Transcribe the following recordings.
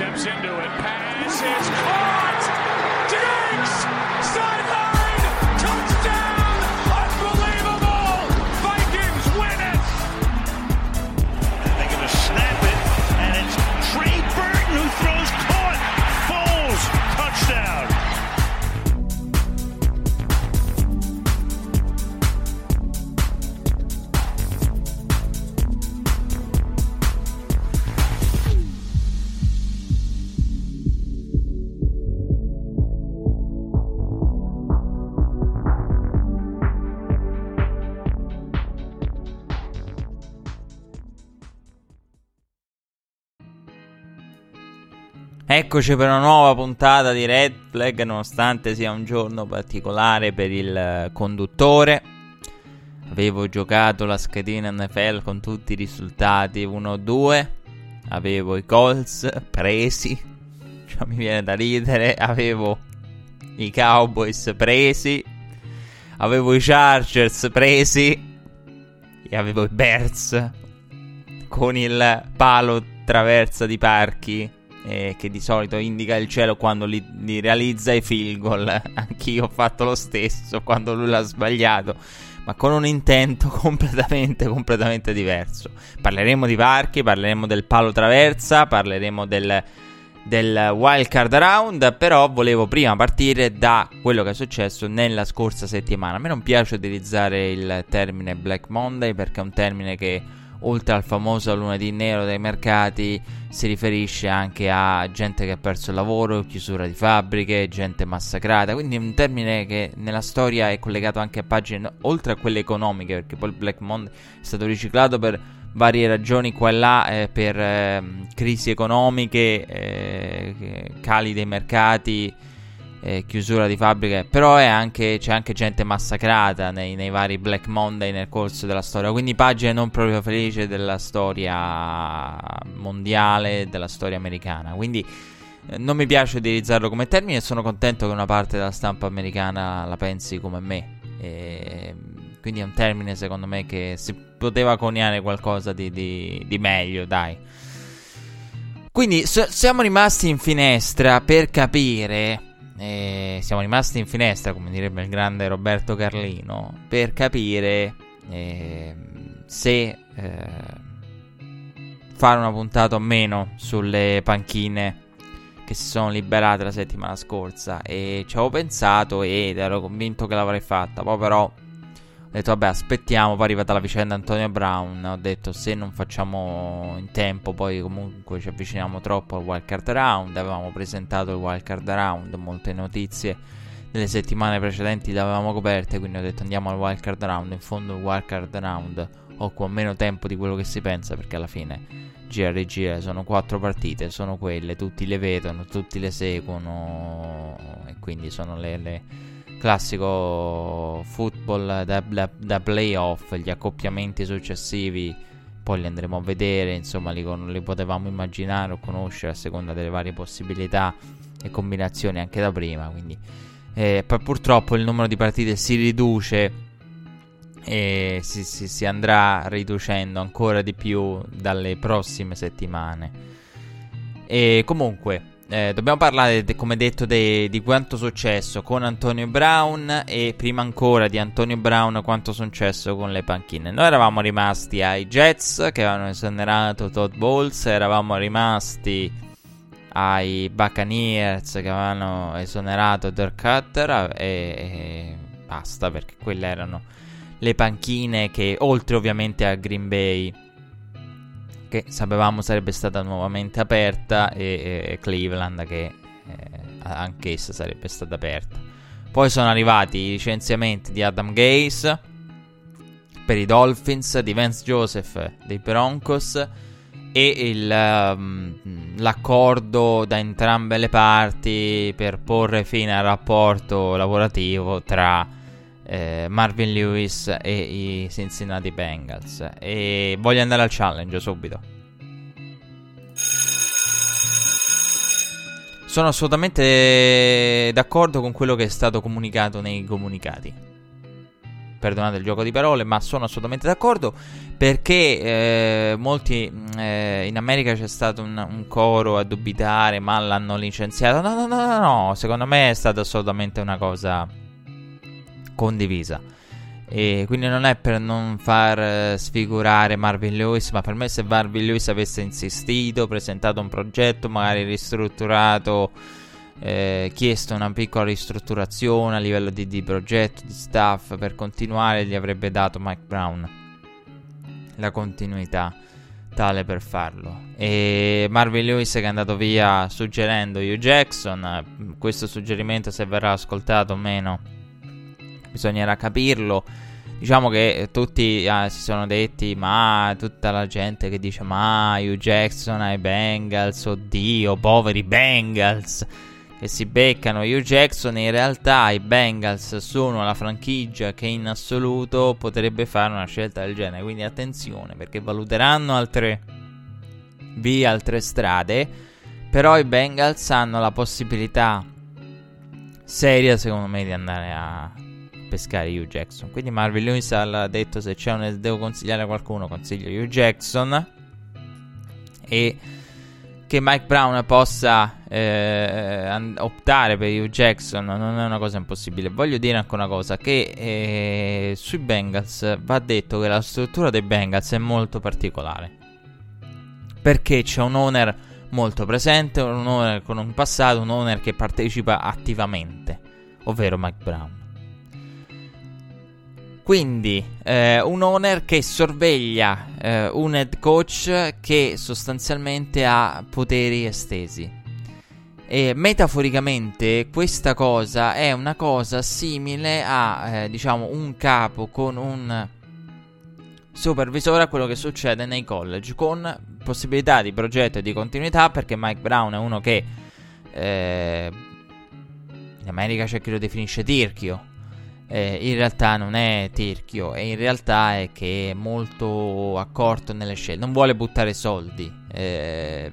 steps into it. Pass is caught. Diggs sideline Eccoci per una nuova puntata di Red Flag, nonostante sia un giorno particolare per il eh, conduttore. Avevo giocato la schedina NFL con tutti i risultati 1-2. Avevo i Colts presi. Cioè, mi viene da ridere. Avevo i Cowboys presi. Avevo i Chargers presi. E avevo i Bears con il palo traversa di parchi eh, che di solito indica il cielo quando li, li, realizza i field goal. Anch'io ho fatto lo stesso quando lui l'ha sbagliato, ma con un intento completamente, completamente diverso. Parleremo di varchi, parleremo del palo traversa, parleremo del, del wildcard round, però volevo prima partire da quello che è successo nella scorsa settimana. A me non piace utilizzare il termine Black Monday perché è un termine che oltre al famoso lunedì nero dei mercati, si riferisce anche a gente che ha perso il lavoro, chiusura di fabbriche, gente massacrata. Quindi un termine che nella storia è collegato anche a pagine oltre a quelle economiche, perché poi il Black Monday è stato riciclato per varie ragioni qua e là, eh, per eh, crisi economiche, eh, cali dei mercati eh, chiusura di fabbriche, però anche, c'è anche gente massacrata nei, nei, vari Black Monday nel corso della storia, quindi pagine non proprio felici della storia mondiale, della storia americana, quindi eh, non mi piace utilizzarlo come termine e sono contento che una parte della stampa americana la pensi come me. E quindi è un termine secondo me che si poteva coniare qualcosa di, di, di meglio, dai. Quindi so, siamo rimasti in finestra per capire eh, siamo rimasti in finestra, come direbbe il grande Roberto Carlino, per capire eh, se fare una puntata o meno sulle panchine che si sono liberate la settimana scorsa. E ci avevo pensato ed ero convinto che l'avrei fatta. Poi però ho detto vabbè aspettiamo, poi è arrivata la vicenda Antonio Brown, ho detto se non facciamo in tempo poi comunque ci avviciniamo troppo al wildcard round, avevamo presentato il wildcard round, molte notizie delle settimane precedenti le avevamo coperte, quindi ho detto andiamo al wildcard round, in fondo il wildcard round occupa meno tempo di quello che si pensa perché alla fine GRG sono quattro partite, sono quelle, tutti le vedono, tutti le seguono e quindi sono le, le classico football da, da, da, playoff, gli accoppiamenti successivi, poi li andremo a vedere, insomma li, li, potevamo immaginare o conoscere a seconda delle varie possibilità e combinazioni anche da prima, quindi eh, purtroppo il numero di partite si riduce e si, si, si andrà riducendo ancora di più dalle prossime settimane. E comunque eh, dobbiamo parlare, de, come detto, de, di quanto successo con Antonio Brown e prima ancora di Antonio Brown quanto successo con le panchine. Noi eravamo rimasti ai Jets che avevano esonerato Todd Bowles, eravamo rimasti ai Buccaneers che avevano esonerato Dirk Cutter e, e basta perché quelle erano le panchine che oltre ovviamente a Green Bay che sapevamo sarebbe stata nuovamente aperta e, e Cleveland che eh, anch'essa sarebbe stata aperta. Poi sono arrivati i licenziamenti di Adam Gaze per i Dolphins, di Vance Joseph dei Broncos e il, um, l'accordo da entrambe le parti per porre fine al rapporto lavorativo tra eh, Marvin Lewis e i Cincinnati Bengals. E voglio andare al challenge subito. Sono assolutamente d'accordo con quello che è stato comunicato nei comunicati. perdonate il gioco di parole, ma sono assolutamente d'accordo perché eh, molti eh, in America c'è stato un, un, coro a dubitare, ma l'hanno licenziato. No, no, no, no, no, secondo me è stata assolutamente una cosa condivisa. E quindi non è per non far eh, sfigurare Marvin Lewis, ma per me se Marvin Lewis avesse insistito, presentato un progetto, magari ristrutturato, eh, chiesto una piccola ristrutturazione a livello di, di, progetto, di staff, per continuare gli avrebbe dato Mike Brown la continuità tale per farlo. E Marvin Lewis che è andato via suggerendo Hugh Jackson, questo suggerimento se verrà ascoltato o meno bisognerà capirlo. Diciamo che tutti ah, si sono detti, ma tutta la gente che dice, ma Hugh Jackson ai Bengals, oddio, poveri Bengals, che si beccano Hugh Jackson, in realtà i Bengals sono la franchigia che in assoluto potrebbe fare una scelta del genere, quindi attenzione perché valuteranno altre vie, altre strade, però i Bengals hanno la possibilità seria secondo me di andare a pescare Hugh Jackson. Quindi Marvin Lewis ha detto se c'è un, devo consigliare a qualcuno, consiglio Hugh Jackson. E che Mike Brown possa eh, optare per Hugh Jackson non è una cosa impossibile. Voglio dire anche una cosa, che eh, sui Bengals va detto che la struttura dei Bengals è molto particolare. Perché c'è un owner molto presente, un owner con un passato, un owner che partecipa attivamente, ovvero Mike Brown. Quindi eh, un owner che sorveglia eh, un head coach che sostanzialmente ha poteri estesi. E metaforicamente questa cosa è una cosa simile a eh, diciamo un capo con un supervisore a quello che succede nei college con possibilità di progetto e di continuità perché Mike Brown è uno che eh, in America c'è chi lo definisce tirchio eh, in realtà non è tirchio e in realtà è che è molto accorto nelle scelte, non vuole buttare soldi. Eh,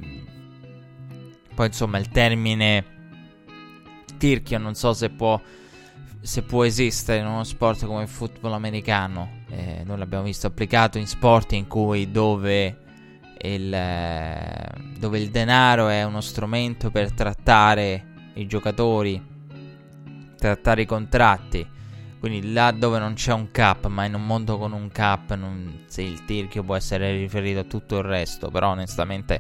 poi insomma il termine tirchio non so se può, se può esistere in uno sport come il football americano. Eh, noi l'abbiamo visto applicato in sport in cui dove il, dove il denaro è uno strumento per trattare i giocatori, trattare i contratti quindi là dove non c'è un cap, ma in un mondo con un cap, non, se il tirchio può essere riferito a tutto il resto, però onestamente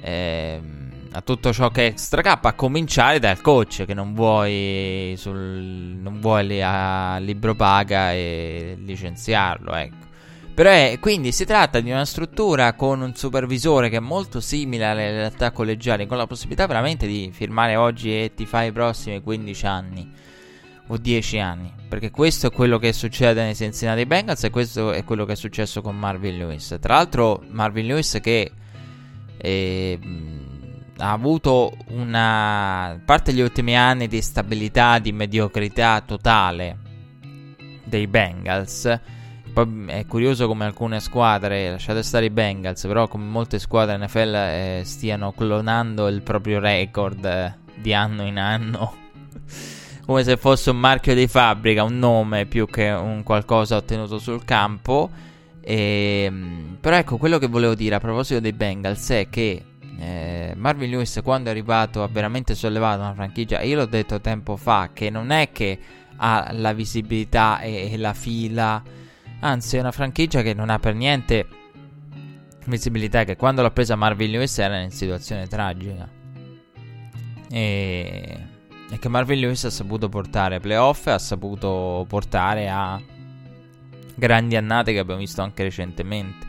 eh, a tutto ciò che è extra cap, a cominciare dal coach che non vuoi, sul, non vuoi a libro paga e licenziarlo, ecco. Però è, quindi si tratta di una struttura con un supervisore che è molto simile alle realtà collegiali, con la possibilità veramente di firmare oggi e ti fai i prossimi 15 anni o 10 anni. Perché questo è quello che succede nei Cincinnati Bengals e questo è quello che è successo con Marvin Lewis. Tra l'altro, Marvin Lewis che eh, ha avuto una. Parte gli ultimi anni di stabilità, di mediocrità totale dei Bengals. Poi è curioso come alcune squadre, lasciate stare i Bengals, però come molte squadre NFL eh, stiano clonando il proprio record eh, di anno in anno come se fosse un marchio di fabbrica, un nome più che un qualcosa ottenuto sul campo. E, ehm, però ecco, quello che volevo dire a proposito dei Bengals è che eh, Marvin Lewis quando è arrivato ha veramente sollevato una franchigia, io l'ho detto tempo fa, che non è che ha la visibilità e, e la fila, anzi è una franchigia che non ha per niente visibilità, che quando l'ha presa Marvin Lewis era in situazione tragica. E è che Marvin Lewis ha saputo portare playoff, ha saputo portare a grandi annate che abbiamo visto anche recentemente.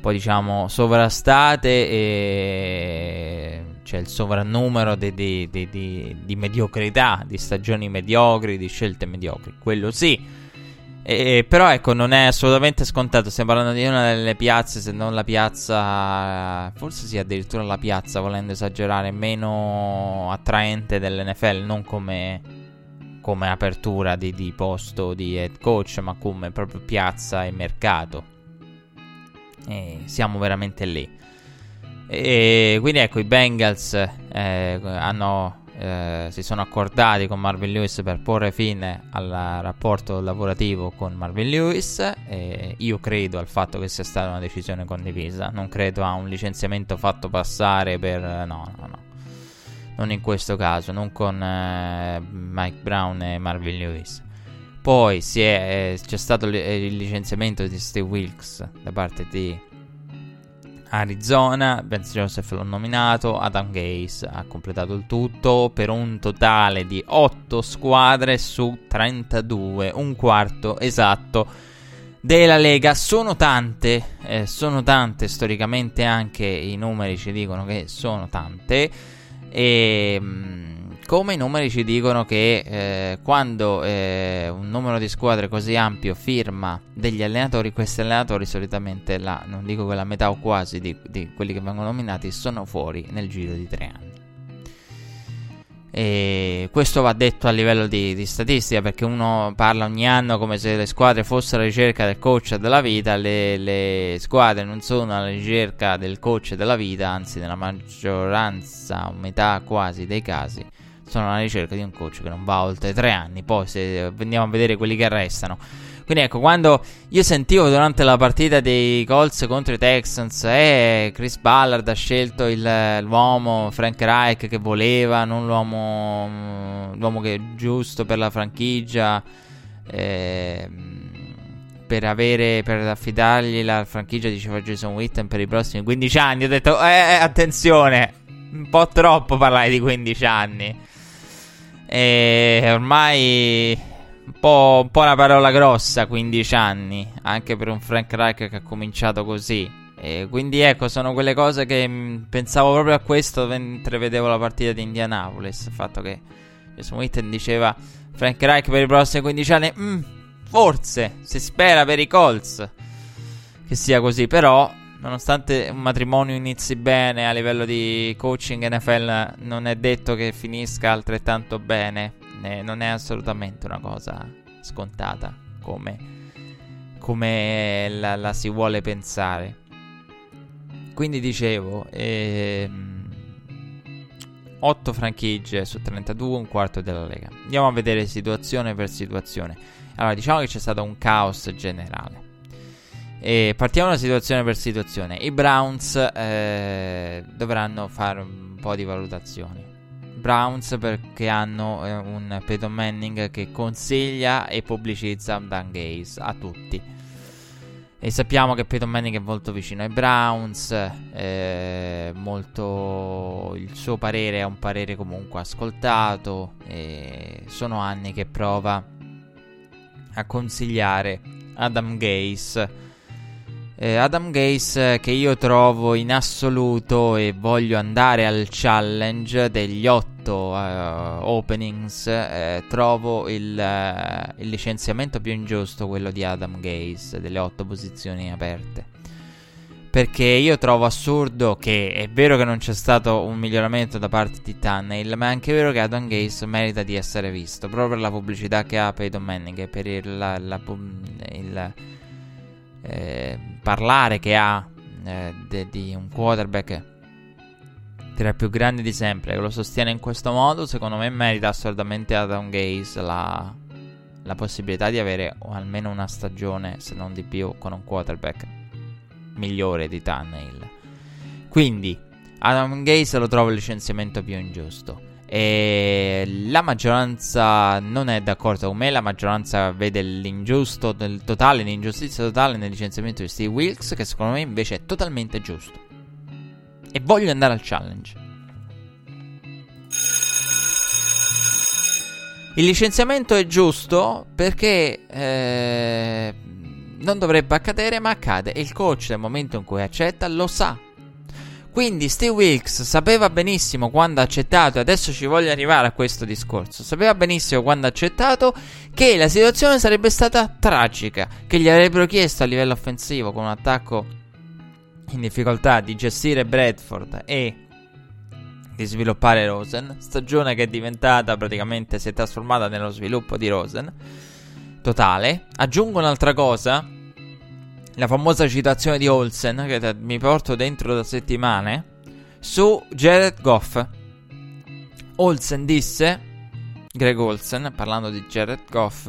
Poi diciamo sovrastate e c'è il sovrannumero di, di, di, di mediocrità, di stagioni mediocri, di scelte mediocri. Quello sì e, però ecco, non è assolutamente scontato. Stiamo parlando di una delle piazze, se non la piazza, forse sì, addirittura la piazza, volendo esagerare, meno attraente dell'NFL, non come, come apertura di, di, posto di head coach, ma come proprio piazza e mercato. E siamo veramente lì. E quindi ecco, i Bengals eh, hanno eh, si sono accordati con Marvin Lewis per porre fine al rapporto lavorativo con Marvin Lewis. E io credo al fatto che sia stata una decisione condivisa. Non credo a un licenziamento fatto passare per. No, no, no. Non in questo caso, non con eh, Mike Brown e Marvin Lewis. Poi è, eh, c'è stato il licenziamento di Steve Wilkes da parte di Arizona, Vance Joseph l'ho nominato, Adam Gaze ha completato il tutto per un totale di 8 squadre su 32, un quarto esatto della Lega. Sono tante, eh, sono tante, storicamente anche i numeri ci dicono che sono tante. E mm, come i numeri ci dicono che eh, quando eh, un numero di squadre così ampio firma degli allenatori, questi allenatori solitamente, la, non dico che la metà o quasi di, di quelli che vengono nominati, sono fuori nel giro di tre anni. E questo va detto a livello di, di, statistica perché uno parla ogni anno come se le squadre fossero alla ricerca del coach della vita, le, le squadre non sono alla ricerca del coach della vita, anzi nella maggioranza metà quasi dei casi sono alla ricerca di un coach che non va oltre tre anni. Poi se andiamo a vedere quelli che restano. Quindi ecco, quando io sentivo durante la partita dei Colts contro i Texans, eh, Chris Ballard ha scelto il, l'uomo Frank Reich che voleva, non l'uomo, l'uomo che è giusto per la franchigia, eh, per avere, per affidargli la franchigia, diceva Jason Witten, per i prossimi 15 anni. Ho detto, eh, eh, attenzione, un po' troppo parlare di 15 anni. E ormai un po', un po' una parola grossa, 15 anni, anche per un Frank Reich che ha cominciato così. E quindi ecco, sono quelle cose che mm, pensavo proprio a questo mentre vedevo la partita di Indianapolis. Il fatto che Jason Witten diceva Frank Reich per i prossimi 15 anni, mm, forse si spera per i Colts che sia così, però nonostante un matrimonio inizi bene a livello di coaching NFL, non è detto che finisca altrettanto bene. Eh, non è assolutamente una cosa scontata come, come la, la, si vuole pensare. Quindi dicevo, ehm, 8 franchigie su 32, un quarto della Lega. Andiamo a vedere situazione per situazione. Allora, diciamo che c'è stato un caos generale. E partiamo da situazione per situazione. I Browns eh, dovranno fare un po' di valutazioni. Browns perché hanno eh, un Peyton Manning che consiglia e pubblicizza Dan Gaze a tutti. E sappiamo che Peyton Manning è molto vicino ai Browns, eh, molto... il suo parere è un parere comunque ascoltato, e sono anni che prova a consigliare Adam Gaze eh, Adam Gaze che io trovo in assoluto e voglio andare al challenge degli otto uh, openings, eh, trovo il, uh, il, licenziamento più ingiusto quello di Adam Gaze delle otto posizioni aperte. Perché io trovo assurdo che è vero che non c'è stato un miglioramento da parte di Tannehill, ma è anche vero che Adam Gaze merita di essere visto proprio per la pubblicità che ha Peyton Manning e per il, la, la, il eh, parlare che ha eh, di un quarterback tra i più grandi di sempre che lo sostiene in questo modo, secondo me merita assolutamente Adam Gaze la, la possibilità di avere almeno una stagione, se non di più, con un quarterback migliore di Tannehill. Quindi Adam Gaze lo trovo il licenziamento più ingiusto. E la maggioranza non è d'accordo con me, la maggioranza vede l'ingiusto del totale, l'ingiustizia totale nel licenziamento di Steve Wilkes, che secondo me invece è totalmente giusto. E voglio andare al challenge. Il licenziamento è giusto perché eh, non dovrebbe accadere, ma accade. E il coach, nel momento in cui accetta, lo sa quindi Steve Wilkes sapeva benissimo quando ha accettato, e adesso ci voglio arrivare a questo discorso, sapeva benissimo quando ha accettato che la situazione sarebbe stata tragica, che gli avrebbero chiesto a livello offensivo con un attacco in difficoltà di gestire Bradford e di sviluppare Rosen, stagione che è diventata praticamente, si è trasformata nello sviluppo di Rosen, totale. Aggiungo un'altra cosa, la famosa citazione di Olsen che mi porto dentro da settimane su Jared Goff. Olsen disse, Greg Olsen, parlando di Jared Goff,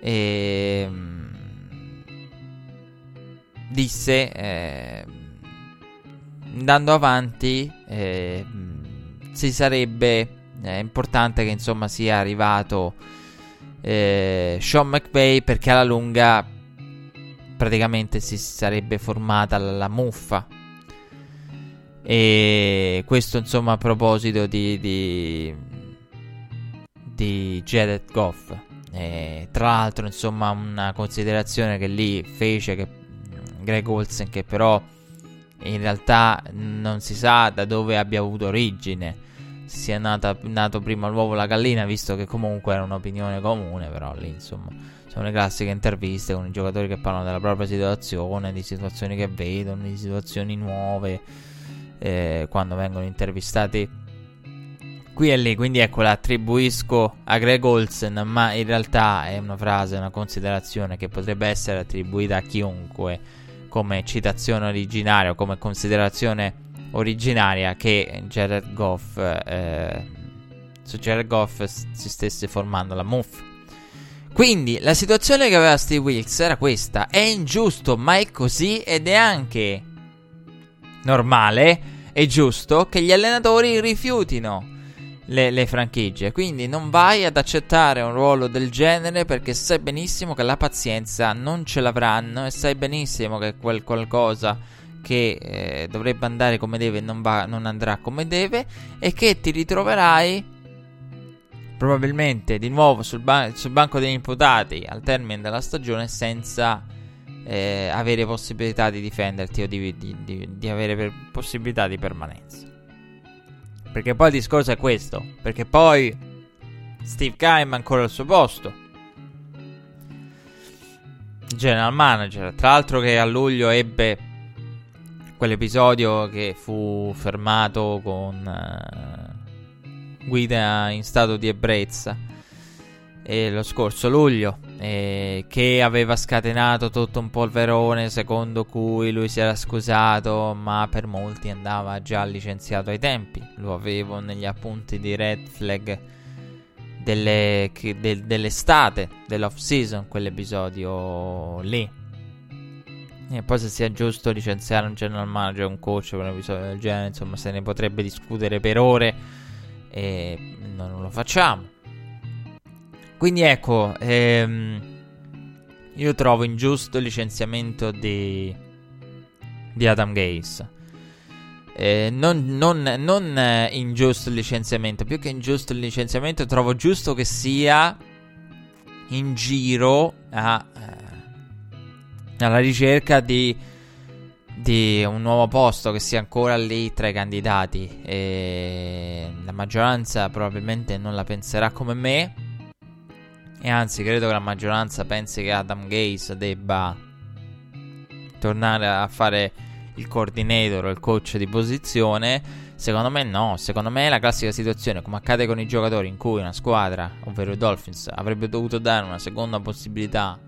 e, ehm, disse, eh, andando avanti, eh, si sarebbe eh, importante che insomma sia arrivato eh, Sean McVay perché alla lunga praticamente si sarebbe formata la, muffa e questo insomma a proposito di, di, di Jared Goff. E, tra l'altro insomma una considerazione che lì fece che Greg Olsen che però in realtà non si sa da dove abbia avuto origine. Sia nata, nato prima l'uovo o la gallina, visto che comunque era un'opinione comune, però lì insomma sono le classiche interviste con i giocatori che parlano della propria situazione, di situazioni che vedono, di situazioni nuove eh, quando vengono intervistati qui e lì. Quindi ecco, la attribuisco a Greg Olsen, ma in realtà è una frase, una considerazione che potrebbe essere attribuita a chiunque come citazione originaria o come considerazione originaria che Jared Goff eh, su Jared Goff si stesse formando la MUF. Quindi la situazione che aveva Steve Wilkes era questa: è ingiusto, ma è così ed è anche normale e giusto che gli allenatori rifiutino le, le, franchigie. Quindi non vai ad accettare un ruolo del genere perché sai benissimo che la pazienza non ce l'avranno e sai benissimo che quel qualcosa che eh, dovrebbe andare come deve non, va, non andrà come deve e che ti ritroverai probabilmente di nuovo sul, ban- sul banco degli imputati al termine della stagione senza eh, avere possibilità di difenderti o di, di, di, di avere per possibilità di permanenza. Perché poi il discorso è questo. Perché poi Steve Keim ha ancora il suo posto. General manager. Tra l'altro che a luglio ebbe quell'episodio che fu fermato con uh, guida in stato di ebbrezza. E lo scorso luglio eh, che aveva scatenato tutto un polverone secondo cui lui si era scusato, ma per molti andava già licenziato ai tempi. Lo avevo negli appunti di Red Flag delle, de, dell'estate, dell'off season, quell'episodio lì. E poi se sia giusto licenziare un general manager o un coach per un episodio del genere, insomma, se ne potrebbe discutere per ore e non lo facciamo. Quindi ecco, ehm, io trovo ingiusto il licenziamento di, di Adam Gaze. Eh, non, non, non ingiusto il licenziamento, più che ingiusto il licenziamento, trovo giusto che sia in giro a, eh, alla ricerca di, di, un nuovo posto che sia ancora lì tra i candidati. E la maggioranza probabilmente non la penserà come me. E anzi, credo che la maggioranza pensi che Adam Gaze debba tornare a fare il coordinator o il coach di posizione. Secondo me no, secondo me è la classica situazione come accade con i giocatori in cui una squadra, ovvero i Dolphins, avrebbe dovuto dare una seconda possibilità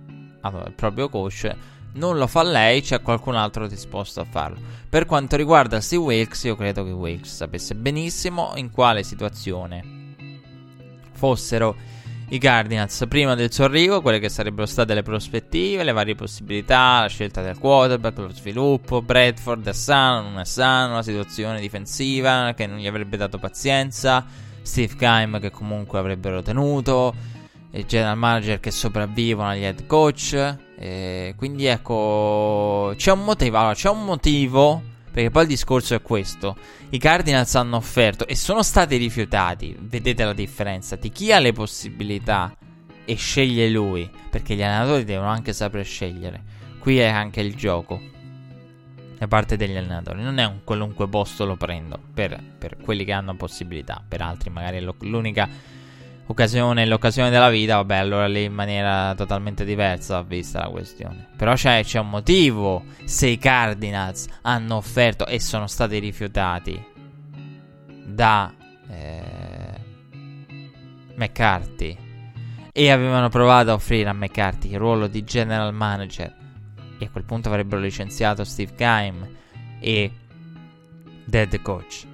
al proprio coach. Non lo fa lei, c'è qualcun altro disposto a farlo. Per quanto riguarda Steve Wilkes, io credo che Wilkes sapesse benissimo in quale situazione fossero i Cardinals prima del suo arrivo, quelle che sarebbero state le prospettive, le varie possibilità, la scelta del quarterback, lo sviluppo, Bradford è sano, non è sano, la situazione difensiva che non gli avrebbe dato pazienza, Steve Keim che comunque avrebbero tenuto, general manager che sopravvivono agli head coach. quindi ecco, c'è un motivo, allora, c'è un motivo perché poi il discorso è questo. I Cardinals hanno offerto e sono stati rifiutati. Vedete la differenza di chi ha le possibilità e sceglie lui. Perché gli allenatori devono anche sapere scegliere. Qui è anche il gioco. Da parte degli allenatori. Non è un qualunque posto lo prendo. Per, per quelli che hanno possibilità. Per altri magari è l'unica occasione, l'occasione della vita, vabbè, allora lì in maniera totalmente diversa va vista la questione. Però c'è, c'è un motivo se i Cardinals hanno offerto e sono stati rifiutati da eh, McCarthy. E avevano provato a offrire a McCarthy il ruolo di general manager. E a quel punto avrebbero licenziato Steve Keim e dead coach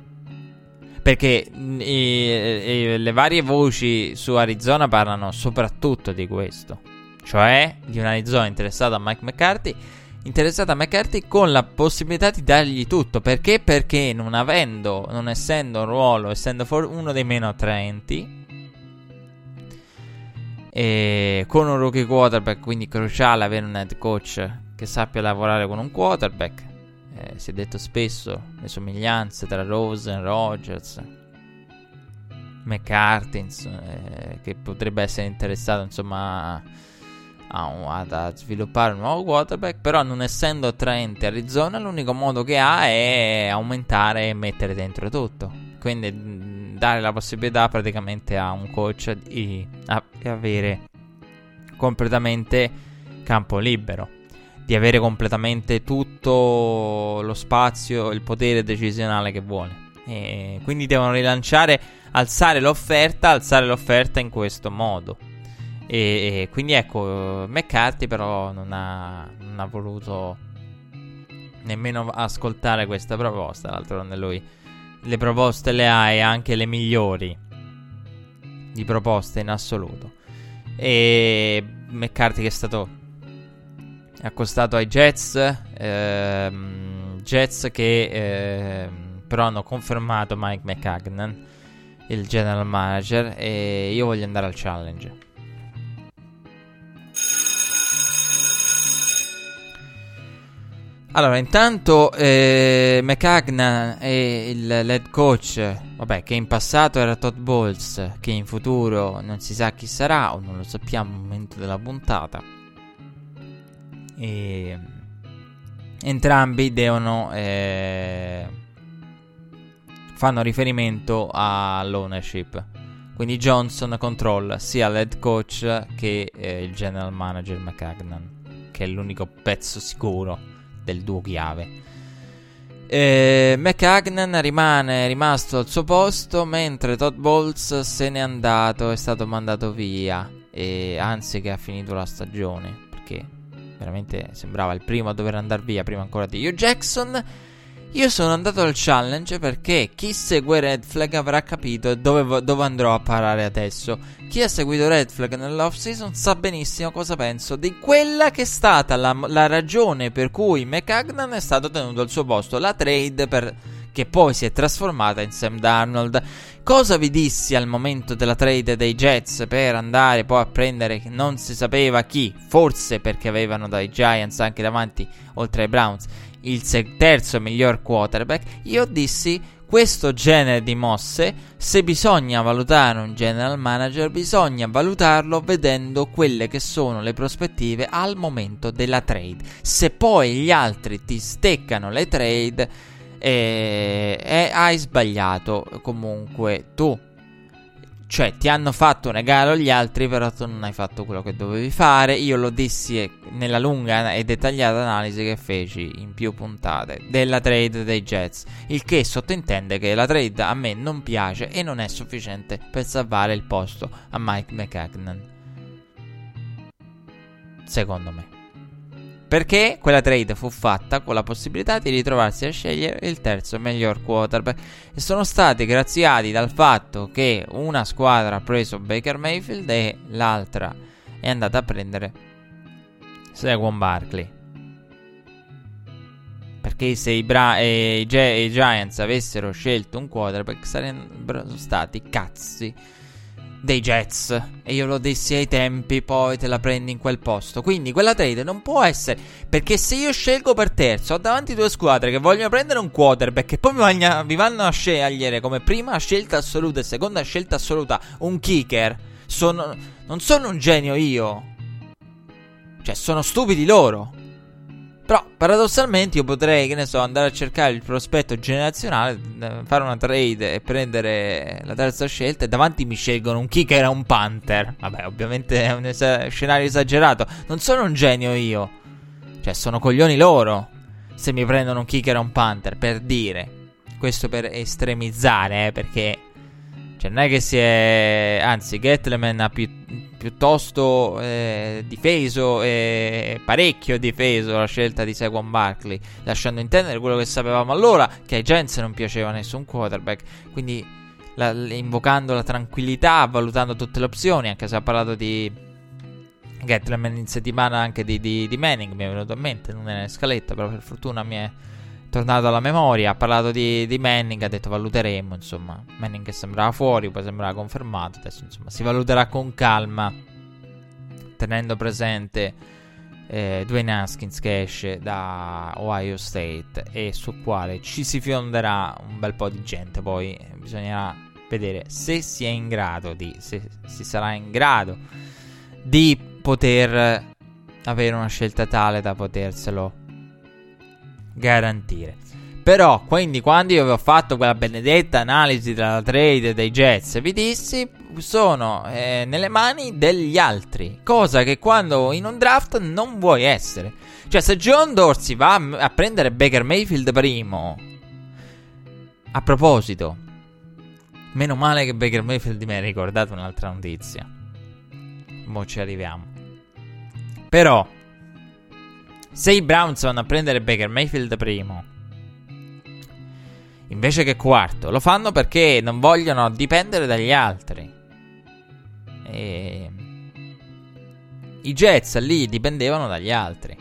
Perché i, i, le varie voci su Arizona parlano soprattutto di questo, cioè di un Arizona interessato a Mike McCarthy interessata a McCarthy con la possibilità di dargli tutto. Perché? Perché non avendo, non essendo un ruolo, essendo for- uno dei meno attraenti, e con un rookie quarterback, quindi cruciale avere un head coach che sappia lavorare con un quarterback. Eh, si è detto spesso le somiglianze tra Rosen, Rogers, McCarthy, eh, che potrebbe essere interessato insomma a, a, sviluppare un nuovo quarterback, però non essendo attraente Arizona, l'unico modo che ha è aumentare e mettere dentro tutto. Quindi dare la possibilità praticamente a un coach di avere completamente campo libero, di avere completamente tutto lo spazio, il potere decisionale che vuole. E quindi devono rilanciare, alzare l'offerta, alzare l'offerta in questo modo. E, e quindi ecco, McCarthy però non ha, non ha voluto nemmeno ascoltare questa proposta. D'altronde lui le proposte le ha e anche le migliori di proposte in assoluto. E McCarthy che è stato accostato ai Jets, ehm, Jets che ehm, però hanno confermato Mike McCagnan, il general manager, e io voglio andare al challenge. Allora, intanto eh, McCagnan è il lead coach, vabbè, che in passato era Todd Bowles, che in futuro non si sa chi sarà, o non lo sappiamo al momento della puntata. E entrambi devono eh, fanno riferimento all'ownership. Quindi Johnson controlla sia l'head coach che eh, il general manager McCagnan, che è l'unico pezzo sicuro del duo chiave. Eh, McCagnan rimane rimasto al suo posto mentre Todd Bowles se n'è andato, è stato mandato via. E anzi, che ha finito la stagione perché veramente sembrava il primo a dover andare via prima ancora di Hugh Jackson. Io sono andato al challenge perché chi segue Red Flag avrà capito dove, dove, andrò a parare adesso. Chi ha seguito Red Flag nell'off season sa benissimo cosa penso di quella che è stata la, la ragione per cui McCagnan è stato tenuto al suo posto, la trade per, che poi si è trasformata in Sam Darnold. Cosa vi dissi al momento della trade dei Jets per andare poi a prendere non si sapeva chi, forse perché avevano dai Giants anche davanti oltre ai Browns il terzo miglior quarterback, io dissi questo genere di mosse, se bisogna valutare un general manager, bisogna valutarlo vedendo quelle che sono le prospettive al momento della trade. Se poi gli altri ti steccano le trade, eh, eh, hai sbagliato comunque tu. Cioè, ti hanno fatto un regalo gli altri, però tu non hai fatto quello che dovevi fare. Io lo dissi nella lunga e dettagliata analisi che feci in più puntate della trade dei Jets. Il che sottintende che la trade a me non piace e non è sufficiente per salvare il posto a Mike McCagnan. Secondo me. Perché quella trade fu fatta con la possibilità di ritrovarsi a scegliere il terzo miglior quarterback e sono stati graziati dal fatto che una squadra ha preso Baker Mayfield e l'altra è andata a prendere Saquon Barkley. Perché se i, Bra- i, Gi- i Giants avessero scelto un quarterback sarebbero stati cazzi dei Jets. E io lo dissi ai tempi, poi te la prendi in quel posto. Quindi quella trade non può essere. Perché se io scelgo per terzo, ho davanti due squadre che vogliono prendere un quarterback e poi mi vanno a scegliere come prima scelta assoluta e seconda scelta assoluta un kicker. Sono, non sono un genio io. Cioè, sono stupidi loro. Però paradossalmente io potrei, che ne so, andare a cercare il prospetto generazionale, eh, fare una trade e prendere la terza scelta e davanti mi scelgono un kicker e un panther. Vabbè, ovviamente è un es- scenario esagerato. Non sono un genio io. Cioè, sono coglioni loro. Se mi prendono un kicker e un panther, per dire. Questo per estremizzare, eh, perché... Cioè, non è che si è... Anzi, Gatleman ha più piuttosto eh, difeso e parecchio difeso la scelta di Saquon Barkley, lasciando intendere quello che sapevamo allora, che ai Giants non piaceva nessun quarterback, quindi la, invocando la tranquillità, valutando tutte le opzioni, anche se ha parlato di Gatleman in settimana anche di, di, di Manning, mi è venuto in mente, non è in scaletta, però per fortuna mi è tornato alla memoria, ha parlato di, di, Manning, ha detto valuteremo, insomma, Manning sembrava fuori, poi sembrava confermato, adesso insomma si valuterà con calma, tenendo presente eh, Dwayne Haskins che esce da Ohio State e sul quale ci si fionderà un bel po' di gente, poi bisognerà vedere se si è in grado di, se si sarà in grado di poter avere una scelta tale da poterselo garantire. Però, quindi, quando io vi ho fatto quella benedetta analisi della trade dei Jets, vi dissi, sono eh, nelle mani degli altri. Cosa che quando in un draft non vuoi essere. Cioè, se John Dorsey va a prendere Baker Mayfield primo. A proposito, meno male che Baker Mayfield mi ha ricordato un'altra notizia. Mo' ci arriviamo. Però, se i Browns vanno a prendere Baker Mayfield primo, invece che quarto, lo fanno perché non vogliono dipendere dagli altri. E... I Jets lì dipendevano dagli altri.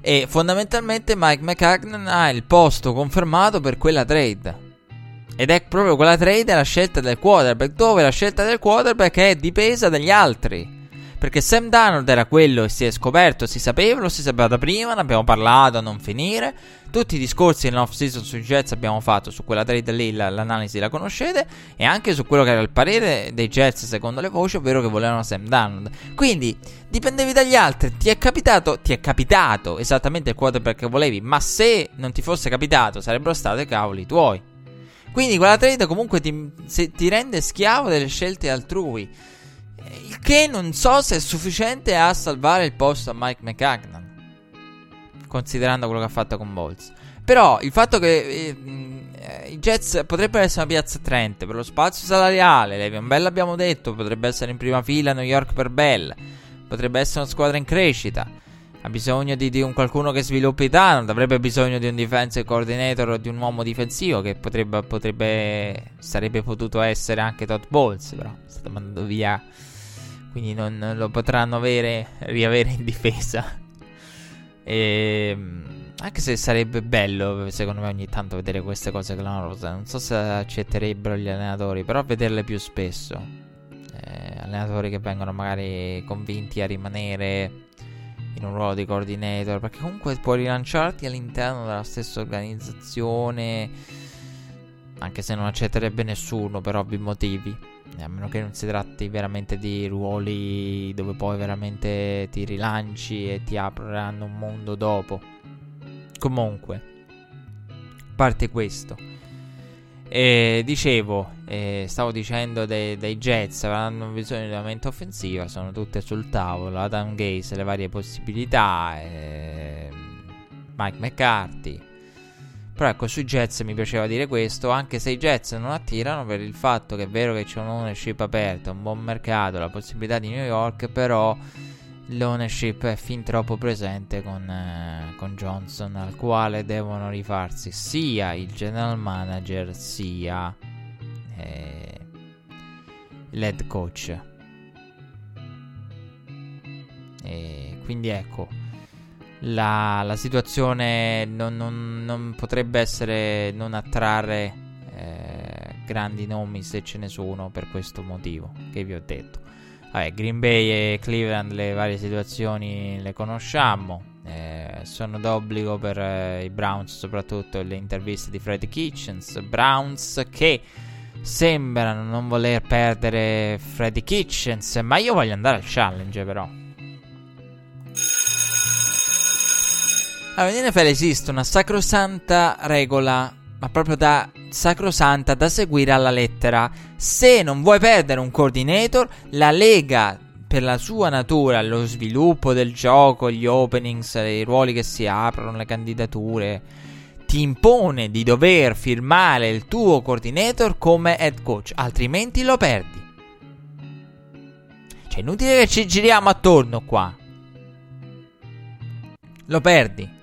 E fondamentalmente Mike McCagnon ha il posto confermato per quella trade. Ed è proprio quella trade la scelta del quarterback, dove la scelta del quarterback è dipesa dagli altri. Perché Sam Darnold era quello e si è scoperto, si sapeva, lo si sapeva da prima, ne abbiamo parlato a non finire. Tutti i discorsi nell'off season sui Jets abbiamo fatto su quella trade lì, l'analisi la conoscete, e anche su quello che era il parere dei Jets secondo le voci, ovvero che volevano Sam Darnold. Quindi dipendevi dagli altri, ti è capitato, ti è capitato esattamente il quarterback che volevi, ma se non ti fosse capitato sarebbero stati cavoli tuoi. Quindi quella trade comunque ti, ti rende schiavo delle scelte altrui. Il che non so se è sufficiente a salvare il posto a Mike McCagnan. Considerando quello che ha fatto con Bolts. Però il fatto che eh, eh, i Jets potrebbero essere una piazza attraente per lo spazio salariale. Levion Bell abbiamo detto, potrebbe essere in prima fila New York per Bell. Potrebbe essere una squadra in crescita. Ha bisogno di, di un qualcuno che sviluppi talent. Avrebbe bisogno di un defensive coordinator o di un uomo difensivo. Che potrebbe, potrebbe sarebbe potuto essere anche Todd Bowles. Però è stato mandato via quindi non lo potranno avere, riavere in difesa. E, ehm, anche se sarebbe bello, secondo me, ogni tanto vedere queste cose clamorose. Non so se accetterebbero gli allenatori, però vederle più spesso. Eh, allenatori che vengono magari convinti a rimanere in un ruolo di coordinator, perché comunque puoi rilanciarti all'interno della stessa organizzazione, anche se non accetterebbe nessuno per ovvi motivi a meno che non si tratti veramente di ruoli dove poi veramente ti rilanci e ti apriranno un mondo dopo. Comunque, parte questo, e dicevo, eh, stavo dicendo dei, dei Jets avranno bisogno di aumento offensiva, sono tutte sul tavolo, Adam Gaze, le varie possibilità, eh, Mike McCarthy, però ecco, sui Jets mi piaceva dire questo, anche se i Jets non attirano per il fatto che è vero che c'è un'ownership aperta, un buon mercato, la possibilità di New York, però l'ownership è fin troppo presente con, eh, con Johnson, al quale devono rifarsi sia il general manager sia eh, l'head coach. E quindi ecco la, la situazione non, non, non, potrebbe essere non attrarre eh, grandi nomi se ce ne sono per questo motivo che vi ho detto. Vabbè, Green Bay e Cleveland le varie situazioni le conosciamo. Eh, sono d'obbligo per eh, i Browns, soprattutto le interviste di Fred Kitchens. Browns che sembrano non voler perdere Freddy Kitchens, ma io voglio andare al challenge però. Allora, in NFL esiste una sacrosanta regola, ma proprio da sacrosanta da seguire alla lettera. Se non vuoi perdere un coordinator, la Lega per la sua natura, lo sviluppo del gioco, gli openings, i ruoli che si aprono, le candidature, ti impone di dover firmare il tuo coordinator come head coach, altrimenti lo perdi. Cioè, inutile che ci giriamo attorno qua. Lo perdi.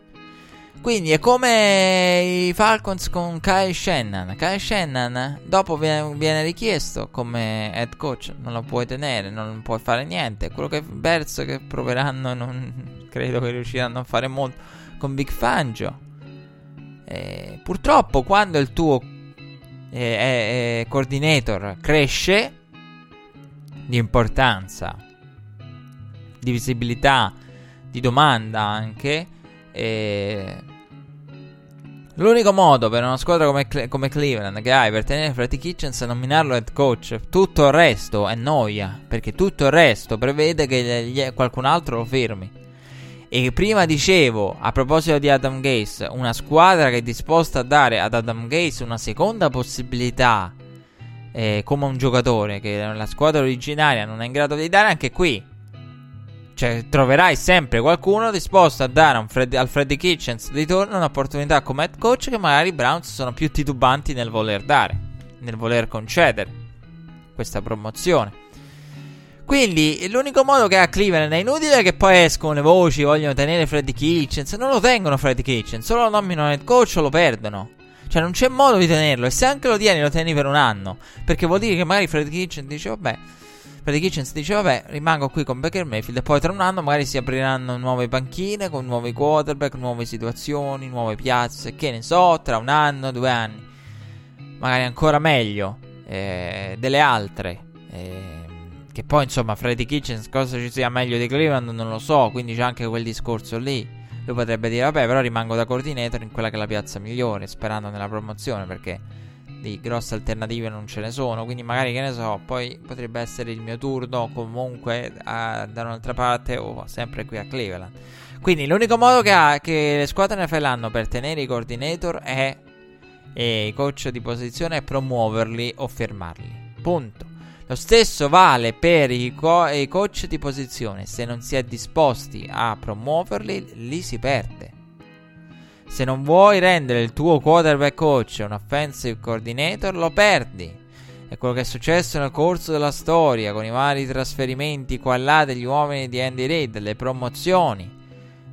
Quindi è come i Falcons con Kyle Shannon. Kyle Shannon dopo viene, richiesto come head coach, non lo puoi tenere, non puoi fare niente. Quello che Bears che proveranno non credo che riusciranno a fare molto con Big Fangio. Eh, purtroppo quando il tuo eh, eh, coordinator cresce di importanza, di visibilità, di domanda anche. E... L'unico modo per una squadra come, Cle- come, Cleveland che hai per tenere Freddy Kitchens è nominarlo head coach. Tutto il resto è noia. Perché tutto il resto prevede che gli- qualcun altro lo fermi. E prima dicevo, a proposito di Adam Gaze, una squadra che è disposta a dare ad Adam Gaze una seconda possibilità eh, come un giocatore che la squadra originaria non è in grado di dare anche qui. Cioè, troverai sempre qualcuno disposto a dare Fred, al Freddy Kitchens di torno un'opportunità come head coach che magari i Browns sono più titubanti nel voler dare, nel voler concedere questa promozione. Quindi l'unico modo che ha Cleveland è inutile che poi escono le voci, vogliono tenere Freddy Kitchens, non lo tengono Freddy Kitchens, solo lo nominano head coach o lo perdono. Cioè non c'è modo di tenerlo e se anche lo tieni lo tieni per un anno, perché vuol dire che magari Freddy Kitchens dice vabbè, Freddy Kitchens dice vabbè rimango qui con Baker Mayfield e poi tra un anno magari si apriranno nuove panchine con nuovi quarterback, nuove situazioni, nuove piazze, che ne so, tra un anno, due anni, magari ancora meglio eh, delle altre. Eh, che poi, insomma, Freddy Kitchens cosa ci sia meglio di Cleveland non lo so. Quindi c'è anche quel discorso lì. Lui potrebbe dire, vabbè, però rimango da coordinator in quella che è la piazza migliore, sperando nella promozione, perché di grosse alternative non ce ne sono. Quindi magari, che ne so, poi potrebbe essere il mio turno comunque a, da un'altra parte o sempre qui a Cleveland. Quindi l'unico modo che, ha, che le squadre NFL hanno per tenere i coordinator è e i coach di posizione è promuoverli o fermarli. Punto. Lo stesso vale per i, co- i coach di posizione. Se non si è disposti a promuoverli, li si perde. Se non vuoi rendere il tuo quarterback coach un offensive coordinator, lo perdi. È quello che è successo nel corso della storia con i vari trasferimenti qua e là degli uomini di Andy Reid, le promozioni.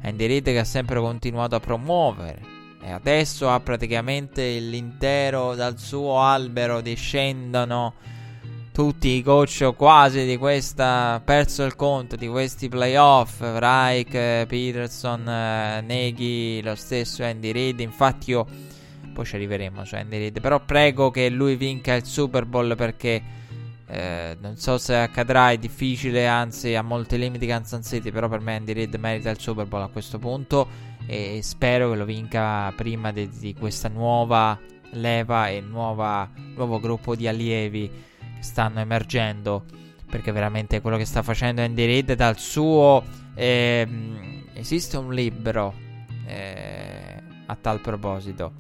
Andy Reid che ha sempre continuato a promuovere e adesso ha praticamente l'intero dal suo albero discendono tutti i coach o quasi di questa perso il conto di questi playoff Reich, Peterson, eh, Neghi, lo stesso Andy Reid. Infatti io poi ci arriveremo su Andy Reid però prego che lui vinca il Super Bowl perché eh, non so se accadrà è difficile anzi ha molti limiti Kansas City però per me Andy Reid merita il Super Bowl a questo punto e spero che lo vinca prima di, di questa nuova leva e nuova, nuovo gruppo di allievi stanno emergendo. Perché veramente quello che sta facendo Andy Reid dal suo... Ehm, esiste un libro eh, a tal proposito,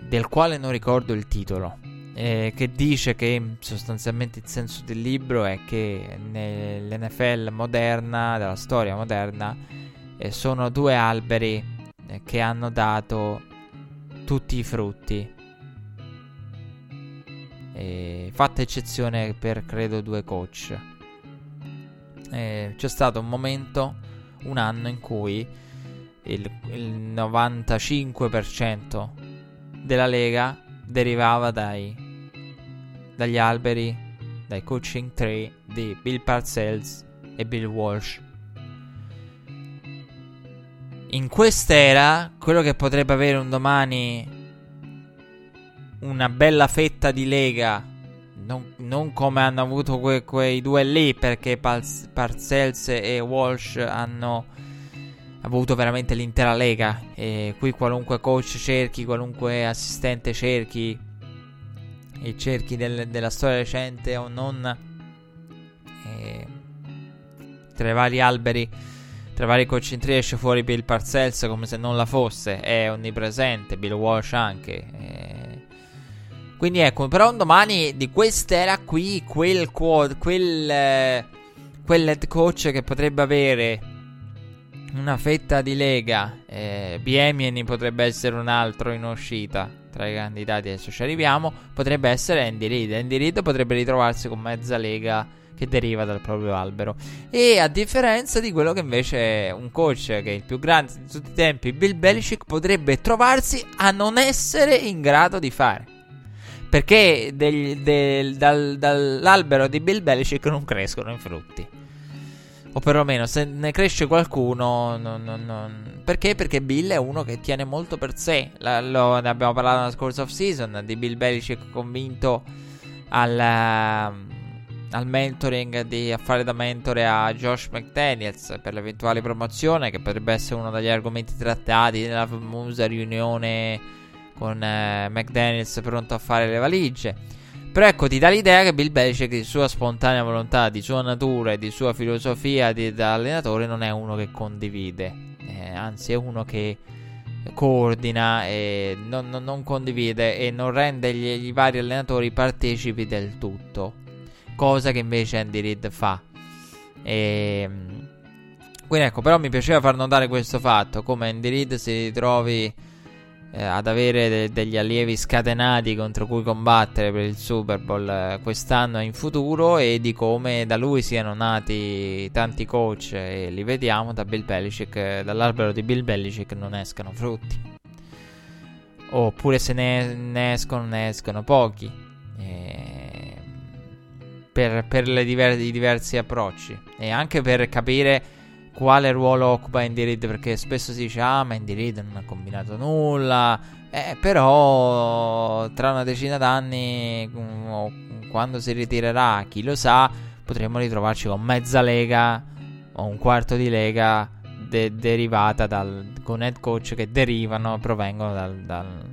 del quale non ricordo il titolo. Eh, che dice che sostanzialmente il senso del libro è che nell'NFL moderna, della storia moderna, eh, sono due alberi eh, che hanno dato tutti i frutti e fatta eccezione per credo due coach. E c'è stato un momento, un anno in cui il, il 95% della lega derivava dai, dagli alberi, dai coaching tree di Bill Parcells e Bill Walsh. In quest'era, quello che potrebbe avere un domani una bella fetta di lega. Non, non come hanno avuto que, quei due lì, perché Pals, Parcells e Walsh hanno avuto veramente l'intera lega. E qui qualunque coach cerchi, qualunque assistente cerchi, e cerchi del, della storia recente o non, e, tra i vari alberi, tra i vari coach in esce fuori Bill Parcells come se non la fosse, è onnipresente, Bill Walsh anche. E, quindi ecco, però un domani di quest'era qui, quel, quel, quel, eh, quel head coach che potrebbe avere una fetta di lega, eh, Biemieni potrebbe essere un altro in uscita tra i candidati, adesso ci arriviamo, potrebbe essere Andy Reid. Andy Reid potrebbe ritrovarsi con mezza lega che deriva dal proprio albero. E a differenza di quello che invece è un coach che è il più grande di tutti i tempi, Bill Belichick, potrebbe trovarsi a non essere in grado di fare. Perché del, del, dal, dall'albero di Bill Belichick non crescono i frutti. O perlomeno se ne cresce qualcuno. Non, non, non. Perché? Perché Bill è uno che tiene molto per sé. La, lo, ne abbiamo parlato nella scorsa off season di Bill Belichick convinto al, uh, al mentoring di a fare da mentore a Josh McDaniels per l'eventuale promozione, che potrebbe essere uno degli argomenti trattati nella famosa riunione con uh, McDaniels pronto a fare le valigie. Però ecco, ti dà l'idea che Bill Belichick di sua spontanea volontà, di sua natura e di sua filosofia di, da allenatore non è uno che condivide, eh, anzi è uno che coordina e non, non, non condivide e non rende gli, gli, vari allenatori partecipi del tutto, cosa che invece Andy Reid fa. E, ehm, quindi ecco, però mi piaceva far notare questo fatto, come Andy Reid si ritrovi eh, ad avere de- degli allievi scatenati contro cui combattere per il Super Bowl eh, quest'anno e in futuro e di come da lui siano nati tanti coach e li vediamo da Bill Belichick, eh, dall'albero di Bill Belichick non escano frutti. Oppure se ne, ne escono, ne escono pochi. Eh, per, per diver- i diversi approcci e anche per capire quale ruolo occupa Andy Reid perché spesso si dice ah ma Andy Reid non ha combinato nulla. Eh, però tra una decina d'anni mm, quando si ritirerà chi lo sa potremmo ritrovarci con mezza lega o un quarto di lega de- derivata dal, con head coach che derivano provengono dal, dal,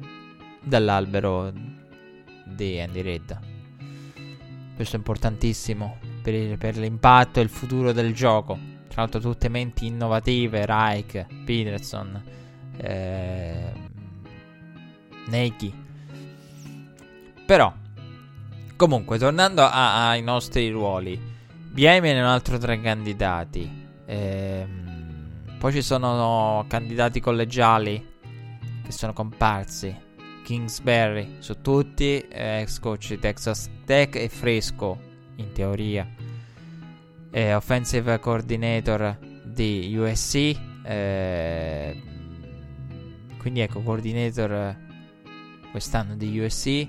dall'albero di Andy Reid. Questo è importantissimo per, il, per l'impatto e il futuro del gioco tra l'altro tutte menti innovative, Reich, Peterson, eh, Neki. Però, comunque, tornando a, ai nostri ruoli, BM è un altro tra i candidati. Eh, poi ci sono candidati collegiali che sono comparsi. Kingsbury su tutti, ex coach di Texas Tech e Fresco in teoria eh, offensive coordinator di USC. Eh, quindi ecco, coordinator quest'anno di USC.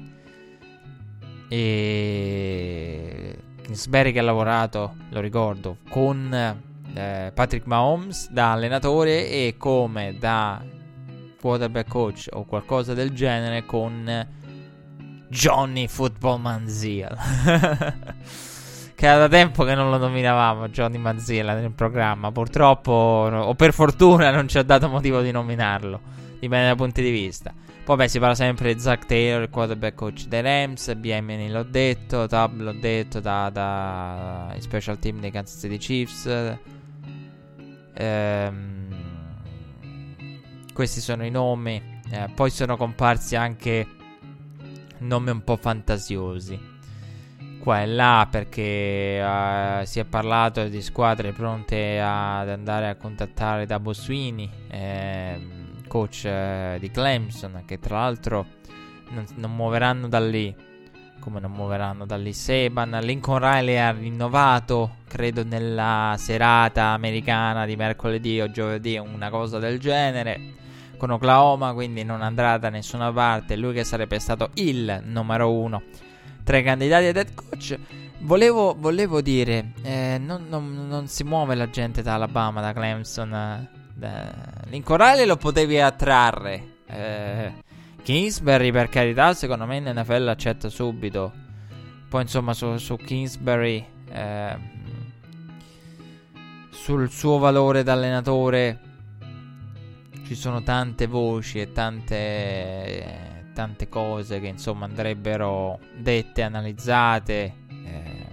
E Kingsbury che ha lavorato, lo ricordo, con eh, Patrick Mahomes da allenatore e come da quarterback coach o qualcosa del genere con Johnny Football Manziel. che era da tempo che non lo nominavamo Johnny Manziella nel programma. Purtroppo, o per fortuna, non ci ha dato motivo di nominarlo. Dipende dai punti di vista. Poi, beh, si parla sempre di Zach Taylor, il quarterback coach dei Rams. BMN l'ho detto. Tab l'ho detto da, da special team dei Kansas City Chiefs. Ehm, questi sono i nomi. Eh, poi sono comparsi anche nomi un po' fantasiosi qua e là perché uh, si è parlato di squadre pronte ad andare a contattare da Boswini, eh, coach eh, di Clemson, che tra l'altro non, non, muoveranno da lì. Come non muoveranno da lì Seban. Lincoln Riley ha rinnovato, credo, nella serata americana di mercoledì o giovedì, una cosa del genere. Con Oklahoma, quindi non andrà da nessuna parte. Lui che sarebbe stato il numero uno tra i candidati ad head coach. Volevo, volevo dire, eh, non, non, non, si muove la gente da Alabama, da Clemson. Eh, da... L'incorale lo potevi attrarre. Eh, Kingsbury, per carità, secondo me NFL accetta subito. Poi, insomma, su, su Kingsbury, eh, sul suo valore da allenatore, ci sono tante voci e tante tante cose che insomma andrebbero dette, analizzate. Eh,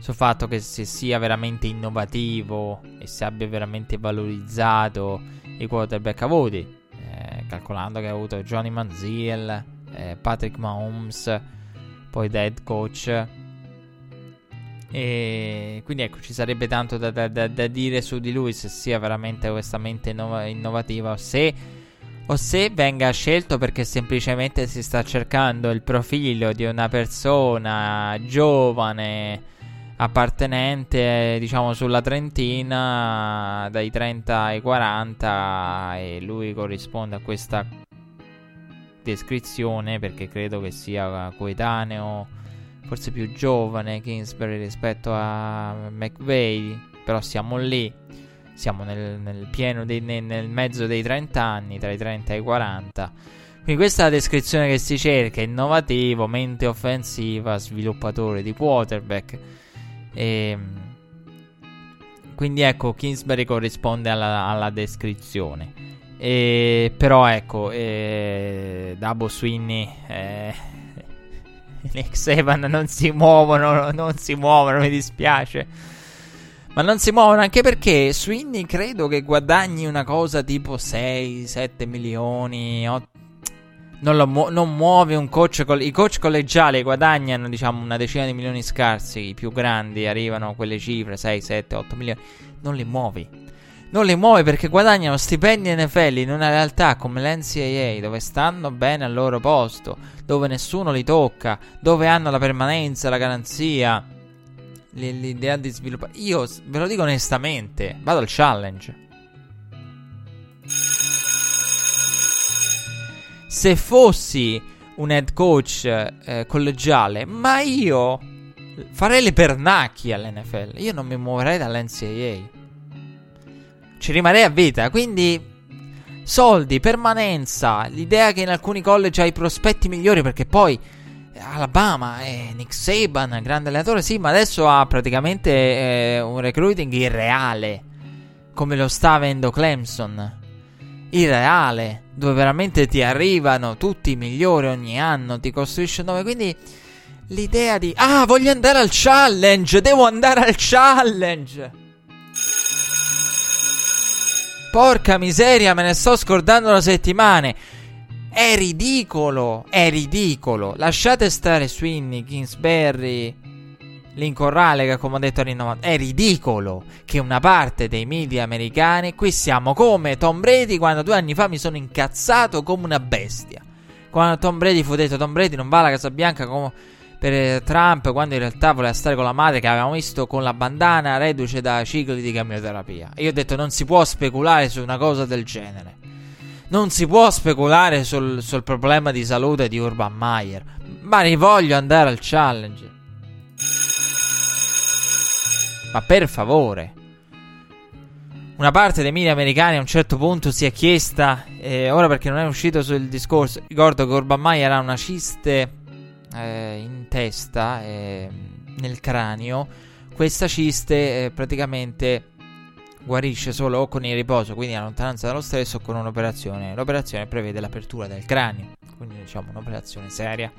sul fatto che se sia veramente innovativo e se abbia veramente valorizzato i quarterback avuti, eh, calcolando che ha avuto Johnny Manziel, eh, Patrick Mahomes, poi da head coach. E quindi ecco, ci sarebbe tanto da, da, da, dire su di lui se sia veramente questa mente innov- innovativa, se o se venga scelto perché semplicemente si sta cercando il profilo di una persona giovane appartenente diciamo sulla trentina dai 30 ai 40 e lui corrisponde a questa descrizione perché credo che sia coetaneo forse più giovane Kingsbury rispetto a McVeigh però siamo lì siamo nel, nel pieno dei, nel, nel mezzo dei 30 anni tra i 30 e i 40 quindi questa è la descrizione che si cerca innovativo mente offensiva sviluppatore di quarterback e, ehm, quindi ecco, Kingsbury corrisponde alla, alla descrizione. E, però ecco, eh, Dabo Sweeney e eh, Nick Saban non si muovono, non si muovono, mi dispiace. Ma non si muovono anche perché Sweeney credo che guadagni una cosa tipo 6-7 milioni, 8 non, mu- non, muove un coach. Coll- I coach collegiali guadagnano, diciamo, una decina di milioni scarsi. I più grandi arrivano a quelle cifre, 6, 7, 8 milioni. Non li muovi. Non li muovi perché guadagnano stipendi NFL in una realtà come l'NCAA, dove stanno bene al loro posto, dove nessuno li tocca, dove hanno la permanenza, la garanzia, l'idea di sviluppare. Io ve lo dico onestamente, vado al challenge. se fossi un head coach eh, collegiale, ma io farei le pernacchie all'NFL. Io non mi muoverei dall'NCAA. Ci rimarrei a vita. Quindi, soldi, permanenza. L'idea che in alcuni college hai prospetti migliori perché poi. Alabama e Nick Saban, grande allenatore, sì, ma adesso ha praticamente eh, un recruiting irreale, come lo sta avendo Clemson irreale, dove veramente ti arrivano tutti i migliori ogni anno, ti costruisce nome, quindi l'idea di ah, voglio andare al challenge, devo andare al challenge. Porca miseria, me ne sto scordando da settimane. È ridicolo, è ridicolo. Lasciate stare Sweeney, Kingsbury, Lincoln che come ho detto rinnovato è ridicolo che una parte dei media americani qui siamo come Tom Brady quando due anni fa mi sono incazzato come una bestia. Quando Tom Brady fu detto Tom Brady non va alla Casa Bianca come per Trump quando in realtà voleva stare con la madre che avevamo visto con la bandana reduce da cicli di camioterapia e io ho detto non si può speculare su una cosa del genere non si può speculare sul, sul problema di salute di Urban Meyer ma rivoglio andare al challenge ma per favore. Una parte dei media americani a un certo punto si è chiesta, eh, ora perché non è uscito sul discorso, ricordo che Urban Meyer ha una ciste eh, in testa, eh, nel cranio, questa ciste eh, praticamente guarisce solo o con il riposo, quindi a lontananza dallo stress o con un'operazione. L'operazione prevede l'apertura del cranio, quindi diciamo un'operazione seria.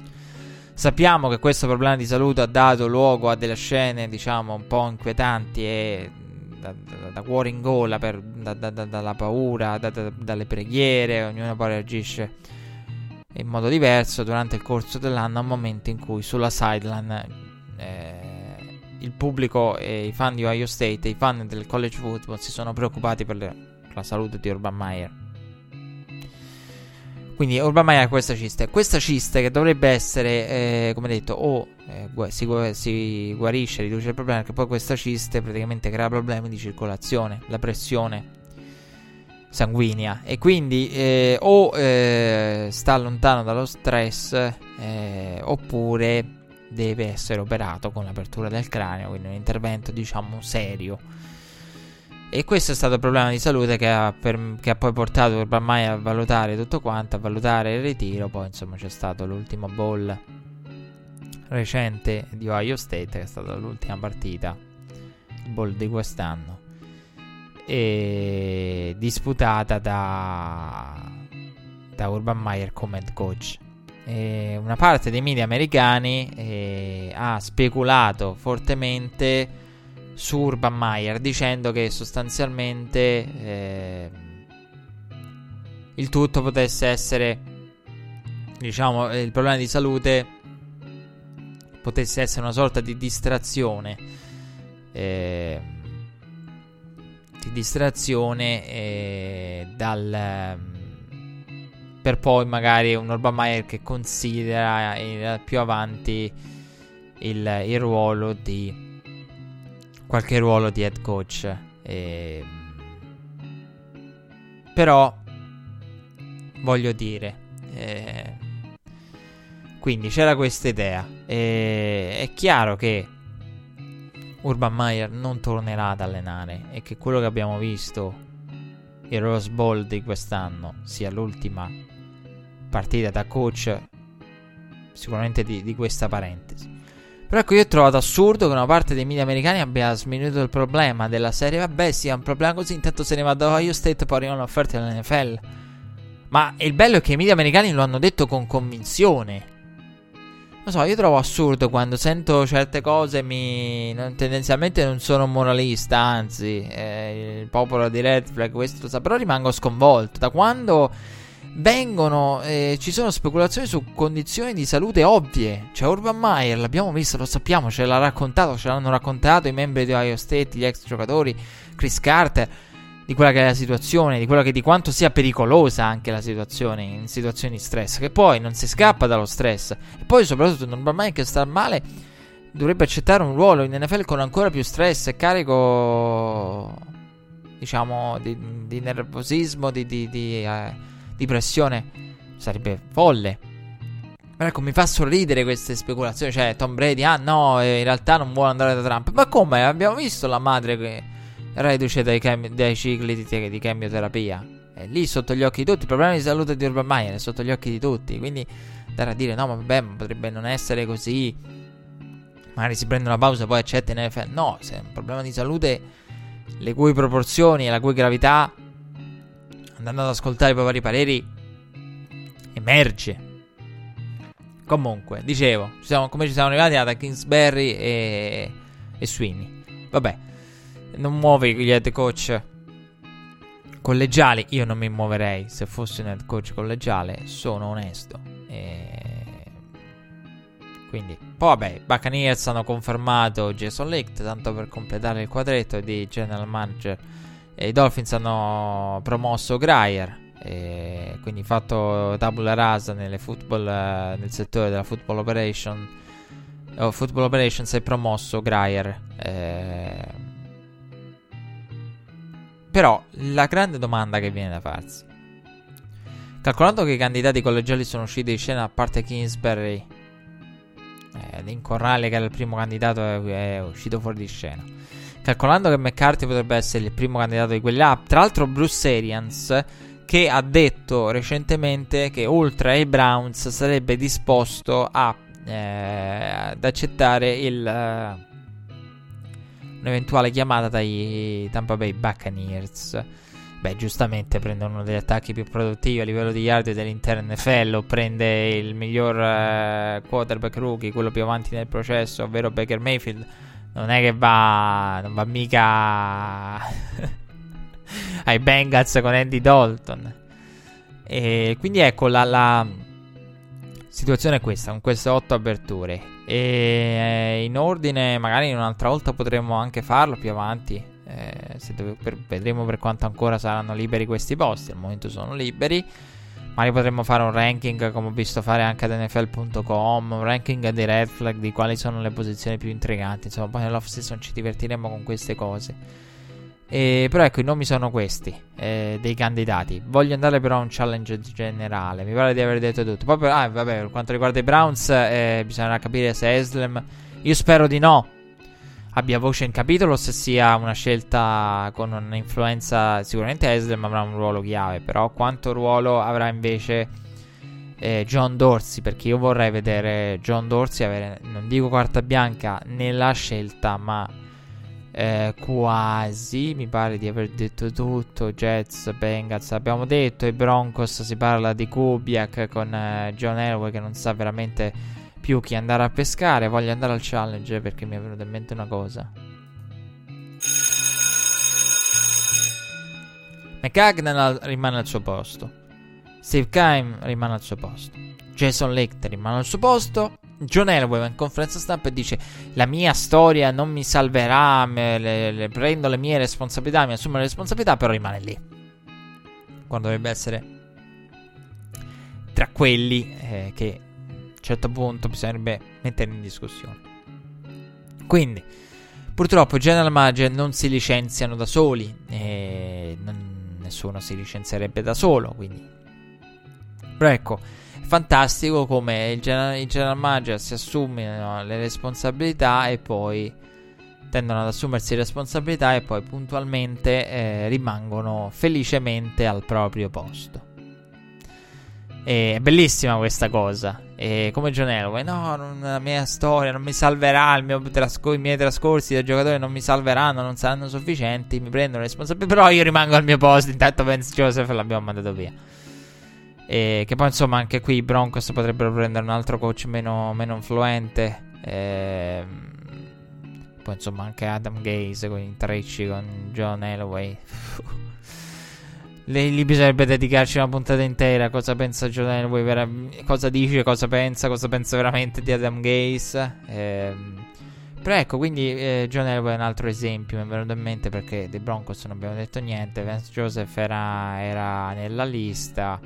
Sappiamo che questo problema di salute ha dato luogo a delle scene, diciamo, un po' inquietanti e da, da, da cuore in gola, per, da, dalla paura, dalle preghiere, ognuno poi reagisce in modo diverso durante il corso dell'anno, a un momento in cui sulla sideline eh, il pubblico e i fan di Ohio State e i fan del college football si sono preoccupati per, le, la salute di Urban Meyer. Quindi Urban Meyer ha questa ciste. Questa ciste che dovrebbe essere, eh, come detto, o eh, si, si, guarisce, riduce il problema, perché poi questa ciste praticamente crea problemi di circolazione, la pressione sanguigna e quindi eh, o eh, sta lontano dallo stress eh, oppure deve essere operato con l'apertura del cranio, quindi un intervento diciamo serio e questo è stato il problema di salute che ha, per, che ha poi portato Meyer a valutare tutto quanto, a valutare il ritiro. Poi insomma c'è stato l'ultimo ball recente di Ohio State, che è stata l'ultima partita, il ball di quest'anno, e disputata da, da Urban Meyer come head coach. E una parte dei media americani eh, ha speculato fortemente su Urban Meyer dicendo che sostanzialmente eh, il tutto potesse essere diciamo il problema di salute potesse essere una sorta di distrazione eh, di distrazione eh, dal per poi magari un Urban Meyer che considera il, più avanti il, il, ruolo di qualche ruolo di head coach. E, però voglio dire, eh, quindi c'era questa idea. E, è chiaro che Urban Meyer non tornerà ad allenare e che quello che abbiamo visto il Rose Bowl di quest'anno sia l'ultima partita da coach sicuramente di, di, questa parentesi. Però ecco, io ho trovato assurdo che una parte dei media americani abbia sminuito il problema della serie. Vabbè, sì, è un problema così, intanto se ne va da Ohio State poi arrivano offerte all'NFL. Ma il bello è che i media americani lo hanno detto con convinzione. Non so, io trovo assurdo quando sento certe cose, mi... tendenzialmente non sono un moralista, anzi, eh, il popolo di Red Flag questo lo sa, però rimango sconvolto. Da quando vengono, eh, ci sono speculazioni su condizioni di salute ovvie. Cioè Urban Meyer, l'abbiamo visto, lo sappiamo, ce l'ha raccontato, ce l'hanno raccontato i membri di Ohio State, gli ex giocatori, Chris Carter di quella che è la situazione, di che di quanto sia pericolosa anche la situazione in situazioni di stress, che poi non si scappa dallo stress. E poi soprattutto normalmente che sta male dovrebbe accettare un ruolo in NFL con ancora più stress e carico diciamo di, di nervosismo, di, di, di, eh, di pressione. Sarebbe folle. Ma ecco, mi fa sorridere queste speculazioni. Cioè, Tom Brady, ah no, eh, in realtà non vuole andare da Trump. Ma come? Abbiamo visto la madre che reduce dai, chem- dai cicli di, di chemioterapia. È lì sotto gli occhi di tutti. Il problema di salute di Urban Meyer è sotto gli occhi di tutti. Quindi andare a dire no, ma vabbè, potrebbe non essere così. Magari si prende una pausa e poi accetta in NFL. No, se è un problema di salute le cui proporzioni e la cui gravità, andando ad ascoltare i vari pareri, emerge. Comunque, dicevo, ci siamo, come ci siamo arrivati ad Kingsbury e, e Sweeney. Vabbè, non muove gli head coach collegiali. Io non mi muoverei se fossi un head coach collegiale. Sono onesto. E... Quindi, poi vabbè, Buccaneers hanno confermato Jason Licht, tanto per completare il quadretto di general manager. I Dolphins hanno promosso Grier. Quindi fatto tabula rasa football, nel settore della football operation. Oh, football operations è promosso Grier. Eh, però la grande domanda che viene da farsi. Calcolando che i candidati collegiali sono usciti di scena a parte Kingsbury, eh, Lincoln Riley che era il primo candidato è uscito fuori di scena. Calcolando che McCarthy potrebbe essere il primo candidato di quelli là, tra l'altro Bruce Arians che ha detto recentemente che oltre ai Browns sarebbe disposto a, eh, ad accettare il... Uh, un'eventuale chiamata dai Tampa Bay Buccaneers. Beh, giustamente prende uno degli attacchi più produttivi a livello di yard dell'intera NFL o prende il miglior uh, quarterback rookie, quello più avanti nel processo, ovvero Baker Mayfield. Non è che va, non va mica ai Bengals con Andy Dalton. E quindi ecco la, la situazione è questa, con queste otto aperture. E eh, in ordine, magari un'altra volta potremmo anche farlo più avanti. Eh, dove, per, vedremo per quanto ancora saranno liberi questi posti. Al momento sono liberi. Magari potremmo fare un ranking come ho visto fare anche ad NFL.com. Un ranking dei red flag di quali sono le posizioni più intriganti. Insomma, poi nell'off season ci divertiremo con queste cose. E, però ecco, i nomi sono questi eh, dei candidati. Voglio andare però a un challenge generale. Mi pare di aver detto tutto. Poi, per, ah, vabbè, per quanto riguarda i Browns, eh, bisognerà capire se Eslem. Io spero di no. Abbia voce in capitolo. Se sia una scelta con un'influenza. Sicuramente Eslem avrà un ruolo chiave. Però, quanto ruolo avrà invece eh, John Dorsey? Perché io vorrei vedere John Dorsey avere, non dico carta bianca nella scelta, ma eh, quasi, mi pare di aver detto tutto. Jets, Bengals, abbiamo detto. I Broncos si parla di Kubiak con eh, John Elway che non sa veramente più chi andare a pescare. Voglio andare al challenge perché mi è venuta in mente una cosa. McCagnan rimane al suo posto. Steve Kime rimane al suo posto. Jason Lecter rimane al suo posto. John Elway in conferenza stampa e dice la mia storia non mi salverà, me le, le, prendo le mie responsabilità, mi assumo le responsabilità, però rimane lì. Quando dovrebbe essere tra quelli eh, che certo punto bisognerebbe mettere in discussione. Quindi, purtroppo i general manager non si licenziano da soli, nessuno si licenzierebbe da solo, quindi... Però ecco, è fantastico come il general, general manager si assumono le responsabilità e poi tendono ad assumersi responsabilità e poi puntualmente eh, rimangono felicemente al proprio posto. E è bellissima questa cosa. E come John Elway, no, non, la mia storia non mi salverà, trascor- i miei trascorsi da giocatore non mi salveranno, non saranno sufficienti, mi prendono responsabilità, però io rimango al mio posto, intanto Vance Joseph l'abbiamo mandato via. E che poi insomma anche qui i Broncos potrebbero prendere un altro coach meno, meno influente. E, poi insomma anche Adam Gaze con i intrecci con John Elway. Lì, bisognerebbe dedicarci una puntata intera. Cosa pensa John Elway? Vera- cosa dice, cosa pensa, cosa pensa veramente di Adam Gaze. Ehm, però ecco, quindi eh, John Elway è un altro esempio. Mi è venuto in mente perché dei Broncos non abbiamo detto niente. Vance Joseph era, era nella lista.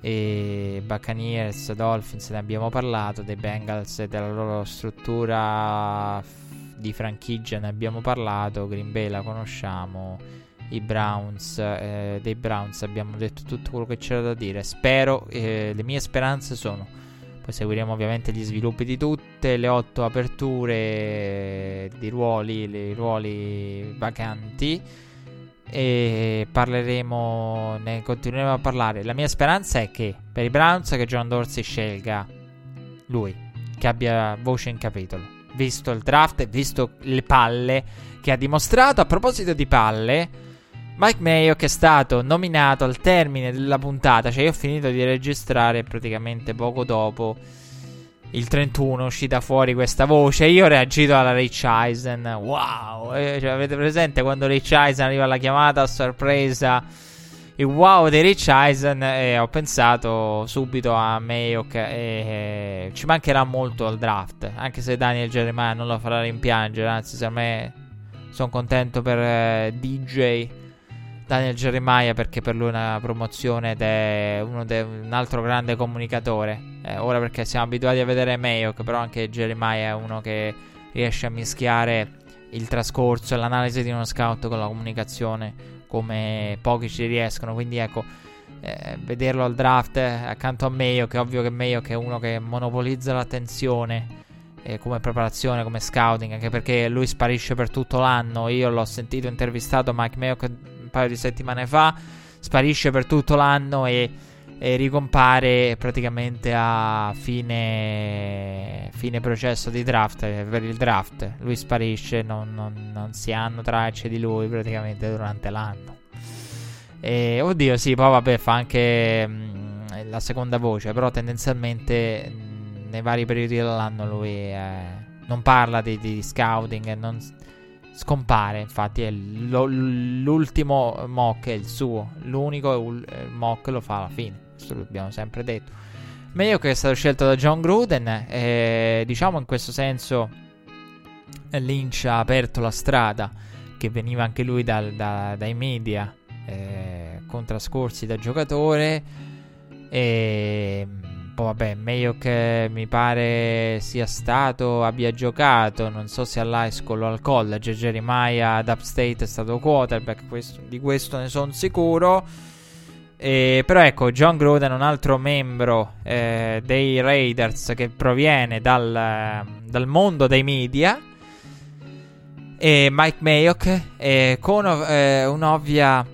E Buccaneers, Dolphins ne abbiamo parlato. Dei Bengals e della loro struttura di franchigia ne abbiamo parlato. Green Bay la conosciamo i Browns, eh, dei Browns abbiamo detto tutto quello che c'era da dire. Spero, eh, le mie speranze sono, poi seguiremo ovviamente gli sviluppi di tutte le otto aperture di ruoli, i ruoli vacanti e parleremo, ne continueremo a parlare. La mia speranza è che per i Browns che John Dorsey scelga lui, che abbia voce in capitolo, visto il draft visto le palle che ha dimostrato. A proposito di palle, Mike Mayo che è stato nominato al termine della puntata, cioè io ho finito di registrare praticamente poco dopo il 31 è uscita fuori questa voce. Io ho reagito alla Rich Eisen. Wow! Eh, cioè, avete presente quando Rich Eisen arriva alla chiamata a sorpresa? Il wow di Rich Eisen e ho pensato subito a Mayock e, e ci mancherà molto al draft, anche se Daniel Jeremiah non lo farà rimpiangere, anzi se a me sono contento per eh, DJ Daniel Jeremiah perché per lui è una promozione ed è de- un altro grande comunicatore. Eh, ora perché siamo abituati a vedere Mayock, però anche Jeremiah è uno che riesce a mischiare il trascorso e l'analisi di uno scout con la comunicazione come pochi ci riescono. Quindi ecco, eh, vederlo al draft accanto a Mayock, è ovvio che Mayock è uno che monopolizza l'attenzione. Eh, come preparazione, come scouting, anche perché lui sparisce per tutto l'anno. Io l'ho sentito intervistato Mike Mayock paio di settimane fa, sparisce per tutto l'anno e, e ricompare praticamente a fine, fine, processo di draft, eh, per il draft. Lui sparisce, non, non, non si hanno tracce di lui praticamente durante l'anno. E, oddio, sì, poi vabbè, fa anche mh, mm, la seconda voce, però tendenzialmente mh, mm, nei vari periodi dell'anno lui eh, non parla di, di scouting, non, scompare. Infatti, è l'ultimo mock è il suo. L'unico mock lo fa alla fine. Questo lo abbiamo sempre detto. Meglio che è stato scelto da John Gruden. E, diciamo in questo senso, Lynch ha aperto la strada. Che veniva anche lui dal, da, dai media. Eh, con trascorsi da giocatore. E poi vabbè, meglio che mi pare sia stato, abbia giocato, non so se all'high school o al college, Jeremiah ad Upstate è stato quarterback, questo, di questo ne sono sicuro. Eh, però ecco, John Gruden, un altro membro eh, dei Raiders che proviene dal, dal mondo dei media, e Mike Mayock, eh, con eh, un'ovvia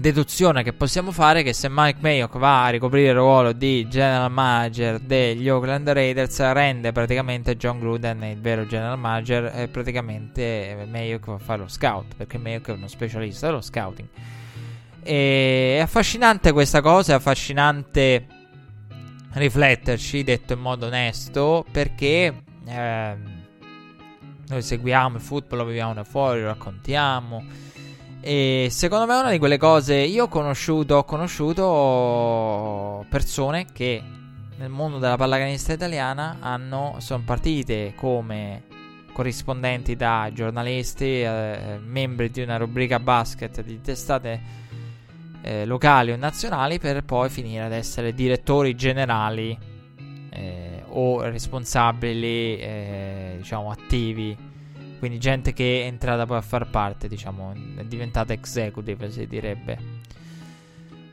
deduzione che possiamo fare è che se Mike Mayock va a ricoprire il ruolo di general manager degli Oakland Raiders rende praticamente John Gruden il vero general manager e praticamente Mayock va a fare lo scout perché Mayock è uno specialista dello scouting. E è affascinante questa cosa è affascinante rifletterci detto in modo onesto perché eh, noi seguiamo il football lo viviamo da fuori lo raccontiamo e secondo me è una di quelle cose. Io ho conosciuto, ho conosciuto persone che nel mondo della pallacanista italiana hanno, sono partite come corrispondenti da giornalisti, eh, membri di una rubrica basket di testate eh, locali o nazionali per poi finire ad essere direttori generali eh, o responsabili, eh, diciamo, attivi. Quindi gente che è entrata poi a far parte, diciamo, è diventata executive, si direbbe,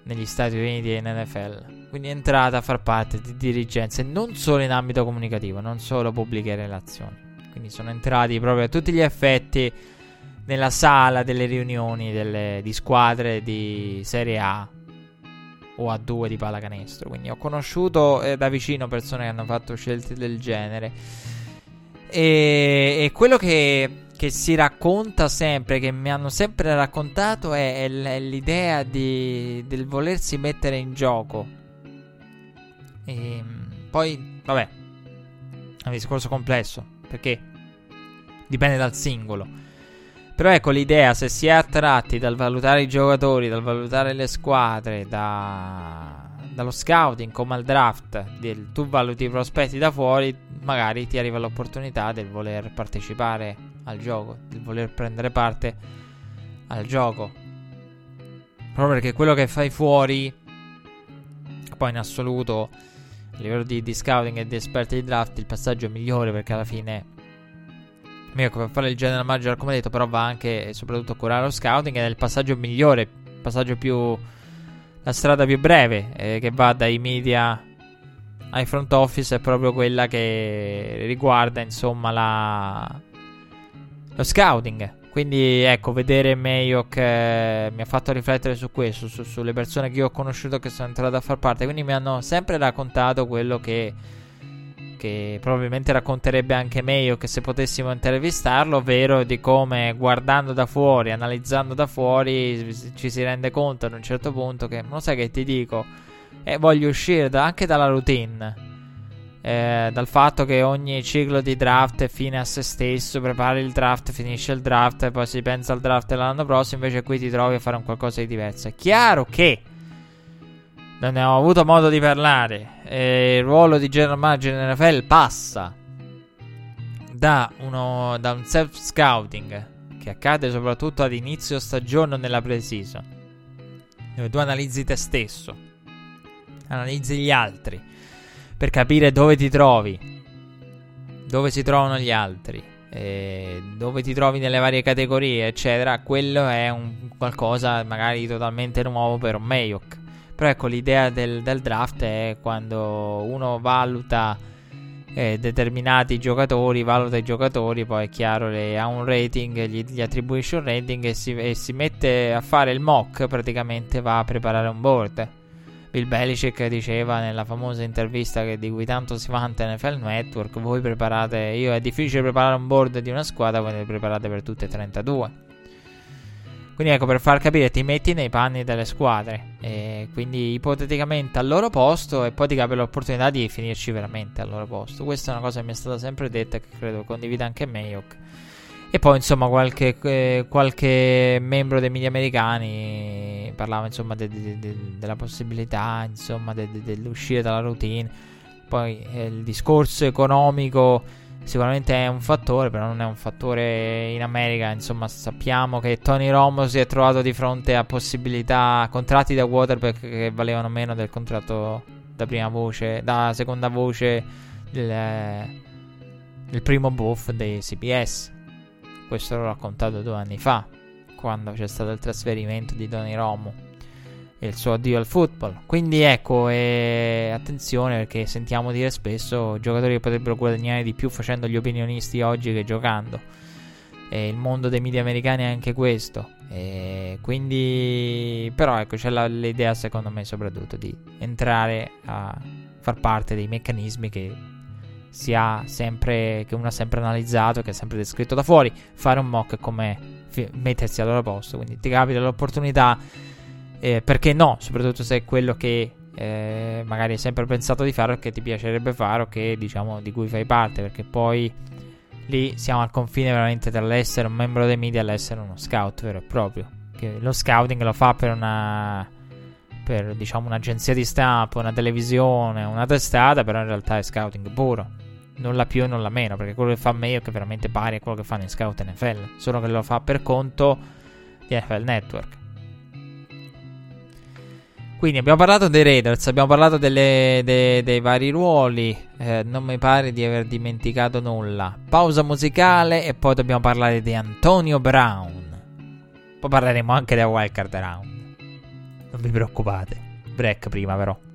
negli Stati Uniti e in NFL. Quindi è entrata a far parte di dirigenze non solo in ambito comunicativo, non solo pubbliche relazioni. Quindi sono entrati proprio a tutti gli effetti nella sala delle riunioni delle, di squadre di Serie A o A2 di pallacanestro. Quindi ho conosciuto eh, da vicino persone che hanno fatto scelte del genere. E, e quello che, che, si racconta sempre, che mi hanno sempre raccontato, è, è, l'idea di, del volersi mettere in gioco. E, ehm, poi, vabbè, è un discorso complesso, perché dipende dal singolo. Però ecco l'idea, se si è attratti dal valutare i giocatori, dal valutare le squadre, da, dallo scouting come al draft, del, tu valuti i prospetti da fuori, magari ti arriva l'opportunità del voler partecipare al gioco, del voler prendere parte al gioco. Proprio perché quello che fai fuori, poi in assoluto, a livello di, di scouting e di esperti di draft, il passaggio migliore perché alla fine Ecco, per fare il general manager, come detto, però va anche e soprattutto curare lo scouting ed è il passaggio migliore, il passaggio più... la strada più breve, eh, che va dai media ai front office, è proprio quella che riguarda, insomma, la... lo scouting. Quindi, ecco, vedere Mayock eh, mi ha fatto riflettere su questo, su, sulle persone che io ho conosciuto che sono entrate a far parte. Quindi mi hanno sempre raccontato quello che che probabilmente racconterebbe anche meglio che se potessimo intervistarlo, ovvero di come guardando da fuori, analizzando da fuori, ci si rende conto ad un certo punto che, non sai che ti dico, eh, voglio uscire da, anche dalla routine. Eh, dal fatto che ogni ciclo di draft è fine a se stesso, prepari il draft, finisce il draft e poi si pensa al draft l'anno prossimo, invece qui ti trovi a fare un qualcosa di diverso. È chiaro che ne ho avuto modo di parlare. E il ruolo di general manager in NFL passa da, uno, da un self scouting che accade soprattutto ad inizio stagione o nella pre-season, dove tu analizzi te stesso, analizzi gli altri per capire dove ti trovi, dove si trovano gli altri, dove ti trovi nelle varie categorie, eccetera. Quello è un qualcosa magari totalmente nuovo per un Mayock però ecco, l'idea del, del draft è quando uno valuta eh, determinati giocatori, valuta i giocatori, poi è chiaro, le, ha un rating, gli, gli attribuisce un rating e si, e si, mette a fare il mock, praticamente va a preparare un board. Bill Belichick diceva nella famosa intervista che, di cui tanto si vanta NFL Network, voi preparate, io è difficile preparare un board di una squadra, voi ne preparate per tutte e 32. Quindi ecco, per far capire, ti metti nei panni delle squadre. E quindi ipoteticamente al loro posto e poi ti capita l'opportunità di finirci veramente al loro posto. Questa è una cosa che mi è stata sempre detta e che credo condivida anche Mayok. E poi insomma qualche, eh, qualche membro dei media americani parlava insomma de, de, de, della possibilità insomma dell'uscire dalla routine. Poi eh, il discorso economico sicuramente è un fattore, però non è un fattore in America. Insomma, sappiamo che Tony Romo si è trovato di fronte a possibilità, contratti da quarterback che valevano meno del contratto da prima voce, da seconda voce del, del primo buff dei CBS. Questo l'ho raccontato due anni fa, quando c'è stato il trasferimento di Tony Romo il suo addio al football. Quindi ecco, e attenzione perché sentiamo dire spesso giocatori che potrebbero guadagnare di più facendo gli opinionisti oggi che giocando. E il mondo dei media americani è anche questo. E quindi, però, ecco, c'è la, l'idea, secondo me, soprattutto di entrare a far parte dei meccanismi che si ha sempre, che uno ha sempre analizzato, che è sempre descritto da fuori. Fare un mock come fi- mettersi al loro posto. Quindi ti capita l'opportunità eh, perché no? Soprattutto se è quello che eh, magari hai sempre pensato di fare o che ti piacerebbe fare o che diciamo di cui fai parte. Perché poi lì siamo al confine veramente tra l'essere un membro dei media e l'essere uno scout vero e proprio. Che lo scouting lo fa per una. Per diciamo un'agenzia di stampa, una televisione, una testata, però in realtà è scouting puro. Nulla più e nulla meno, perché quello che fa meglio che veramente pari a quello che fanno in Scout NFL, solo che lo fa per conto di NFL Network. Quindi abbiamo parlato dei Raiders, abbiamo parlato delle, de, dei vari ruoli, eh, non mi pare di aver dimenticato nulla. Pausa musicale e poi dobbiamo parlare di Antonio Brown. Poi parleremo anche del Wildcard Round. Non vi preoccupate. Break prima però.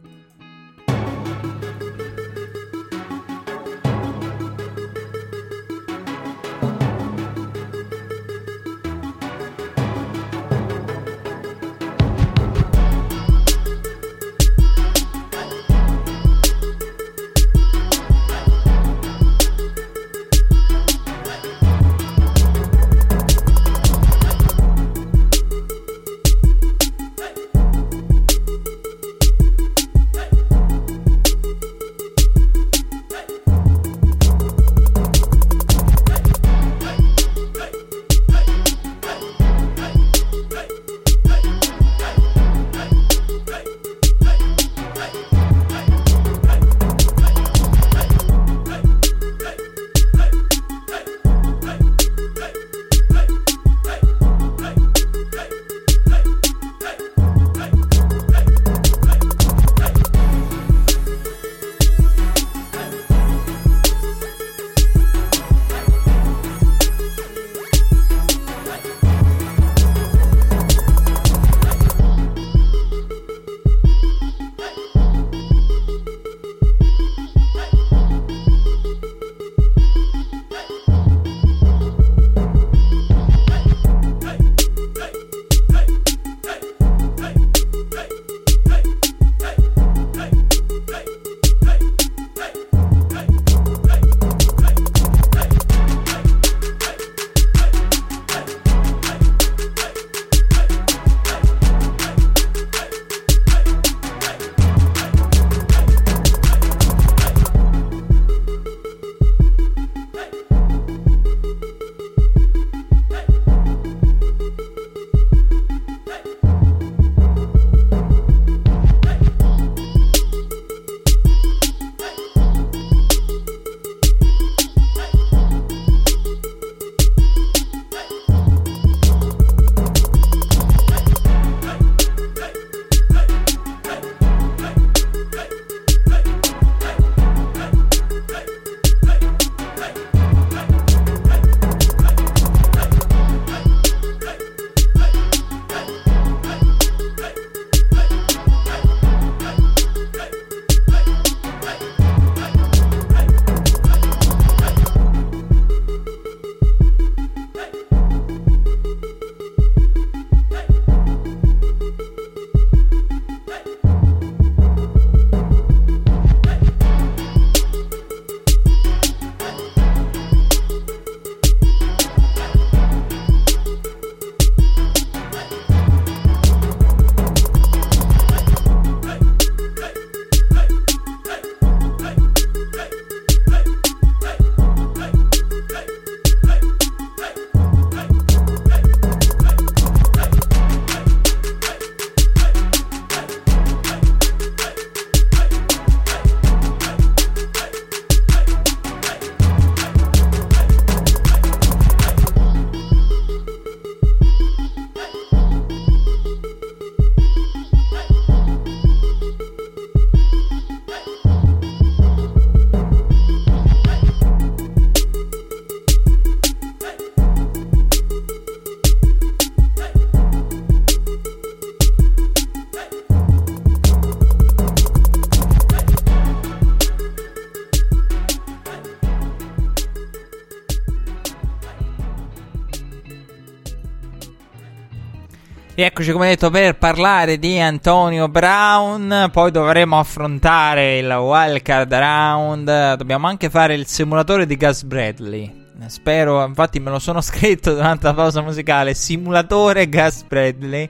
Rieccoci come detto per parlare di Antonio Brown, poi dovremo affrontare il wildcard round, dobbiamo anche fare il simulatore di Gus Bradley. Spero, infatti me lo sono scritto durante la pausa musicale, simulatore Gus Bradley,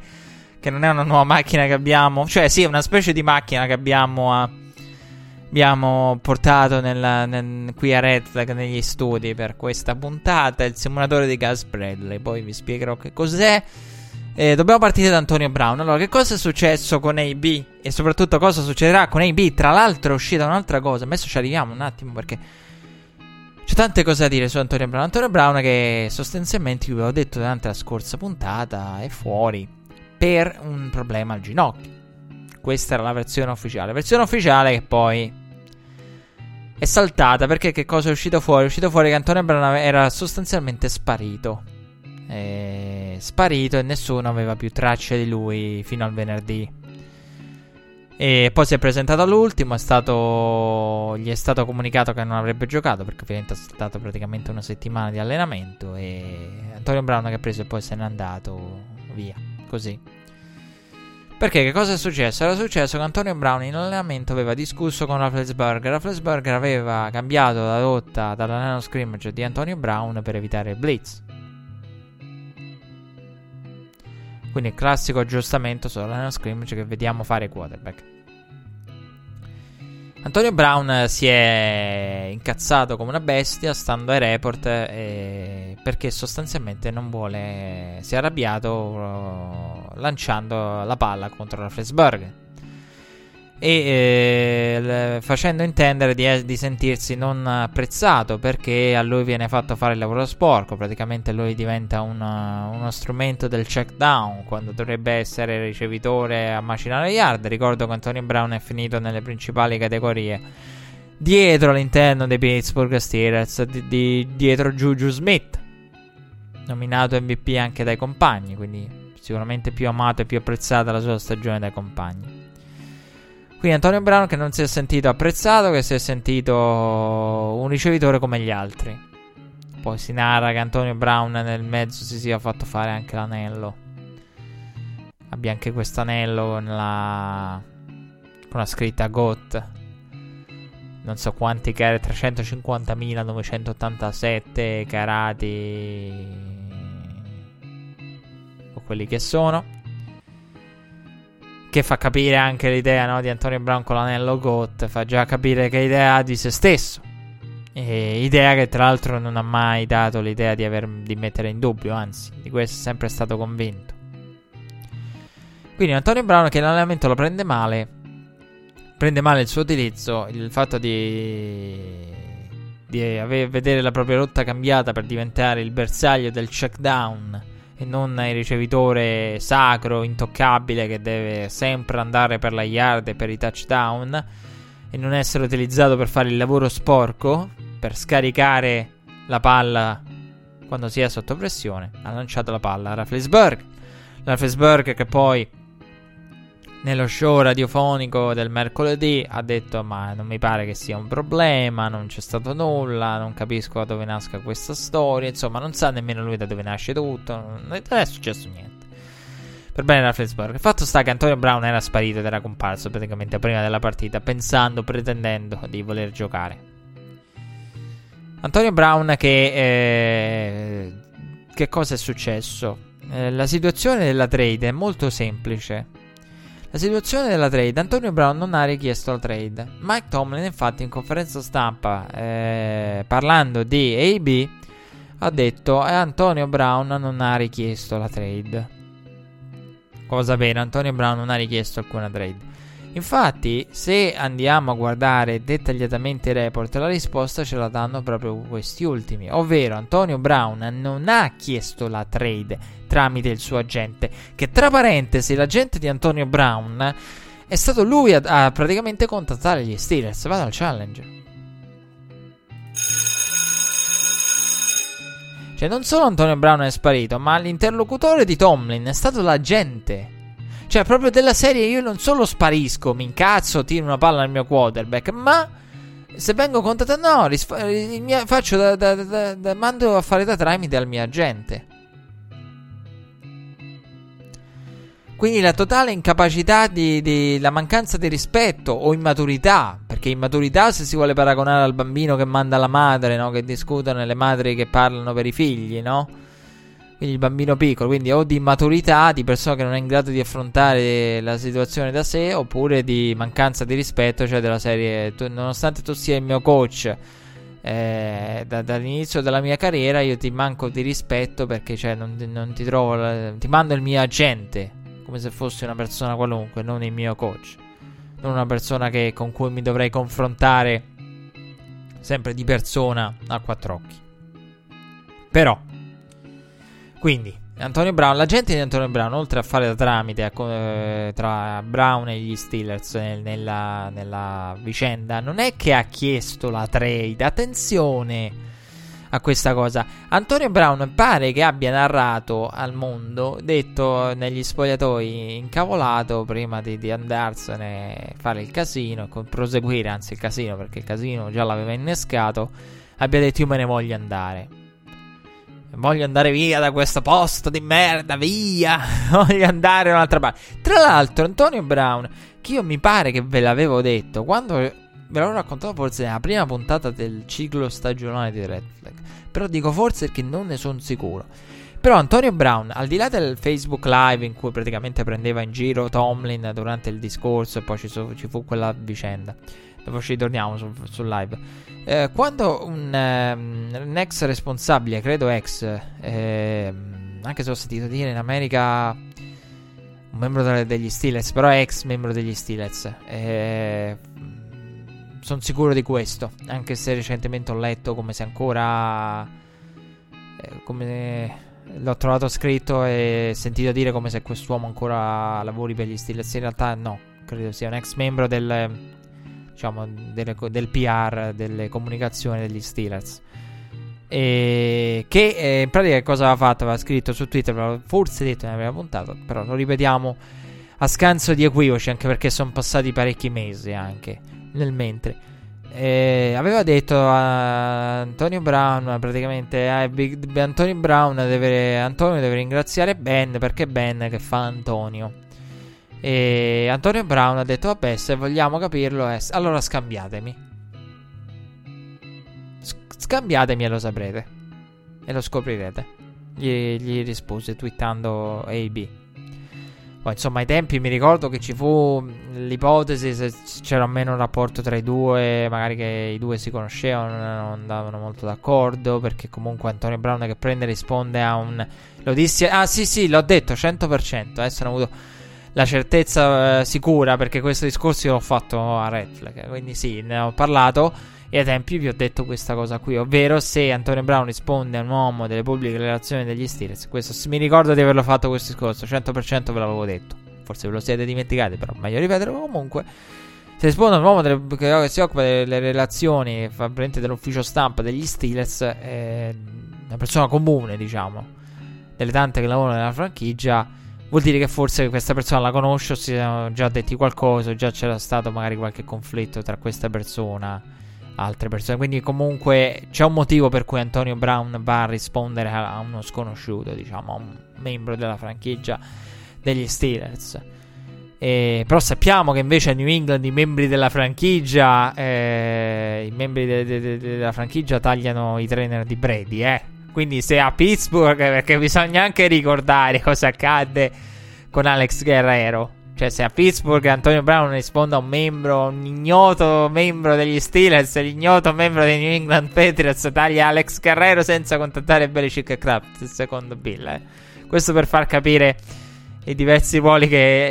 che non è una nuova macchina che abbiamo, cioè sì, è una specie di macchina che abbiamo, a, abbiamo portato nel, nel, qui a Red Flag negli studi per questa puntata, il simulatore di Gus Bradley, poi vi spiegherò che cos'è. Eh, dobbiamo partire da Antonio Brown. Allora, che cosa è successo con AB? E soprattutto cosa succederà con AB? Tra l'altro è uscita un'altra cosa. Adesso ci arriviamo un attimo perché c'è tante cose da dire su Antonio Brown. Antonio Brown che sostanzialmente, vi avevo detto durante la scorsa puntata, è fuori per un problema al ginocchio. Questa era la versione ufficiale. Versione ufficiale che poi è saltata perché che cosa è uscito fuori? È uscito fuori che Antonio Brown era sostanzialmente sparito. È sparito e nessuno aveva più tracce di lui fino al venerdì. E poi si è presentato all'ultimo. È stato, gli è stato comunicato che non avrebbe giocato perché ovviamente ha stato praticamente una settimana di allenamento. E Antonio Brown che ha preso e poi se n'è andato via. Così. Perché che cosa è successo? Era successo che Antonio Brown in allenamento aveva discusso con Rafflesberger. Rafflesberger aveva cambiato la rotta dall'anello scrimmage di Antonio Brown per evitare il blitz. Quindi il classico aggiustamento sull'anello scrimmage che vediamo fare quarterback. Antonio Brown si è incazzato come una bestia stando ai report eh, perché sostanzialmente non vuole, si è arrabbiato uh, lanciando la palla contro la Flesburg e eh, facendo intendere di, di, sentirsi non apprezzato perché a lui viene fatto fare il lavoro sporco, praticamente lui diventa un, uno strumento del check down quando dovrebbe essere ricevitore a macinare yard. Ricordo che Antonio Brown è finito nelle principali categorie dietro all'interno dei Pittsburgh Steelers, di, di, dietro Juju Smith, nominato MVP anche dai compagni, quindi sicuramente più amato e più apprezzata la sua stagione dai compagni. Quindi Antonio Brown che non si è sentito apprezzato, che si è sentito un ricevitore come gli altri. Poi si narra che Antonio Brown nel mezzo si sia fatto fare anche l'anello. Abbia anche questo anello con la, con la scritta GOT. Non so quanti carati, 350.987 carati. O quelli che sono che fa capire anche l'idea no, di Antonio Brown con l'anello GOAT, fa già capire che idea ha di se stesso. E idea che tra l'altro non ha mai dato l'idea di, aver, di mettere in dubbio, anzi, di questo è sempre stato convinto. Quindi Antonio Brown che l'allenamento lo prende male, prende male il suo utilizzo, il fatto di, di avere, vedere la propria rotta cambiata per diventare il bersaglio del check down e non il ricevitore sacro, intoccabile che deve sempre andare per la yard e per i touchdown e non essere utilizzato per fare il lavoro sporco, per scaricare la palla quando si è sotto pressione, ha lanciato la palla a Rafflesberg. Rafflesberg che poi nello show radiofonico del mercoledì ha detto ma non mi pare che sia un problema, non c'è stato nulla, non capisco da dove nasca questa storia, insomma non sa nemmeno lui da dove nasce tutto, non è successo niente. Per bene da Flensburg. Il fatto sta che Antonio Brown era sparito ed era comparso praticamente prima della partita, pensando, pretendendo di voler giocare. Antonio Brown che... Eh, che cosa è successo? Eh, la situazione della trade è molto semplice. La situazione della trade, Antonio Brown non ha richiesto la trade. Mike Tomlin infatti in conferenza stampa eh, parlando di AB ha detto eh, Antonio Brown non ha richiesto la trade. Cosa vero, Antonio Brown non ha richiesto alcuna trade. Infatti, se andiamo a guardare dettagliatamente i report, la risposta ce la danno proprio questi ultimi, ovvero Antonio Brown non ha chiesto la trade tramite il suo agente, che tra parentesi l'agente di Antonio Brown è stato lui a, a praticamente contattare gli Steelers, vado al challenge. Cioè non solo Antonio Brown è sparito, ma l'interlocutore di Tomlin è stato l'agente cioè, proprio della serie io non solo sparisco, mi incazzo, tiro una palla al mio quarterback, ma se vengo contattato, no, risfa- mio, faccio da, da, da, da, mando a fare da tramite al mio agente. Quindi la totale incapacità di, di, la mancanza di rispetto o immaturità, perché immaturità se si vuole paragonare al bambino che manda la madre, no? Che discutono le madri che parlano per i figli, no? Quindi il bambino piccolo, quindi o di immaturità, di persona che non è in grado di affrontare la situazione da sé, oppure di mancanza di rispetto, cioè della serie, tu, nonostante tu sia il mio coach eh, da, dall'inizio della mia carriera, io ti manco di rispetto perché cioè, non, non ti trovo, ti mando il mio agente, come se fossi una persona qualunque, non il mio coach, non una persona che, con cui mi dovrei confrontare sempre di persona a quattro occhi. Però quindi, Antonio Brown, la gente di Antonio Brown, oltre a fare da tramite eh, tra Brown e gli Steelers nel, nella, nella vicenda, non è che ha chiesto la trade. Attenzione a questa cosa. Antonio Brown pare che abbia narrato al mondo, detto negli spogliatoi, incavolato prima di, di andarsene fare il casino, proseguire anzi il casino, perché il casino già l'aveva innescato, abbia detto io me ne voglio andare. Voglio andare via da questo posto di merda, via! Voglio andare da un'altra parte. Tra l'altro, Antonio Brown, che io mi pare che ve l'avevo detto, quando ve l'avevo raccontato forse nella prima puntata del ciclo stagionale di Red Flag. Però dico forse perché non ne sono sicuro. Però Antonio Brown, al di là del Facebook Live in cui praticamente prendeva in giro Tomlin durante il discorso e poi ci, so, ci fu quella vicenda, dopo ci torniamo sul, sul live. Eh, quando un, um, un, ex responsabile, credo ex, eh, anche se ho sentito dire in America un membro degli Steelers, però ex membro degli Steelers, eh, sono sicuro di questo, anche se recentemente ho letto come se ancora... Eh, come l'ho trovato scritto e sentito dire come se quest'uomo ancora lavori per gli Steelers. In realtà no, credo sia un ex membro del diciamo, delle, del PR, delle comunicazioni degli Steelers. E che eh, in pratica cosa aveva fatto? Aveva scritto su Twitter, forse detto ne aveva puntato, però lo ripetiamo a scanso di equivoci, anche perché sono passati parecchi mesi anche nel mentre. Eh, aveva detto a Antonio Brown praticamente eh, Big, Antonio Brown deve, Antonio deve ringraziare Ben perché Ben che fa Antonio e Antonio Brown ha detto: Vabbè, se vogliamo capirlo, è... allora scambiatemi. Scambiatemi e lo saprete. E lo scoprirete. Gli, gli rispose twittando AB. Poi, insomma, ai tempi mi ricordo che ci fu l'ipotesi se c'era almeno un rapporto tra i due, magari che i due si conoscevano, non andavano molto d'accordo, perché comunque Antonio Brown che prende risponde a un... Lo dissi... Ah sì sì, l'ho detto, 100%, adesso hanno avuto la certezza eh, sicura perché questo discorso io l'ho fatto a Red quindi sì, ne ho parlato e ai tempi vi ho detto questa cosa qui, ovvero se Antonio Brown risponde a un uomo delle pubbliche relazioni degli Steelers, questo mi ricordo di averlo fatto questo discorso, 100% ve l'avevo detto, forse ve lo siete dimenticati, però meglio ripeterlo comunque. Se risponde a un uomo delle, che si occupa delle relazioni, fa dell'ufficio stampa degli Steelers, è una persona comune, diciamo, delle tante che lavorano nella franchigia vuol dire che forse questa persona la conosce o si sono già detti qualcosa, o già c'era stato magari qualche conflitto tra questa persona e altre persone. Quindi comunque c'è un motivo per cui Antonio Brown va a rispondere a, uno sconosciuto, diciamo, a un membro della franchigia degli Steelers. Eh, però sappiamo che invece a New England i membri della franchigia, eh, i membri de- de- de- della franchigia tagliano i trainer di Brady, eh. Quindi se a Pittsburgh, perché bisogna anche ricordare cosa accadde con Alex Guerrero. Cioè, se a Pittsburgh Antonio Brown risponde a un membro, un ignoto membro degli Steelers, l'ignoto membro dei New England Patriots taglia Alex Guerrero senza contattare Belichick e Kraft, secondo Bill. Eh. Questo per far capire i diversi ruoli che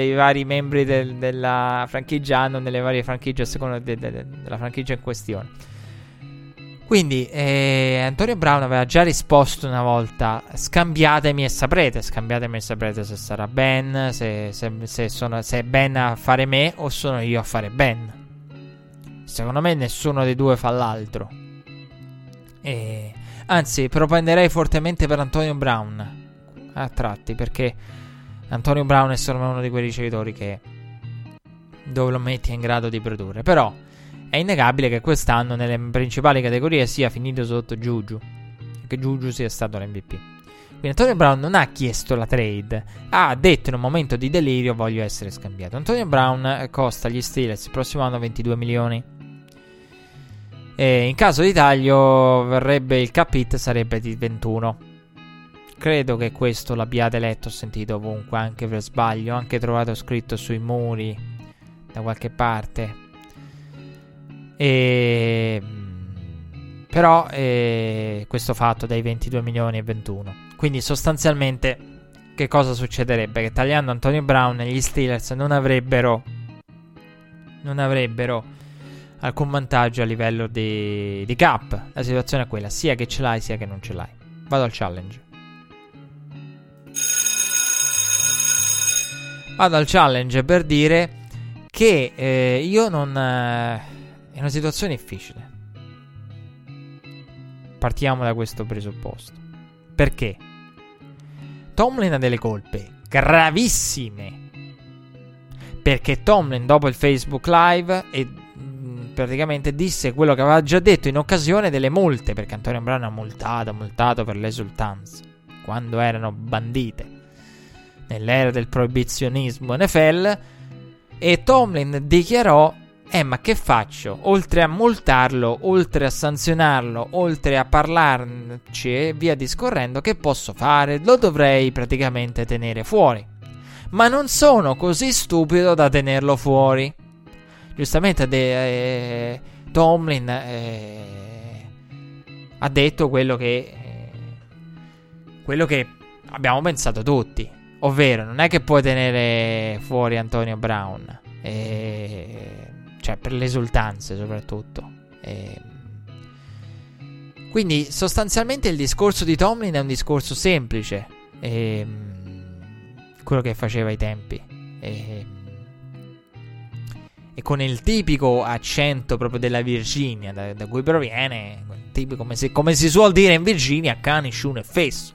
eh, i vari membri del, della franchigia hanno nelle varie franchigie a seconda de, de, de, della franchigia in questione. Quindi eh, Antonio Brown aveva già risposto una volta: scambiatemi e saprete. Scambiatemi e saprete se sarà Ben, se, se, se, sono, se è Ben a fare me o sono io a fare Ben. Secondo me nessuno dei due fa l'altro. E, anzi, propenderei fortemente per Antonio Brown a tratti perché Antonio Brown è solo uno di quei ricevitori che dove lo metti è in grado di produrre. Però è innegabile che quest'anno nelle principali categorie sia finito sotto Juju. Che Juju sia stato l'MVP. Quindi Antonio Brown non ha chiesto la trade, ha detto in un momento di delirio voglio essere scambiato. Antonio Brown costa agli Steelers il prossimo anno 22 milioni. E in caso di taglio verrebbe il cap hit sarebbe di 21. Credo che questo l'abbiate letto, sentito ovunque, anche per sbaglio, anche trovato scritto sui muri da qualche parte. E, però eh, questo fatto dai 22 milioni e 21. Quindi sostanzialmente che cosa succederebbe? Che tagliando Antonio Brown gli Steelers non avrebbero non avrebbero alcun vantaggio a livello di, di cap. La situazione è quella, sia che ce l'hai sia che non ce l'hai. Vado al challenge. vado al challenge per dire che eh, io non... Eh, è una situazione difficile. Partiamo da questo presupposto. Perché? Tomlin ha delle colpe gravissime. Perché Tomlin dopo il Facebook Live e praticamente disse quello che aveva già detto in occasione delle multe, perché Antonio Brown ha multato, multato per le esultanze, quando erano bandite, nell'era del proibizionismo NFL, e Tomlin dichiarò, eh ma che faccio? Oltre a multarlo, oltre a sanzionarlo, oltre a parlarci e via discorrendo, che posso fare? Lo dovrei praticamente tenere fuori. Ma non sono così stupido da tenerlo fuori giustamente de, eh, Tomlin eh, ha detto quello che, eh, quello che abbiamo pensato tutti. Ovvero, non è che puoi tenere fuori Antonio Brown. Eh, cioè, per le esultanze soprattutto. Eh, quindi, sostanzialmente, il discorso di Tomlin è un discorso semplice. Eh, quello che faceva ai tempi. Eh, e con il tipico accento proprio della Virginia, da, da cui proviene, come, si, come si suol dire in Virginia, cani, sciun e fesso.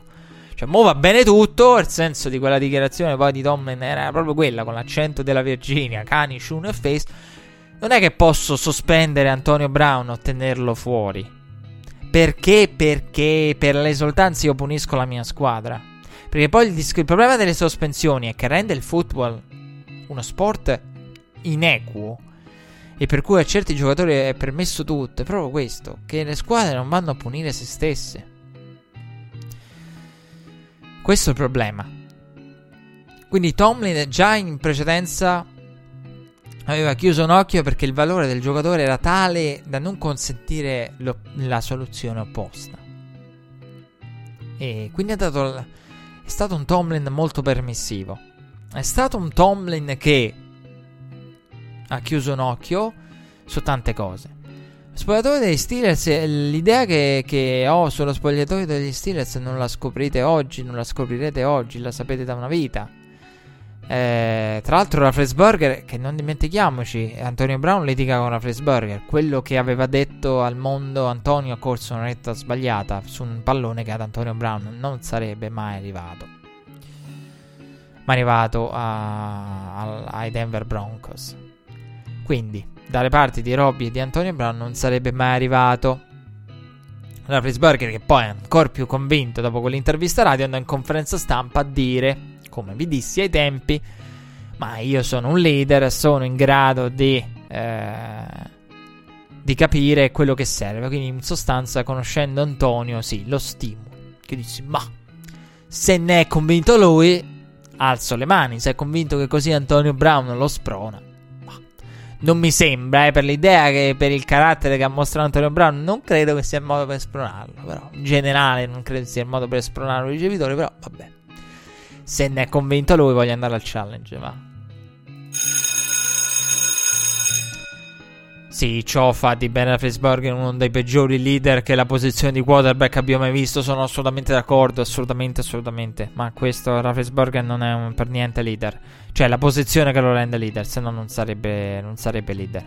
Cioè, mo va bene tutto, il senso di quella dichiarazione poi di Tomlin era proprio quella, con l'accento della Virginia, cani, sciun e fesso. Non è che posso sospendere Antonio Brown o tenerlo fuori. Perché? Perché per le esultanze io punisco la mia squadra. Perché poi il, il problema delle sospensioni è che rende il football uno sport inequo e per cui a certi giocatori è permesso tutto, è proprio questo, che le squadre non vanno a punire se stesse. Questo è il problema. Quindi Tomlin già in precedenza aveva chiuso un occhio perché il valore del giocatore era tale da non consentire lo, la soluzione opposta. E quindi è, dato, è stato un Tomlin molto permissivo. È stato un Tomlin che ha chiuso un occhio su tante cose. Spogliatoio degli Steelers, l'idea che, che, ho sullo spogliatoio degli Steelers non la scoprite oggi, non la scoprirete oggi, la sapete da una vita. Eh, tra l'altro la Fresburger, che non dimentichiamoci, Antonio Brown litiga con la Fresburger, quello che aveva detto al mondo Antonio ha corso una retta sbagliata su un pallone che ad Antonio Brown non sarebbe mai arrivato. Ma è arrivato a, a, ai Denver Broncos. Quindi, dalle parti di Robby e di Antonio Brown non sarebbe mai arrivato. La Frisburger, che poi è ancora più convinto dopo quell'intervista radio, andò in conferenza stampa a dire, come vi dissi ai tempi, ma io sono un leader, sono in grado di, eh, di capire quello che serve. Quindi, in sostanza, conoscendo Antonio, sì, lo stimo. Che dissi, ma se ne è convinto lui, alzo le mani. Se è convinto che così Antonio Brown lo sprona, non mi sembra, eh, per l'idea che per il carattere che ha mostrato Antonio Brown, non credo che sia il modo per spronarlo. Però, in generale, non credo sia il modo per spronare un ricevitore. Però, vabbè. Se ne è convinto lui, voglio andare al challenge. Va. Sì, ciò fa di Ben Roethlisberger uno dei peggiori leader che la posizione di quarterback abbia mai visto. Sono assolutamente d'accordo, assolutamente, assolutamente. Ma questo Roethlisberger non è un, per niente leader. Cioè, la posizione che lo rende leader, se no non sarebbe, non sarebbe leader.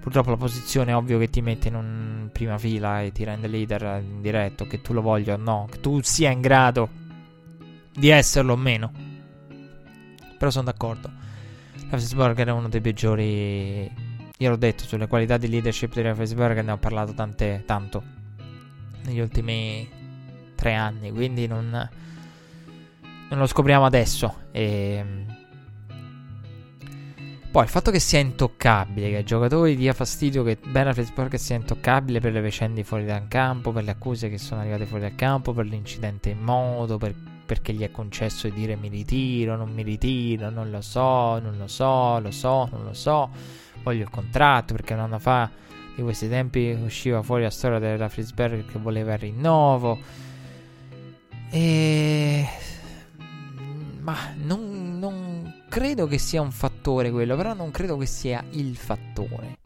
Purtroppo la posizione è ovvio che ti mette in un prima fila e ti rende leader in diretto, che tu lo voglia o no, che tu sia in grado di esserlo o meno. Però sono d'accordo. Roethlisberger è uno dei peggiori io l'ho detto, sulle qualità di leadership di Raffensberg ne ho parlato tante, tanto negli ultimi tre anni, quindi non, non lo scopriamo adesso. E... Ehm, poi il fatto che sia intoccabile, che ai giocatori dia fastidio che Ben Roethlisberger sia intoccabile per le vicende fuori dal campo, per le accuse che sono arrivate fuori dal campo, per l'incidente in moto, per, perché gli è concesso di dire mi ritiro, non mi ritiro, non lo so, non lo so, lo so, non lo so voglio il contratto perché un anno fa di questi tempi usciva fuori la storia della Frisberg che voleva il rinnovo. E ma non, non, credo che sia un fattore quello però non credo che sia il fattore.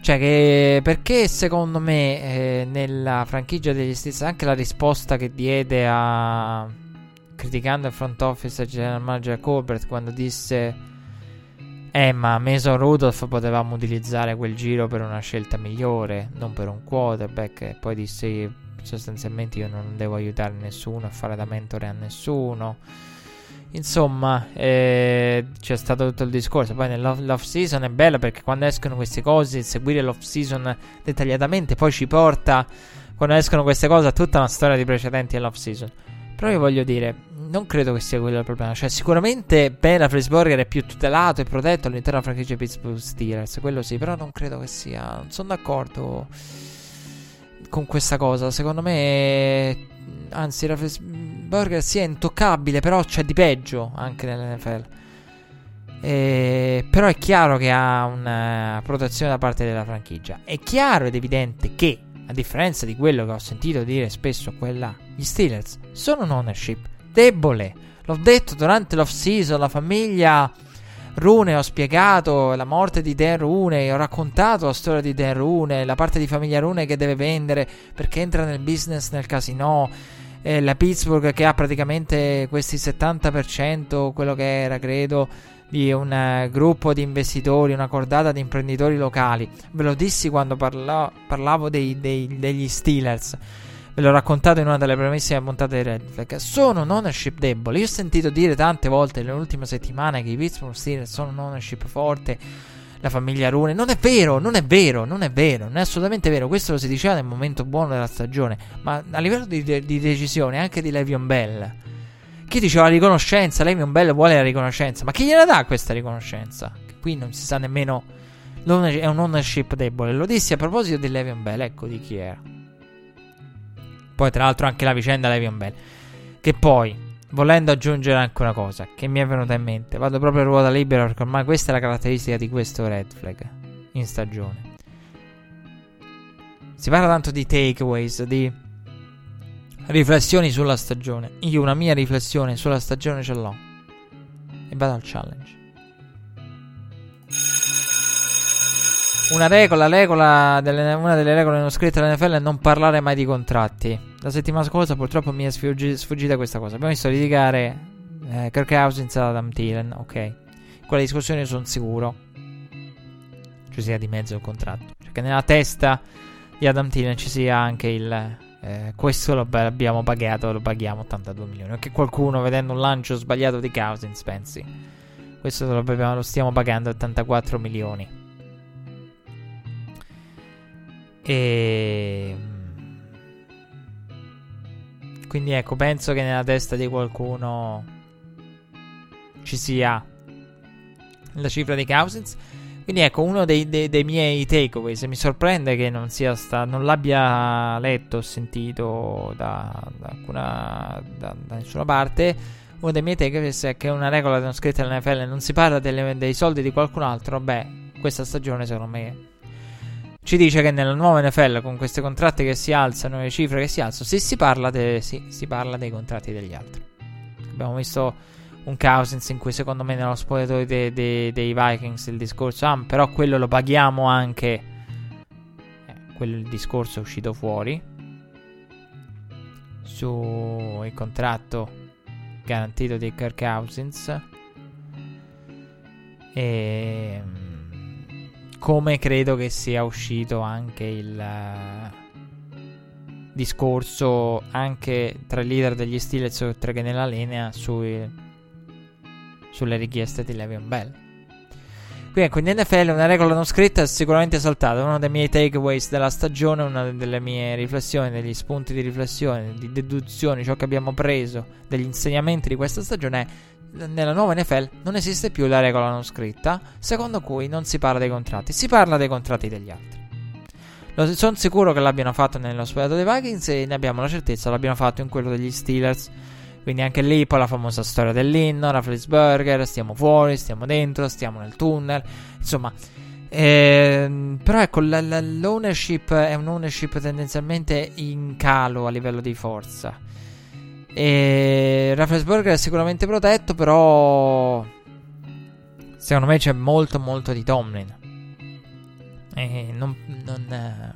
Cioè che perché secondo me eh, nella franchigia degli stessi anche la risposta che diede a criticando il front office e general manager Colbert quando disse eh, ma Mason Rudolph potevamo utilizzare quel giro per una scelta migliore, non per un quarterback. E poi disse sostanzialmente io non devo aiutare nessuno a fare da mentore a nessuno. Insomma, eh, c'è stato tutto il discorso. Poi nell'off season è bello perché quando escono queste cose, seguire l'off season dettagliatamente poi ci porta, quando escono queste cose, a tutta una storia di precedenti all'off season. Però io voglio dire, non credo che sia quello il problema. Cioè, sicuramente Ben Afflersburger è più tutelato e protetto all'interno della franchigia Pittsburgh Steelers. Quello sì, però non credo che sia. Non sono d'accordo con questa cosa. Secondo me, anzi, Afflersburger sì è intoccabile, però c'è di peggio anche nell'NFL. Eh, però è chiaro che ha una protezione da parte della franchigia. È chiaro ed evidente che, a differenza di quello che ho sentito dire spesso quella, gli Steelers sono un ownership debole. L'ho detto durante l'off season, la famiglia Rune, ho spiegato la morte di Dan Rune, ho raccontato la storia di Dan Rune, la parte di famiglia Rune che deve vendere perché entra nel business nel casino. Eh, la Pittsburgh che ha praticamente questi 70%, quello che era credo, di un uh, gruppo di investitori, una cordata di imprenditori locali. Ve lo dissi quando parla- parlavo dei, dei, degli Steelers ve l'ho raccontato in una delle primissime puntate di Red Flag, sono un ownership debole. Io ho sentito dire tante volte nelle ultime settimane che i Pittsburgh Steelers sono un ownership forte, la famiglia Rune. Non è vero, non è vero, non è vero, non è assolutamente vero. Questo lo si diceva nel momento buono della stagione, ma a livello di, de- di decisione anche di Levion Bell. Chi diceva la riconoscenza? Levion Bell vuole la riconoscenza, ma chi gliela dà questa riconoscenza? Che qui non si sa nemmeno. È un ownership debole. Lo dissi a proposito di Levion Bell, ecco di chi era. Poi, tra l'altro, anche la vicenda Levion Bell. Che poi, volendo aggiungere anche una cosa che mi è venuta in mente, vado proprio a ruota libera perché ormai questa è la caratteristica di questo red flag in stagione. Si parla tanto di takeaways, di riflessioni sulla stagione. Io una mia riflessione sulla stagione ce l'ho. E vado al challenge. Una regola, regola delle, una delle regole non scritte dell'NFL è non parlare mai di contratti. La settimana scorsa purtroppo mi è sfuggi, sfuggita questa cosa. Abbiamo visto litigare eh, Kirk Cousins ad Adam Thielen, ok. Quella discussione sono sicuro ci sia di mezzo il contratto. Che nella testa di Adam Thielen ci sia anche il... Eh, questo lo abbiamo pagato, lo paghiamo 82 milioni. O che qualcuno vedendo un lancio sbagliato di Cousins pensi. Questo lo, lo stiamo pagando 84 milioni. E quindi ecco, penso che nella testa di qualcuno ci sia la cifra di Cousins. Quindi ecco, uno dei, dei, dei miei takeaways. Mi sorprende che non sia sta, non l'abbia letto o sentito da, da, alcuna, da, da, nessuna parte. Uno dei miei takeaways è che una regola non scritta nell'NFL non si parla delle, dei soldi di qualcun altro. Beh, questa stagione secondo me ci dice che nella nuova NFL con questi contratti che si alzano, le cifre che si alzano, sì, si parla, de, sì, si parla dei contratti degli altri. Abbiamo visto un Cousins in cui secondo me nello spogliatoio dei, dei, dei Vikings il discorso, ah, però quello lo paghiamo anche. Eh, quello il discorso è uscito fuori sul contratto garantito di Kirk Cousins. E come credo che sia uscito anche il uh, discorso anche tra i leader degli Steelers oltre che nella linea sui, sulle richieste di Le'Veon Bell. Qui ecco, in NFL una regola non scritta è sicuramente saltata. Uno dei miei takeaways della stagione, una delle mie riflessioni, degli spunti di riflessione, di deduzioni, ciò che abbiamo preso, degli insegnamenti di questa stagione è nella nuova NFL non esiste più la regola non scritta, secondo cui non si parla dei contratti, si parla dei contratti degli altri. sono sicuro che l'abbiano fatto nello spogliato dei Vikings e ne abbiamo la certezza, l'abbiano fatto in quello degli Steelers. Quindi anche lì poi la famosa storia dell'inno, Rafflesburger, stiamo fuori, stiamo dentro, stiamo nel tunnel, insomma... Ehm, però ecco, l- l- l'ownership è un ownership tendenzialmente in calo a livello di forza. E Rafflesburger è sicuramente protetto, però secondo me c'è molto molto di Tomlin. E non, non,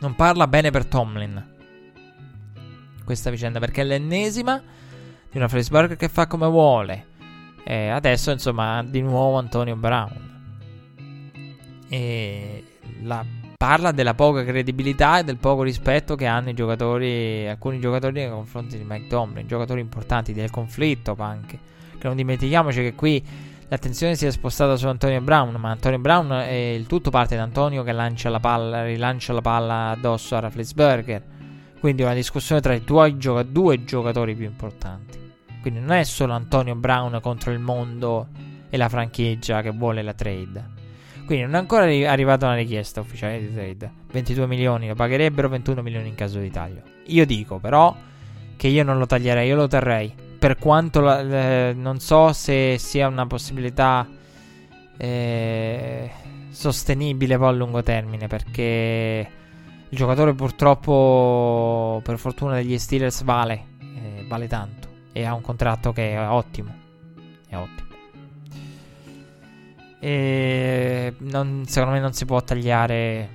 non parla bene per Tomlin questa vicenda perché è l'ennesima di una Frisburg che fa come vuole. E adesso, insomma, di nuovo Antonio Brown. E la, parla della poca credibilità e del poco rispetto che hanno giocatori, alcuni giocatori nei confronti di Mike Tomlin, giocatori importanti del conflitto anche. Che non dimentichiamoci che qui l'attenzione si è spostata su Antonio Brown, ma Antonio Brown è il tutto parte da Antonio che lancia la palla, rilancia la palla addosso a Rafflesberger. Quindi una discussione tra i tuoi gioca- due giocatori più importanti. Quindi non è solo Antonio Brown contro il mondo e la franchigia che vuole la trade. Quindi non è ancora arri- arrivata una richiesta ufficiale di trade. 22 milioni lo pagherebbero, 21 milioni in caso di taglio. Io dico però che io non lo taglierei, io lo terrei. Per quanto la, eh, non so se sia una possibilità eh, sostenibile poi a lungo termine, perché il giocatore purtroppo, per fortuna degli Steelers, vale, eh, vale tanto e ha un contratto che è ottimo. È ottimo. E non, secondo me non si può tagliare.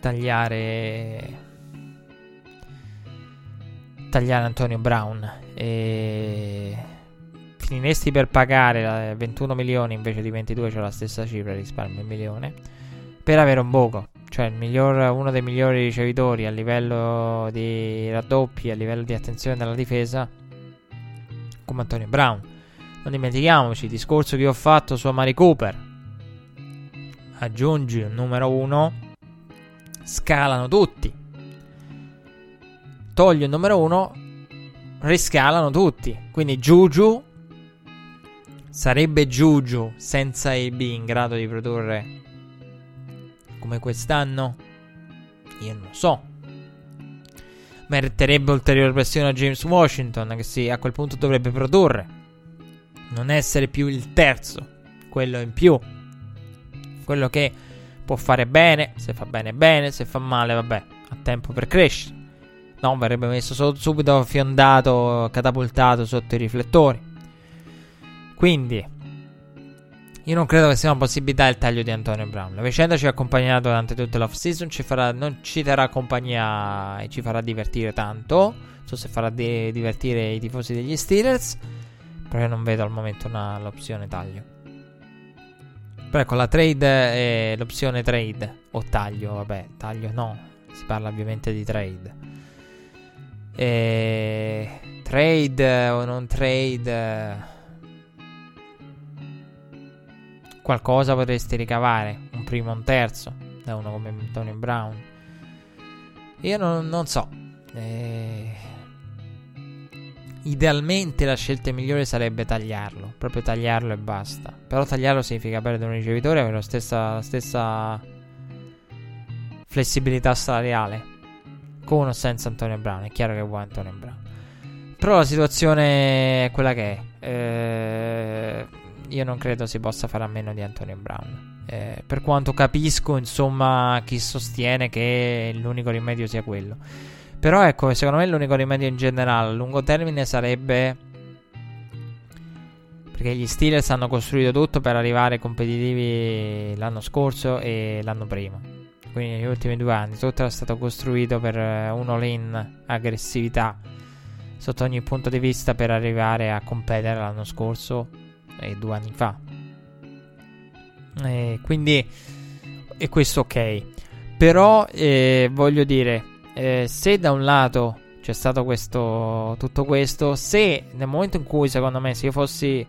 Tagliare. Tagliare Antonio Brown. E finiresti per pagare 21 milioni invece di 22, cioè la stessa cifra, risparmio un milione. Per avere un Bogo, cioè miglior, uno dei migliori ricevitori a livello di raddoppi, a livello di attenzione della difesa, come Antonio Brown. Non dimentichiamoci il discorso che ho fatto su Amari Cooper. Aggiungi un numero 1, scalano tutti. Togli il numero 1, riscalano tutti. Quindi Juju sarebbe Juju senza AB in grado di produrre come quest'anno? Io non lo so. Meriterebbe ulteriore pressione a James Washington, che sì, a quel punto dovrebbe produrre. Non essere più il terzo, quello in più. Quello che può fare bene, se fa bene bene, se fa male vabbè, ha tempo per crescere. No, verrebbe messo so- subito fiondato, catapultato sotto i riflettori. Quindi, io non credo che sia una possibilità il taglio di Antonio Brown. La vicenda ci ha accompagnato durante tutta l'off season. Ci farà, non ci terrà compagnia e ci farà divertire tanto. Non so se farà di- divertire i tifosi degli Steelers. Però io non vedo al momento una, l'opzione taglio. Però ecco, la trade è l'opzione trade o taglio. Vabbè, taglio no. Si parla ovviamente di trade. E... Trade o non trade qualcosa potresti ricavare, un primo o un terzo, da uno come Antonio Brown. Io non, non so. Eh, idealmente la scelta migliore sarebbe tagliarlo, proprio tagliarlo e basta. Però tagliarlo significa perdere un ricevitore e avere la stessa, la stessa flessibilità salariale. Con o senza Antonio Brown. È chiaro che vuoi Antonio Brown. Però la situazione è quella che è. Eh, io non credo si possa fare a meno di Antonio Brown. Eh, per quanto capisco, insomma, chi sostiene che l'unico rimedio sia quello. Però ecco, secondo me l'unico rimedio in generale a lungo termine sarebbe... Perché gli Steelers hanno costruito tutto per arrivare competitivi l'anno scorso e l'anno prima. Quindi negli ultimi due anni tutto era stato costruito per un all-in aggressività sotto ogni punto di vista per arrivare a competere l'anno scorso e due anni fa. E quindi è questo ok. Però eh, voglio dire, eh, se da un lato c'è stato questo, tutto questo, se nel momento in cui secondo me se io fossi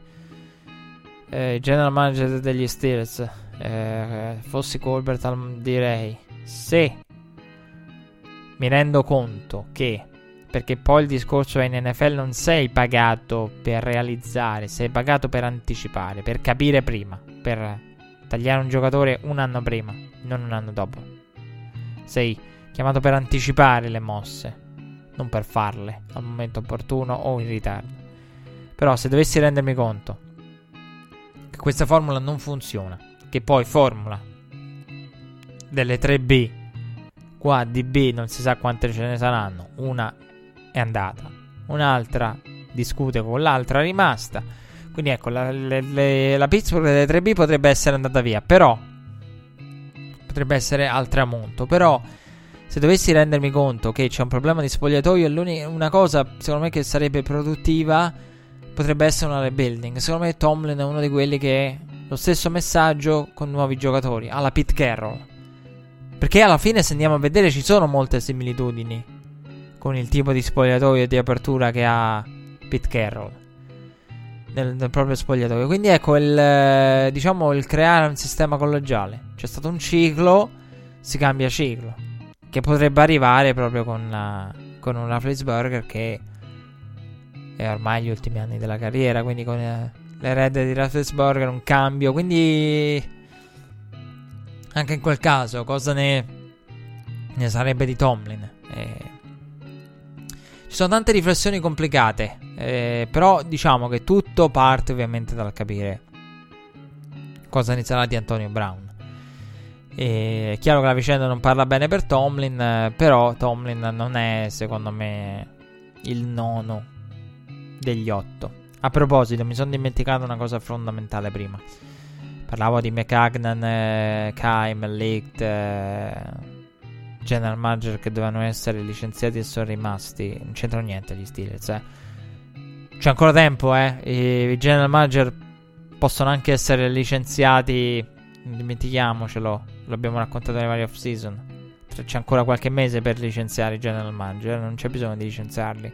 eh, general manager degli Steelers, eh, fossi Colbert, direi se mi rendo conto che perché poi il discorso è in NFL non sei pagato per realizzare, sei pagato per anticipare, per capire prima, per tagliare un giocatore un anno prima, non un anno dopo. Sei chiamato per anticipare le mosse, non per farle al momento opportuno o in ritardo. Però se dovessi rendermi conto che questa formula non funziona, che poi formula delle 3B, qua di B non si sa quante ce ne saranno, una è andata, un'altra discute con l'altra rimasta. Quindi ecco, la, le, le, la Pittsburgh delle 3B potrebbe essere andata via, però potrebbe essere al tramonto, però se dovessi rendermi conto che c'è un problema di spogliatoio, una cosa secondo me che sarebbe produttiva potrebbe essere una rebuilding. Secondo me Tomlin è uno di quelli che lo stesso messaggio con nuovi giocatori, alla Pete Carroll. Perché alla fine, se andiamo a vedere, ci sono molte similitudini con il tipo di spogliatoio e di apertura che ha Pete Carroll nel, nel, proprio spogliatoio. Quindi ecco il, diciamo, il creare un sistema collegiale. C'è stato un ciclo, si cambia ciclo che potrebbe arrivare proprio con, la, con un Rafflesburger che è ormai gli ultimi anni della carriera, quindi con eh, le red di Rafflesburger un cambio, quindi anche in quel caso cosa ne, ne sarebbe di Tomlin? Eh, ci sono tante riflessioni complicate, eh, però diciamo che tutto parte ovviamente dal capire cosa ne sarà di Antonio Brown. E è chiaro che la vicenda non parla bene per Tomlin, però Tomlin non è, secondo me, il nono degli otto. A proposito, mi sono dimenticato una cosa fondamentale prima. Parlavo di McCagnan, eh, Kaim, Licht, eh, General Manager che dovevano essere licenziati e sono rimasti. Non c'entrano niente gli Steelers, eh. C'è ancora tempo, eh. I General Manager possono anche essere licenziati. Non dimentichiamocelo l'abbiamo raccontato nei vari off-season. C'è ancora qualche mese per licenziare i general manager, non c'è bisogno di licenziarli.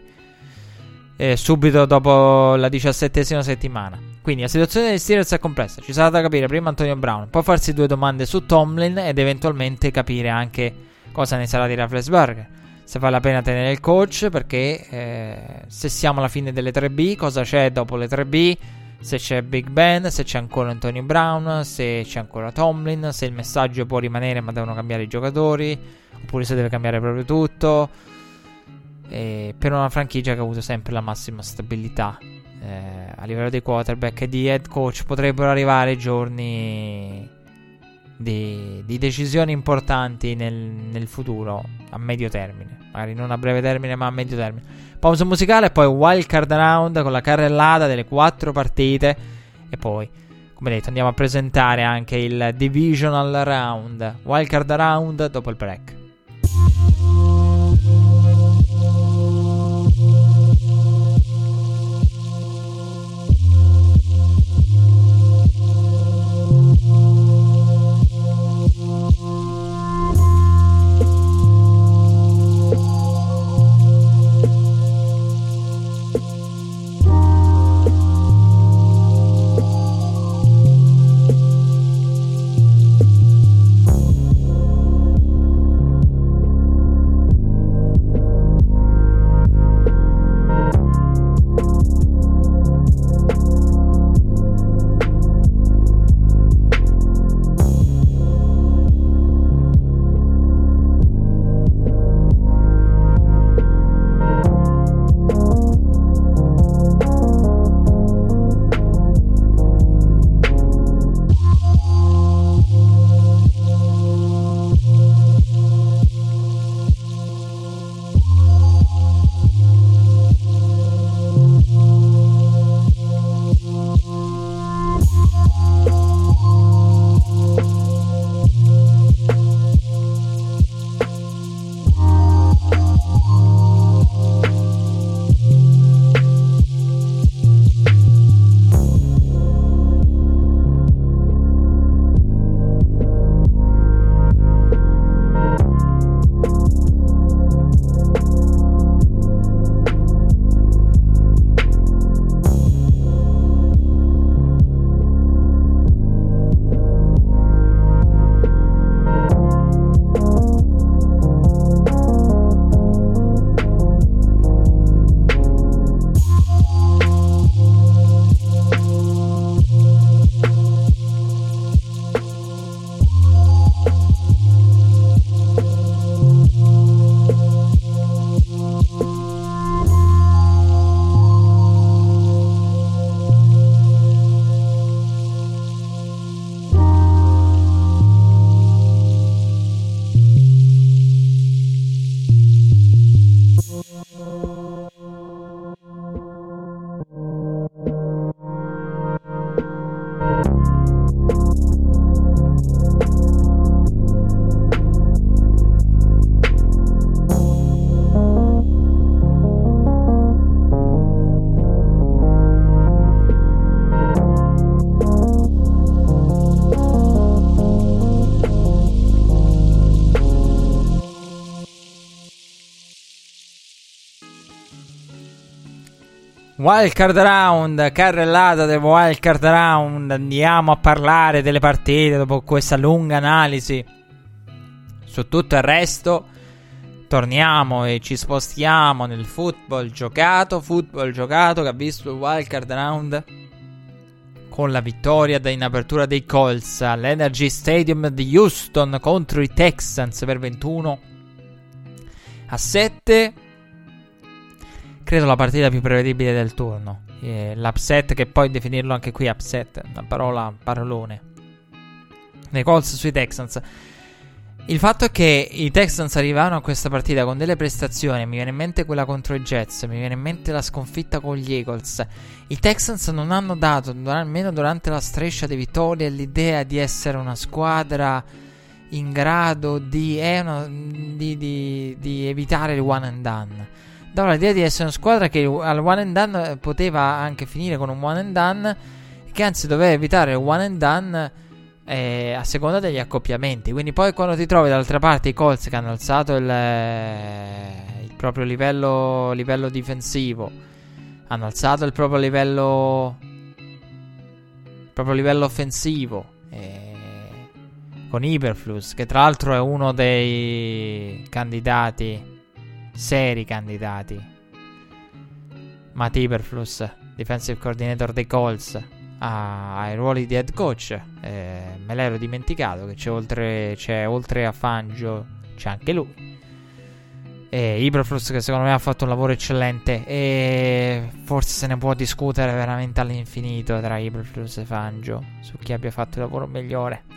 E subito dopo la diciassettesima settimana. Quindi la situazione dei Steelers è complessa. Ci sarà da capire prima Antonio Brown, poi farsi due domande su Tomlin ed eventualmente capire anche cosa ne sarà di Rafflesberger. Se vale la pena tenere il coach, perché eh, se siamo alla fine delle 3B, cosa c'è dopo le 3B? Se c'è Big Ben, se c'è ancora Antonio Brown, se c'è ancora Tomlin, se il messaggio può rimanere ma devono cambiare i giocatori, oppure se deve cambiare proprio tutto. E per una franchigia che ha avuto sempre la massima stabilità eh, a livello di quarterback e di head coach potrebbero arrivare giorni di, di decisioni importanti nel, nel futuro a medio termine, magari non a breve termine ma a medio termine. Pausa musicale poi wildcard round con la carrellata delle quattro partite. E poi, come detto, andiamo a presentare anche il divisional round. Wildcard round dopo il break. Wildcard round, carrellata del wildcard round. Andiamo a parlare delle partite dopo questa lunga analisi su tutto il resto. Torniamo e ci spostiamo nel football giocato. Football giocato che ha visto il wildcard round con la vittoria in apertura dei Colts all'Energy Stadium di Houston contro i Texans per 21 a 7 credo la partita più prevedibile del turno. Eh, l'upset, che poi definirlo anche qui upset, una parola parolone. Nei Colts sui Texans. Il fatto è che i Texans arrivarono a questa partita con delle prestazioni. Mi viene in mente quella contro i Jets, mi viene in mente la sconfitta con gli Eagles. I Texans non hanno dato, almeno durante la striscia di vittorie, l'idea di essere una squadra in grado di, eh, una, di, di, di evitare il one and done dava l'idea di essere una squadra che al one and done poteva anche finire con un one and done, che anzi doveva evitare il one and done eh, a seconda degli accoppiamenti. Quindi poi quando ti trovi dall'altra parte i Colts che hanno alzato il, eh, il proprio livello, livello difensivo, hanno alzato il proprio livello, il proprio livello offensivo. Eh, con Iberflus, che tra l'altro è uno dei candidati seri candidati. Matt Iberflus, defensive coordinator dei Colts, ai ruoli di head coach. Eh, me l'ero dimenticato che c'è oltre, c'è oltre a Fangio, c'è anche lui. E Iberflus che secondo me ha fatto un lavoro eccellente e forse se ne può discutere veramente all'infinito tra Iberflus e Fangio su chi abbia fatto il lavoro migliore.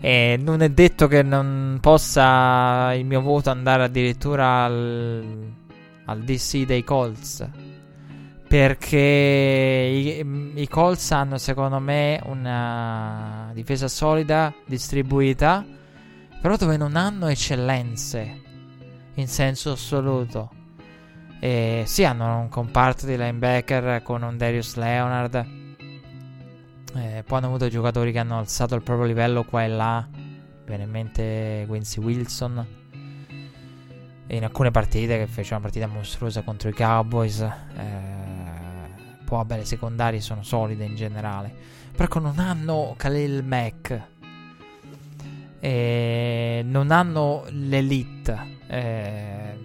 E non è detto che non possa il mio voto andare addirittura al, al DC dei Colts. Perché i, i Colts hanno secondo me una difesa solida, distribuita, però dove non hanno eccellenze in senso assoluto. E sì, hanno un comparto di linebacker con un Darius Leonard eh, poi hanno avuto giocatori che hanno alzato il proprio livello qua e là. Viene in mente Quincy Wilson. E in alcune partite che fece una partita mostruosa contro i Cowboys. Eh, poi vabbè, le secondarie sono solide in generale. Però ecco, non hanno Khalil Mack. E non hanno l'elite. Eh,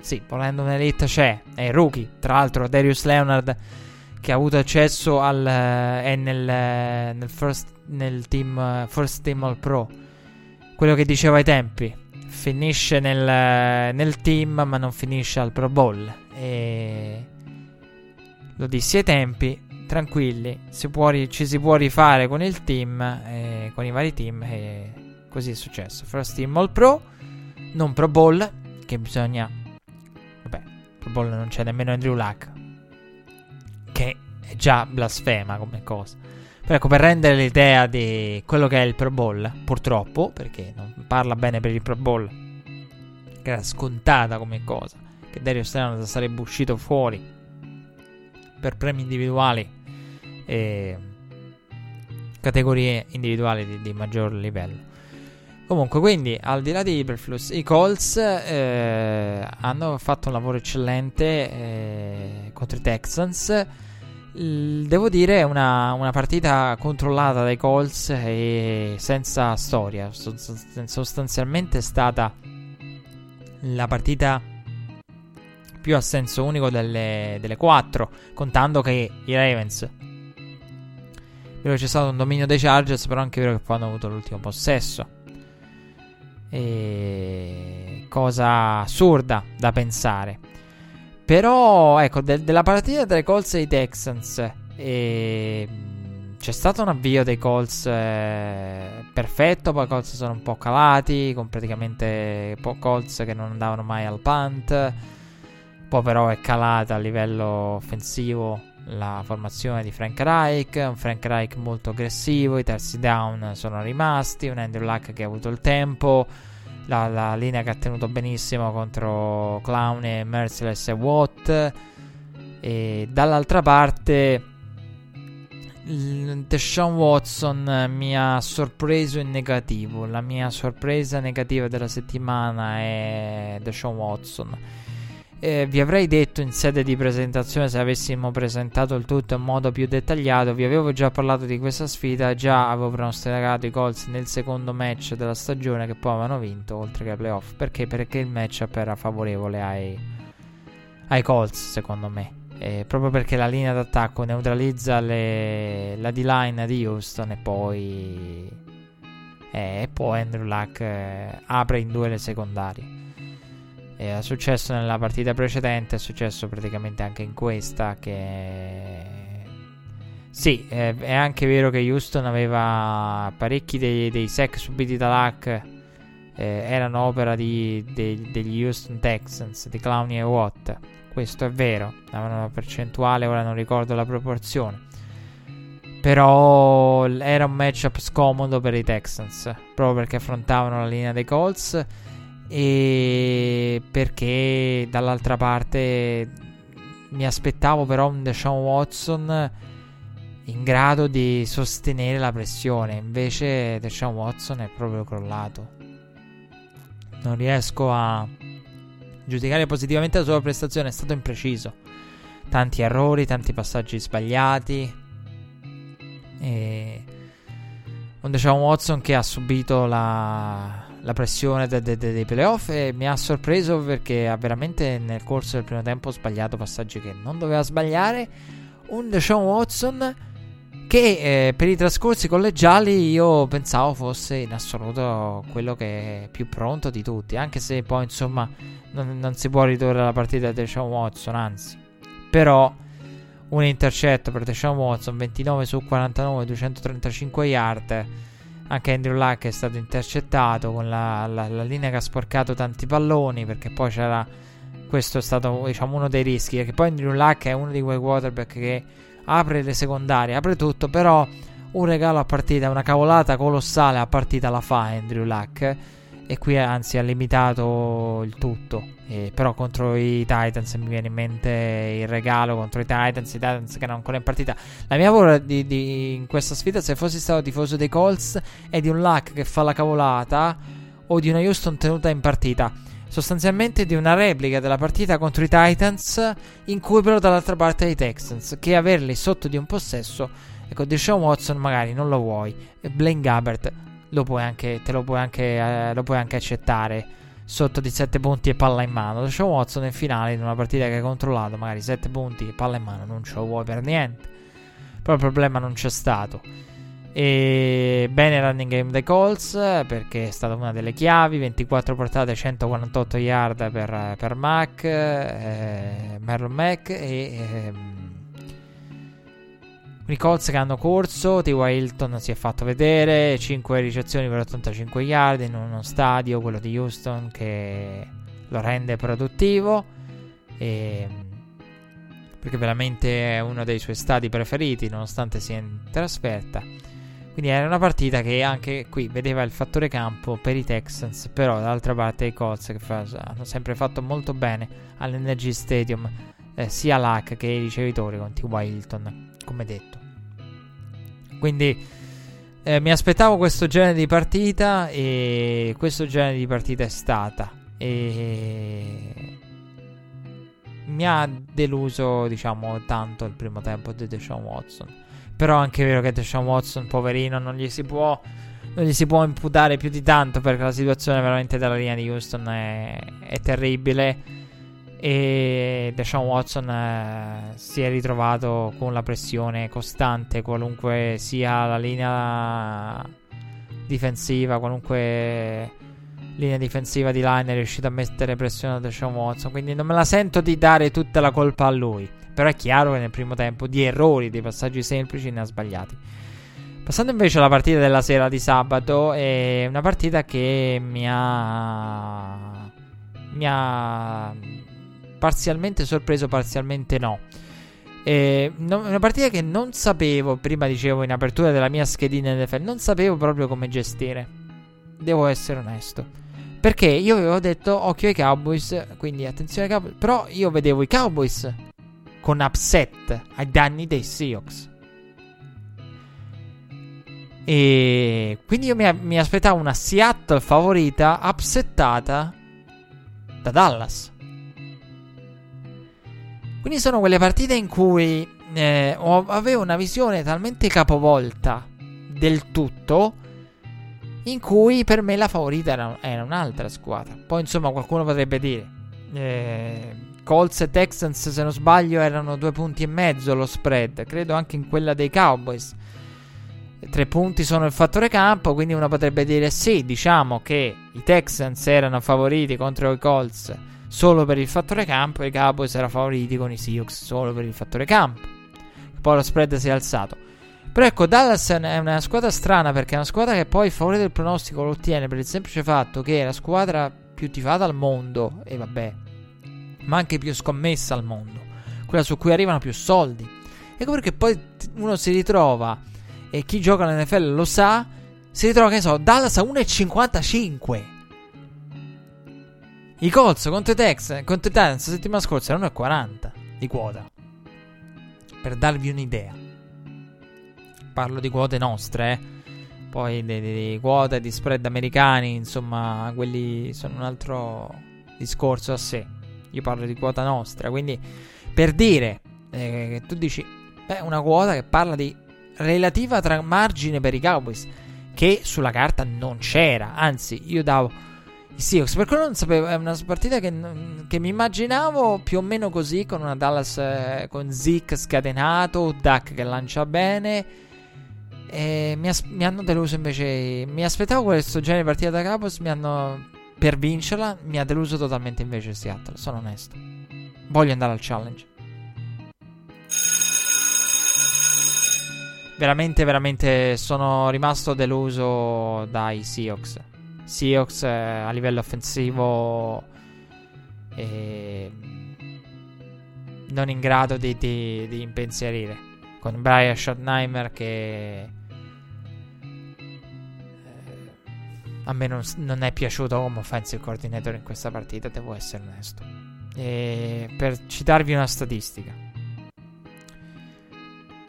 sì, volendo un'elite c'è. È rookie. Tra l'altro, Darius Leonard che ha avuto accesso al eh, è nel, eh, nel, first, nel team eh, First Team All Pro. Quello che diceva ai tempi. Finisce nel, nel team ma non finisce al Pro Bowl. E lo dissi ai tempi. Tranquilli, si può, ci si può rifare con il team, eh, con i vari team. E così è successo. First Team All Pro, non Pro Bowl. Che bisogna. Vabbè, Pro Bowl non c'è nemmeno Andrew Luck è già blasfema come cosa. Però ecco, per rendere l'idea di quello che è il Pro Bowl, purtroppo, perché non parla bene per il Pro Bowl, che era scontata come cosa, che Darius Leonard sarebbe uscito fuori per premi individuali e categorie individuali di, di maggior livello. Comunque, quindi, al di là di Iberflux, i Colts eh, hanno fatto un lavoro eccellente eh, contro i Texans devo dire è una, una, partita controllata dai Colts e senza storia. Sostanzialmente è stata la partita più a senso unico delle, delle quattro, contando che i Ravens. Vero c'è stato un dominio dei Chargers, però anche vero che poi hanno avuto l'ultimo possesso. E cosa assurda da pensare. Però, ecco, de- della partita tra i Colts e i Texans, eh, c'è stato un avvio dei Colts eh, perfetto. Poi i Colts sono un po' calati, con praticamente Colts che non andavano mai al punt. Poi, però, è calata a livello offensivo la formazione di Frank Reich. Un Frank Reich molto aggressivo. I terzi down sono rimasti. Un Andrew Luck che ha avuto il tempo la, la, linea che ha tenuto benissimo contro Clown e Merciless e Watt. E dall'altra parte Deshaun Watson mi ha sorpreso in negativo. La mia sorpresa negativa della settimana è Deshaun Watson. Eh, vi avrei detto in sede di presentazione se avessimo presentato il tutto in modo più dettagliato. Vi avevo già parlato di questa sfida. Già avevo pronosticato i Colts nel secondo match della stagione che poi avevano vinto oltre che ai playoff. Perché? Perché il matchup era favorevole ai, ai Colts, secondo me. Eh, proprio perché la linea d'attacco neutralizza le, la D-line di Houston e poi, eh, e poi Andrew Luck eh, apre in due le secondarie. È successo nella partita precedente, è successo praticamente anche in questa che... Sì, eh, è anche vero che Houston aveva parecchi dei, dei sec subiti da Luck eh, erano opera di, de, degli Houston Texans, di Clowney e Watt. Questo è vero, avevano una percentuale, ora non ricordo la proporzione. Però era un matchup scomodo per i Texans, proprio perché affrontavano la linea dei Colts e perché dall'altra parte mi aspettavo però un Deshaun Watson in grado di sostenere la pressione. Invece Deshaun Watson è proprio crollato. Non riesco a giudicare positivamente la sua prestazione, è stato impreciso. Tanti errori, tanti passaggi sbagliati. E un Deshaun Watson che ha subito la la pressione de- de- de- dei playoff e mi ha sorpreso perché ha veramente nel corso del primo tempo sbagliato passaggi che non doveva sbagliare. Un Deshaun Watson che eh, per i trascorsi collegiali io pensavo fosse in assoluto quello che è più pronto di tutti, anche se poi insomma non, non si può ridurre la partita di Deshaun Watson, anzi. Però un intercetto per Deshaun Watson, 29 su 49, 235 yard anche Andrew Luck è stato intercettato con la, la, la, linea che ha sporcato tanti palloni perché poi c'era questo è stato diciamo uno dei rischi perché poi Andrew Luck è uno di quei quarterback che apre le secondarie apre tutto però un regalo a partita una cavolata colossale a partita la fa Andrew Luck e qui anzi ha limitato il tutto. Eh, però contro i Titans mi viene in mente il regalo contro i Titans, i Titans che erano ancora in partita. La mia paura di, di, in questa sfida, se fossi stato tifoso dei Colts, è di un Luck che fa la cavolata o di una Houston tenuta in partita. Sostanzialmente di una replica della partita contro i Titans, in cui però dall'altra parte i Texans, che averli sotto di un possesso, ecco, Deshaun Watson magari non lo vuoi, Blaine Gabbert lo puoi anche, te lo puoi anche, eh, lo puoi anche accettare sotto di 7 punti e palla in mano. C'è Watson in finale in una partita che hai controllato, magari 7 punti e palla in mano, non ce lo vuoi per niente. Però il problema non c'è stato. E bene running game dei Colts perché è stata una delle chiavi 24 portate 148 yard per, per Mac eh, Merlon Mac e eh, i Colts che hanno corso, T.Y. Hilton si è fatto vedere, 5 ricezioni per 85 yard in uno stadio, quello di Houston, che lo rende produttivo. E, perché veramente è uno dei suoi stadi preferiti, nonostante sia in trasferta. Quindi era una partita che anche qui vedeva il fattore campo per i Texans, però dall'altra parte i Colts che fa, hanno sempre fatto molto bene all'Energy Stadium, eh, sia l'hack che i ricevitori con T.Y. Hilton, come detto. Quindi eh, mi aspettavo questo genere di partita e questo genere di partita è stata. E mi ha deluso, diciamo, tanto il primo tempo di Deshaun Watson. Però è anche vero che Deshaun Watson, poverino, non gli si può non gli si può imputare più di tanto perché la situazione veramente della linea di Houston è, è terribile e Deshaun Watson eh, si è ritrovato con la pressione costante qualunque sia la linea difensiva qualunque linea difensiva di line è riuscita a mettere pressione a Deshaun Watson quindi non me la sento di dare tutta la colpa a lui però è chiaro che nel primo tempo di errori dei passaggi semplici ne ha sbagliati Passando invece alla partita della sera di sabato, è una partita che mi ha. mi ha parzialmente sorpreso, parzialmente no. Eh, no, una partita che non sapevo, prima dicevo in apertura della mia schedina NFL, non sapevo proprio come gestire. Devo essere onesto. Perché io avevo detto occhio ai Cowboys, quindi attenzione ai Cowboys, però io vedevo i Cowboys con upset ai danni dei Seahawks. E quindi io mi, mi aspettavo una Seattle favorita upsettata da Dallas. Quindi sono quelle partite in cui eh, avevo una visione talmente capovolta del tutto in cui per me la favorita era, era un'altra squadra. Poi insomma qualcuno potrebbe dire eh, Colts e Texans se non sbaglio erano due punti e mezzo lo spread, credo anche in quella dei Cowboys. Tre punti sono il fattore campo, quindi uno potrebbe dire sì, diciamo che i Texans erano favoriti contro i Colts solo per il fattore campo e Cowboys erano favoriti con i Seahawks solo per il fattore campo. Poi lo spread si è alzato. Però ecco, Dallas è una squadra strana perché è una squadra che poi il favore del pronostico lo ottiene per il semplice fatto che è la squadra più tifata al mondo, e vabbè, ma anche più scommessa al mondo, quella su cui arrivano più soldi. Ecco perché poi uno si ritrova, e chi gioca all'NFL lo sa, si ritrova che ne so, Dallas a 1,55. I Colts contro i Tex, contro i Titans la settimana scorsa erano 1,40 di quota. Per darvi un'idea. Parlo di quote nostre, eh. Poi di, di, di quote di spread americani, insomma, quelli sono un altro discorso a sé. Io parlo di quota nostra. Quindi, per dire eh, tu dici, beh, una quota che parla di relativa tra margine per i Cowboys, che sulla carta non c'era. Anzi, io davo Seahawks. Per quello non sapevo. È una partita che, che, mi immaginavo più o meno così, con una Dallas eh, con Zeke scatenato, Duck che lancia bene. E mi, as- mi hanno deluso invece. Mi aspettavo questo genere di partita da. Mi hanno per vincerla mi ha deluso totalmente invece Seattle, sono onesto. Voglio andare al challenge. Veramente, veramente sono rimasto deluso dai Seahawks. Seahawks eh, a livello offensivo eh, non in grado di, di, di impensierire. Con Brian Schottenheimer che a me non, non, è piaciuto come offensive coordinator in questa partita, devo essere onesto. E per citarvi una statistica,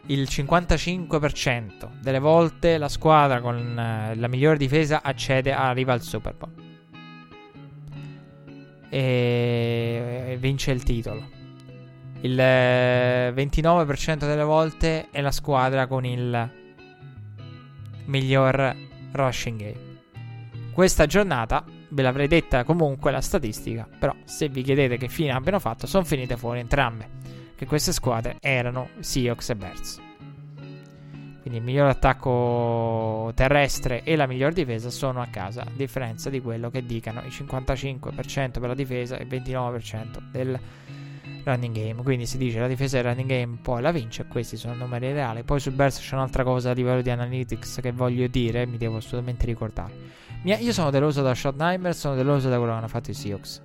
il 55% delle volte la squadra con uh, la migliore difesa accede, arriva al Super Bowl e vince il titolo. Il 29% delle volte è la squadra con il miglior rushing game. Questa giornata ve l'avrei detta comunque la statistica, però se vi chiedete che fine abbiano fatto, sono finite fuori entrambe, che queste squadre erano Seahawks e Bears. Quindi il miglior attacco terrestre e la miglior difesa sono a casa, a differenza di quello che dicano il 55% per la difesa e il 29% del running game. Quindi si dice la difesa del running game poi la vince. Questi sono numeri reali. Poi sul Bears c'è un'altra cosa a livello di analytics che voglio dire, mi devo assolutamente ricordare. Io sono deluso da Schottenheimer, sono deluso da quello che hanno fatto i Seahawks.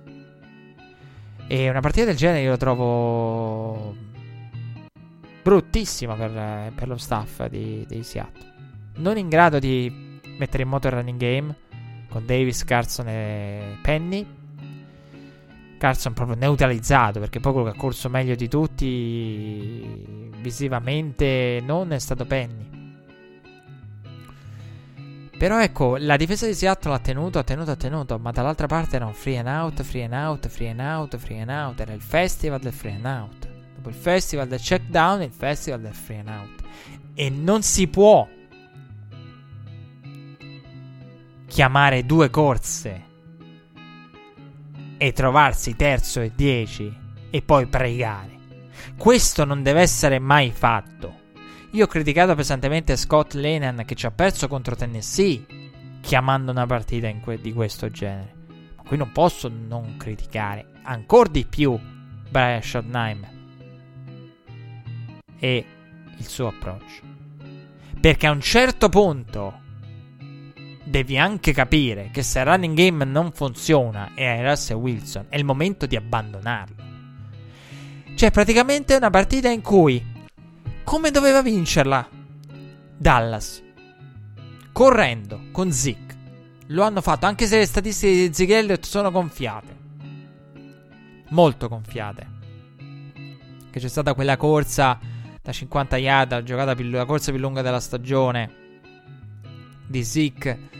E una partita del genere io lo trovo bruttissima per, per lo staff di, di Seattle. Non in grado di mettere in moto il running game con Davis, Carson e Penny. Carson proprio neutralizzato perché poi quello che ha corso meglio di tutti visivamente non è stato Penny. Però ecco, la difesa di Seattle ha tenuto, ha tenuto, ha tenuto, ma dall'altra parte era un free and out, free and out, free and out, free and out. Era il festival del free and out. Dopo il festival del check down, il festival del free and out. E non si può chiamare due corse e trovarsi terzo e dieci e poi pregare. Questo non deve essere mai fatto. Io ho criticato pesantemente Scott Lennon che ci ha perso contro Tennessee chiamando una partita que- di questo genere. Ma qui non posso non criticare ancora di più Brian Schottenheimer e il suo approccio. Perché a un certo punto devi anche capire che se il running game non funziona e hai Russell Wilson è il momento di abbandonarlo. Cioè, praticamente è una partita in cui come doveva vincerla? Dallas. Correndo con Zeke. Lo hanno fatto, anche se le statistiche di Zeke Elliott sono gonfiate. Molto gonfiate. Che c'è stata quella corsa da 50 yard, la, giocata più, la corsa più lunga della stagione di Zeke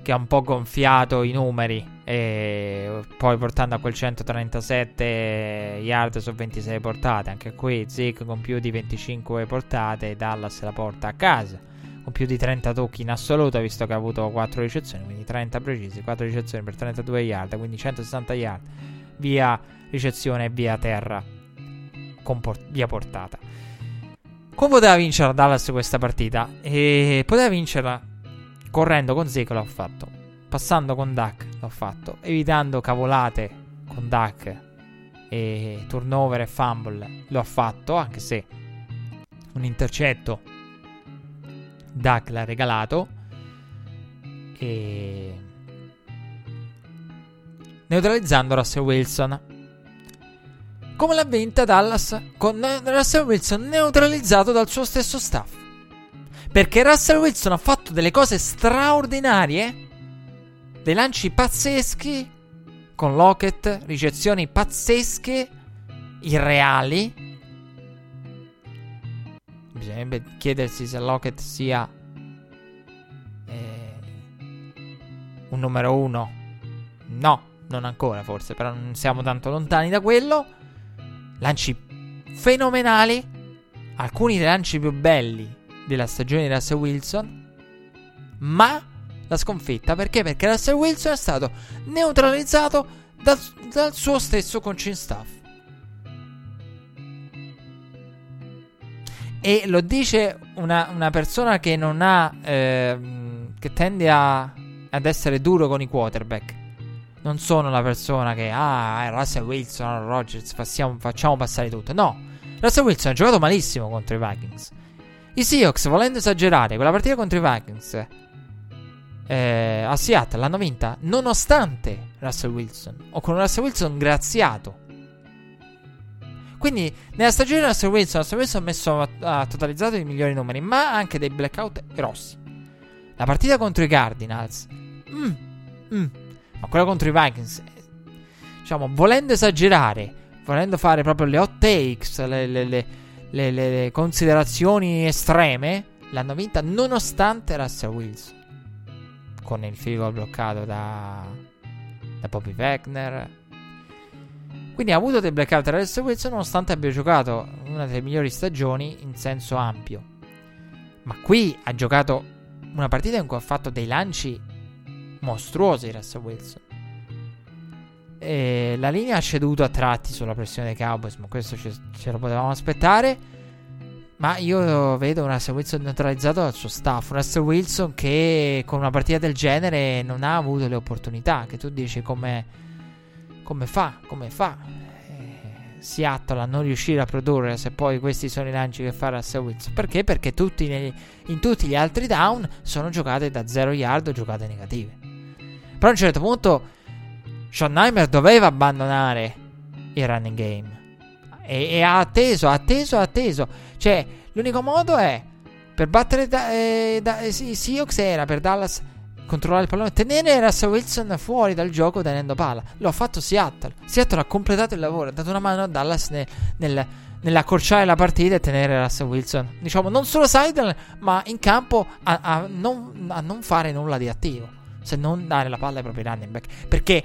che ha un po' gonfiato i numeri. E poi portando a quel 137 yard su 26 portate. Anche qui Zeke con più di 25 portate, Dallas la porta a casa con più di 30 tocchi in assoluto, visto che ha avuto 4 ricezioni, quindi 30 precisi, 4 ricezioni per 32 yard, quindi 160 yard via ricezione e via terra, por- via portata. Come poteva vincere Dallas questa partita? E poteva vincerla correndo con Zeke, l'ho fatto. Passando con Duck, l'ho fatto. Evitando cavolate con Duck e turnover e fumble, l'ho fatto, anche se un intercetto Duck l'ha regalato. E neutralizzando Russell Wilson. Come l'ha vinta Dallas con Russell Wilson neutralizzato dal suo stesso staff. Perché Russell Wilson ha fatto delle cose straordinarie, dei lanci pazzeschi, con Lockett, ricezioni pazzesche, irreali. Bisognerebbe chiedersi se Lockett sia eh, un numero uno. No, non ancora forse, però non siamo tanto lontani da quello. Lanci fenomenali, alcuni dei lanci più belli della stagione di Russell Wilson, ma la sconfitta perché? Perché Russell Wilson è stato neutralizzato dal, dal suo stesso coaching staff. E lo dice una, una persona che non ha. Eh, che tende a, ad essere duro con i quarterback. Non sono la persona che. Ah, Russell Wilson, Rogers, facciamo, facciamo passare tutto. No, Russell Wilson ha giocato malissimo contro i Vikings. I Seahawks, volendo esagerare, quella partita contro i Vikings eh, a Seattle l'hanno vinta nonostante Russell Wilson o con Russell Wilson graziato. Quindi nella stagione Russell Wilson, Russell Wilson ha, messo, ha totalizzato i migliori numeri, ma anche dei blackout grossi. La partita contro i Cardinals, mm, mm, ma quella contro i Vikings, diciamo, volendo esagerare, volendo fare proprio le hot takes, le le, le, le considerazioni estreme, l'hanno vinta nonostante Russell Wilson. Con il goal bloccato da, da Bobby Wagner. Quindi ha avuto dei blackout da Russell Wilson nonostante abbia giocato una delle migliori stagioni in senso ampio. Ma qui ha giocato una partita in cui ha fatto dei lanci mostruosi Russell Wilson. E la linea ha ceduto a tratti sulla pressione dei Cowboys, ma questo ce, ce lo potevamo aspettare. Ma io vedo un Russell Wilson neutralizzato dal suo staff. Un Russell Wilson che con una partita del genere non ha avuto le opportunità. Che tu dici come, come fa, come fa. Eh, Seattle a non riuscire a produrre se poi questi sono i lanci che fa Russell Wilson. Perché? Perché tutti nei, in tutti gli altri down sono giocate da 0 yard o giocate negative. Però a un certo punto Schottenheimer doveva abbandonare il running game. E, e, ha atteso, ha atteso, ha atteso. Cioè, l'unico modo è per battere da, eh, da, eh, Seahawks era per Dallas controllare il pallone, tenere Russell Wilson fuori dal gioco tenendo palla. Lo ha fatto Seattle. Seattle ha completato il lavoro, ha dato una mano a Dallas nel, nel, nell'accorciare la partita e tenere Russell Wilson, diciamo, non solo sideline, ma in campo a, a, non, a non fare nulla di attivo, se non dare la palla ai propri running back. Perché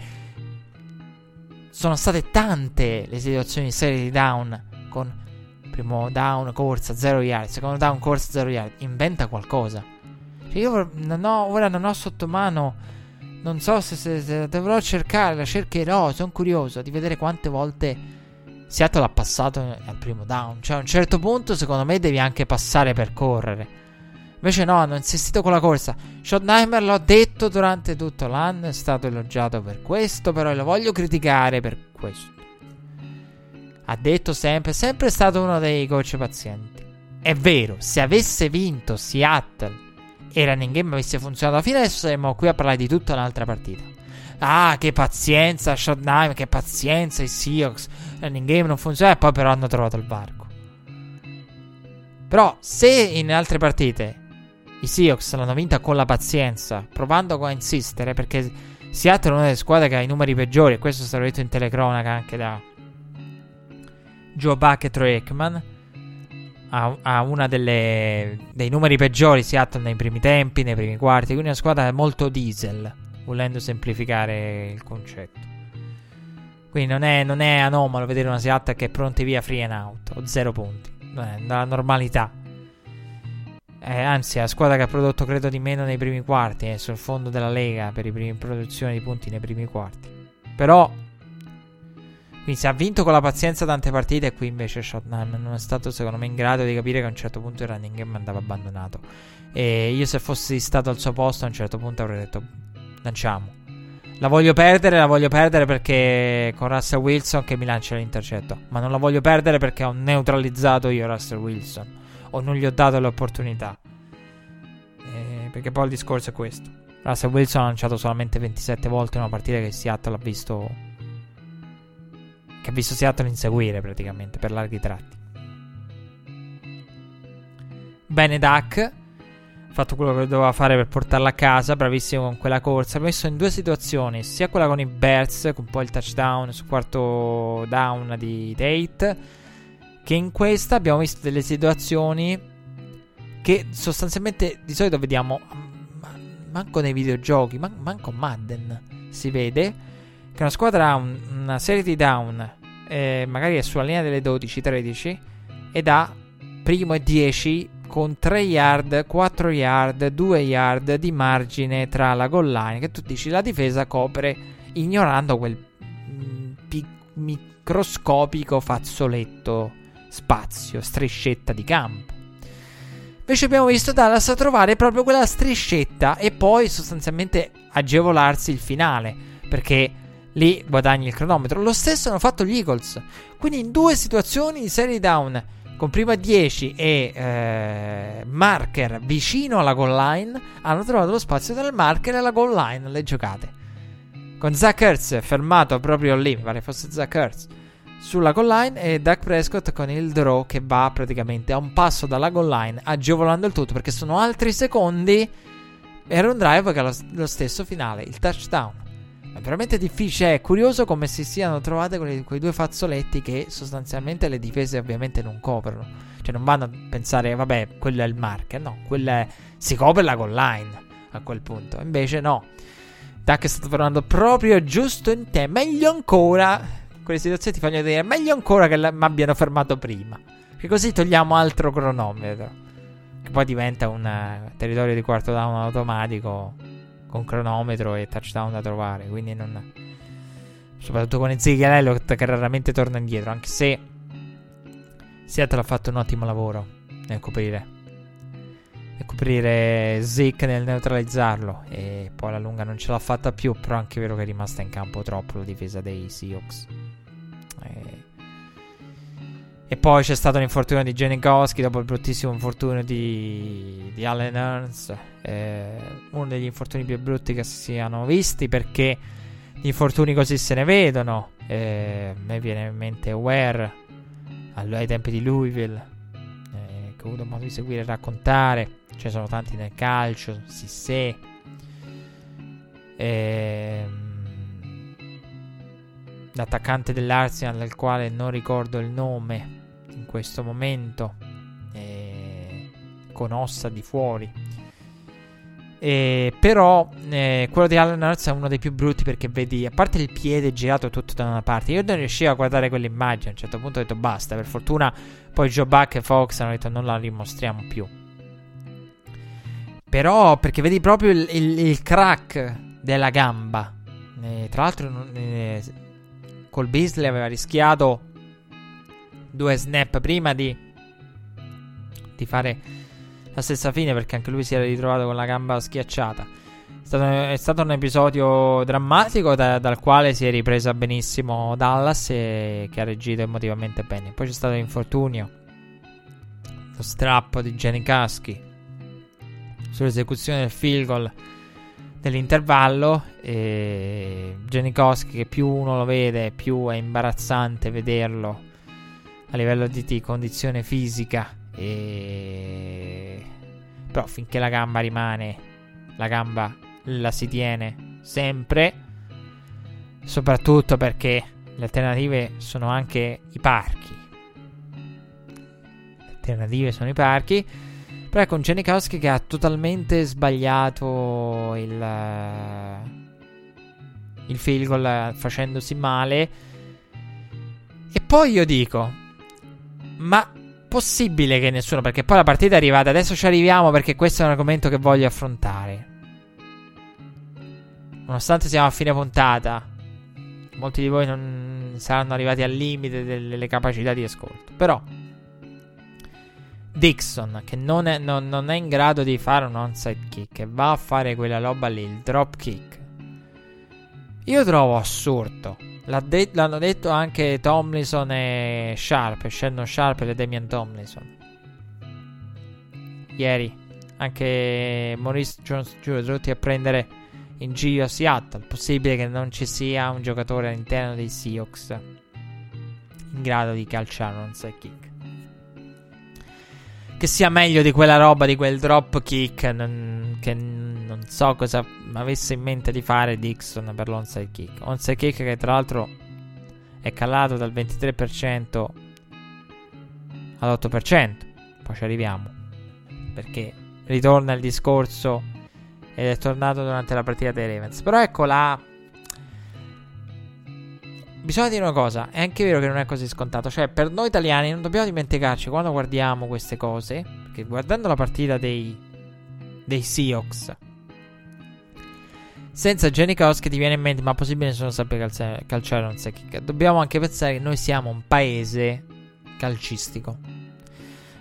sono state tante le situazioni di serie di down con primo down, corsa, 0 yard, secondo down, corsa, 0 yard. Inventa qualcosa. Cioè io non ho, ora non ho sotto mano, non so se, se, se dovrò cercare, la cercherò, sono curioso di vedere quante volte Seattle ha passato al primo down. Cioè a un certo punto secondo me devi anche passare per correre. Invece no, hanno insistito con la corsa. Schottenheimer l'ho detto durante tutto l'anno, è stato elogiato per questo, però lo voglio criticare per questo. Ha detto sempre, sempre stato uno dei coach pazienti. È vero, se avesse vinto Seattle e running game avesse funzionato fino adesso saremmo qui a parlare di tutta un'altra partita. Ah, che pazienza, Schottenheimer, che pazienza i Seahawks. Running game non funziona e poi però hanno trovato il varco. Però se in altre partite i Seahawks l'hanno vinta con la pazienza, provando a insistere, perché Seattle è una delle squadre che ha i numeri peggiori, e questo è stato detto in telecronaca anche da Joe Buck e Troy Aikman. Ha, ha delle, dei numeri peggiori Seattle nei primi tempi, nei primi quarti, quindi una squadra molto diesel, volendo semplificare il concetto. Quindi non è, non è anomalo vedere una Seattle che è pronta via free and out o zero punti. Non è la normalità. Eh, anzi, la squadra che ha prodotto credo di meno nei primi quarti, è sul fondo della Lega per i primi produzioni di punti nei primi quarti. Però quindi si ha vinto con la pazienza tante partite qui invece Shotnam non è stato secondo me in grado di capire che a un certo punto il running game andava abbandonato. E io se fossi stato al suo posto a un certo punto avrei detto lanciamo. La voglio perdere, la voglio perdere perché con Russell Wilson che mi lancia l'intercetto. Ma non la voglio perdere perché ho neutralizzato io Russell Wilson. O non gli ho dato l'opportunità. Eh, perché poi il discorso è questo. Russell Wilson ha lanciato solamente 27 volte in una partita che Seattle ha visto. Che ha visto Seattle inseguire praticamente per larghi tratti. Bene, Duck fatto quello che doveva fare per portarla a casa, bravissimo con quella corsa. Ha messo in due situazioni, sia quella con i Bears, con poi il touchdown sul quarto down di Tate, che in questa abbiamo visto delle situazioni che sostanzialmente di solito vediamo manco nei videogiochi, man- manco Madden si vede che una squadra ha un, una serie di down, eh, magari è sulla linea delle 12-13 ed ha primo e 10 con 3 yard, 4 yard, 2 yard di margine tra la goal line che tu dici la difesa copre ignorando quel mm, pic- microscopico fazzoletto spazio, striscetta di campo. Invece abbiamo visto Dallas trovare proprio quella striscetta e poi sostanzialmente agevolarsi il finale, perché lì guadagni il cronometro. Lo stesso hanno fatto gli Eagles. Quindi in due situazioni di serie down con prima 10 e eh, marker vicino alla goal line, hanno trovato lo spazio tra il marker e la goal line le giocate. Con Zach Ertz fermato proprio lì, mi pare fosse Zach Ertz, sulla goal line e Dak Prescott con il draw che va praticamente a un passo dalla goal line, agevolando il tutto perché sono altri secondi. Era un drive che ha lo stesso finale, il touchdown. È veramente difficile, è curioso come si siano trovate quei, quei, due fazzoletti che sostanzialmente le difese ovviamente non coprono. Cioè non vanno a pensare, vabbè, quello è il marker, no, quello è, si copre la goal line a quel punto. Invece no. Duck è stato tornando proprio giusto in te. Meglio ancora, quelle situazioni ti fanno dire, meglio ancora che mi abbiano fermato prima. Che così togliamo altro cronometro. Che poi diventa un uh, territorio di quarto down automatico con cronometro e touchdown da trovare. Quindi non. Soprattutto con Ezekiel Elliott che raramente torna indietro. Anche se Seattle ha fatto un ottimo lavoro nel coprire. Nel coprire Zeke nel neutralizzarlo. E poi alla lunga non ce l'ha fatta più. Però è anche vero che è rimasta in campo troppo la difesa dei Seahawks. E poi c'è stato l'infortunio di Janikowski dopo il bruttissimo infortunio di, di Allen Ernst. Eh, uno degli infortuni più brutti che si siano visti perché gli infortuni così se ne vedono. Eh, a me viene in mente Ware ai tempi di Louisville, eh, che ho avuto modo di seguire e raccontare. Ce ne sono tanti nel calcio, si sa. Ehm l'attaccante dell'Arsenal del quale non ricordo il nome questo momento eh, con ossa di fuori. Eh, però eh, quello di Alan Hurts è uno dei più brutti perché vedi a parte il piede girato tutto da una parte io non riuscivo a guardare quell'immagine. A un certo punto ho detto basta per fortuna poi Joe Buck e Fox hanno detto non la rimostriamo più. Però perché vedi proprio il, il, il crack della gamba. Eh, tra l'altro eh, col Beasley aveva rischiato due snap prima di, di fare la stessa fine perché anche lui si era ritrovato con la gamba schiacciata. È stato, è stato un episodio drammatico da, dal quale si è ripresa benissimo Dallas e che ha reagito emotivamente bene. Poi c'è stato l'infortunio, lo strappo di Jenny Kasky sull'esecuzione del field goal nell'intervallo e Janikowski che più uno lo vede più è imbarazzante vederlo a livello di condizione fisica. E... però finché la gamba rimane la gamba la si tiene sempre soprattutto perché le alternative sono anche i parchi. Le alternative sono i parchi. Però ecco un Janikowski che ha totalmente sbagliato il il field goal facendosi male. E poi io dico, ma possibile che nessuno, perché poi la partita è arrivata, adesso ci arriviamo perché questo è un argomento che voglio affrontare. Nonostante siamo a fine puntata, molti di voi non saranno arrivati al limite delle capacità di ascolto. Però Dixon, che non è, non, non è, in grado di fare un onside kick, e va a fare quella roba lì, il drop kick. Io trovo assurdo. L'ha de- l'hanno detto anche Tomlinson e Sharp, Shannon Sharp e Damian Tomlinson. Ieri anche Maurice Jones Jr. tutti a prendere in giro Seattle. Possibile che non ci sia un giocatore all'interno dei Seahawks in grado di calciare un onside kick che sia meglio di quella roba, di quel drop kick. Non, che non so cosa avesse in mente di fare Dixon per l'onside kick. Onside kick che tra l'altro è calato dal 23% all'8%. Poi ci arriviamo. Perché ritorna il discorso ed è tornato durante la partita dei Ravens. Però ecco la bisogna dire una cosa, è anche vero che non è così scontato, cioè per noi italiani non dobbiamo dimenticarci quando guardiamo queste cose, perché guardando la partita dei, dei Seahawks, senza Jenny che ti viene in mente, ma possibile nessuno sappia calciare, calciare non sa kick, dobbiamo anche pensare che noi siamo un paese calcistico.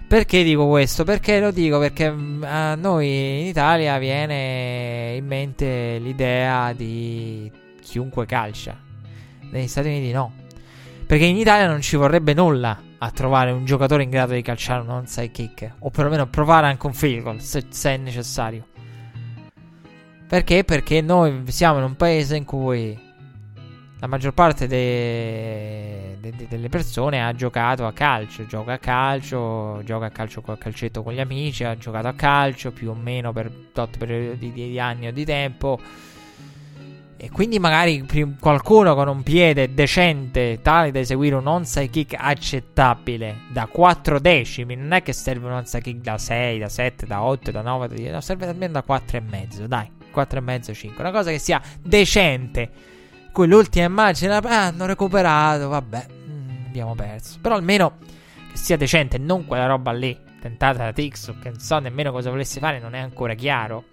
Perché dico questo? Perché lo dico? Perché mm, a noi in Italia viene in mente l'idea di chiunque calcia negli Stati Uniti no. Perché in Italia non ci vorrebbe nulla a trovare un giocatore in grado di calciare un onside kick. O perlomeno provare anche un field goal se, se è necessario. Perché? Perché noi siamo in un paese in cui la maggior parte de, de, de, delle persone ha giocato a calcio, gioca a calcio, gioca a calcio col calcetto con gli amici, ha giocato a calcio più o meno per tot periodi di anni o di tempo e quindi magari qualcuno con un piede decente, tale da eseguire un onside kick accettabile da 4 decimi. Non è che serve un onside kick da 6, da 7, da 8, da 9, da 10. No, serve almeno da 4 e mezzo. Dai, 4 e mezzo, 5. Una cosa che sia decente. Qui l'ultima immagine ah, hanno recuperato. Vabbè, mm, abbiamo perso. Però almeno che sia decente, non quella roba lì. Tentata da Tixo, che non so nemmeno cosa volesse fare, non è ancora chiaro.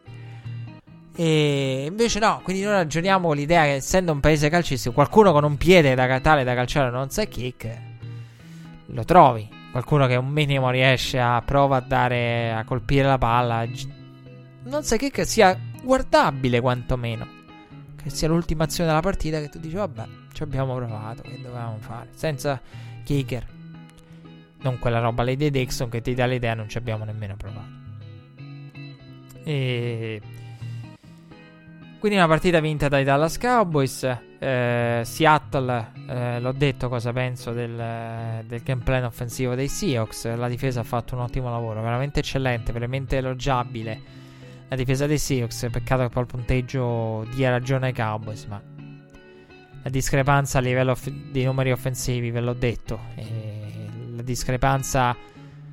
E invece no, quindi noi ragioniamo con l'idea che essendo un paese calcistico, qualcuno con un piede da tale da calciare non sa kick, lo trovi. Qualcuno che un minimo riesce a prova a dare a colpire la palla. Non sai kick sia guardabile quantomeno. Che sia l'ultima azione della partita che tu dici vabbè, ci abbiamo provato, che dovevamo fare. Senza kicker. Non quella roba lì di Dixon che ti dà l'idea non ci abbiamo nemmeno provato. E quindi una partita vinta dai Dallas Cowboys. Eh, Seattle, eh, l'ho detto cosa penso del, del game plan offensivo dei Seahawks. La difesa ha fatto un ottimo lavoro, veramente eccellente, veramente elogiabile. La difesa dei Seahawks, peccato che poi il punteggio dia ragione ai Cowboys, ma la discrepanza a livello off- dei numeri offensivi, ve l'ho detto. E la discrepanza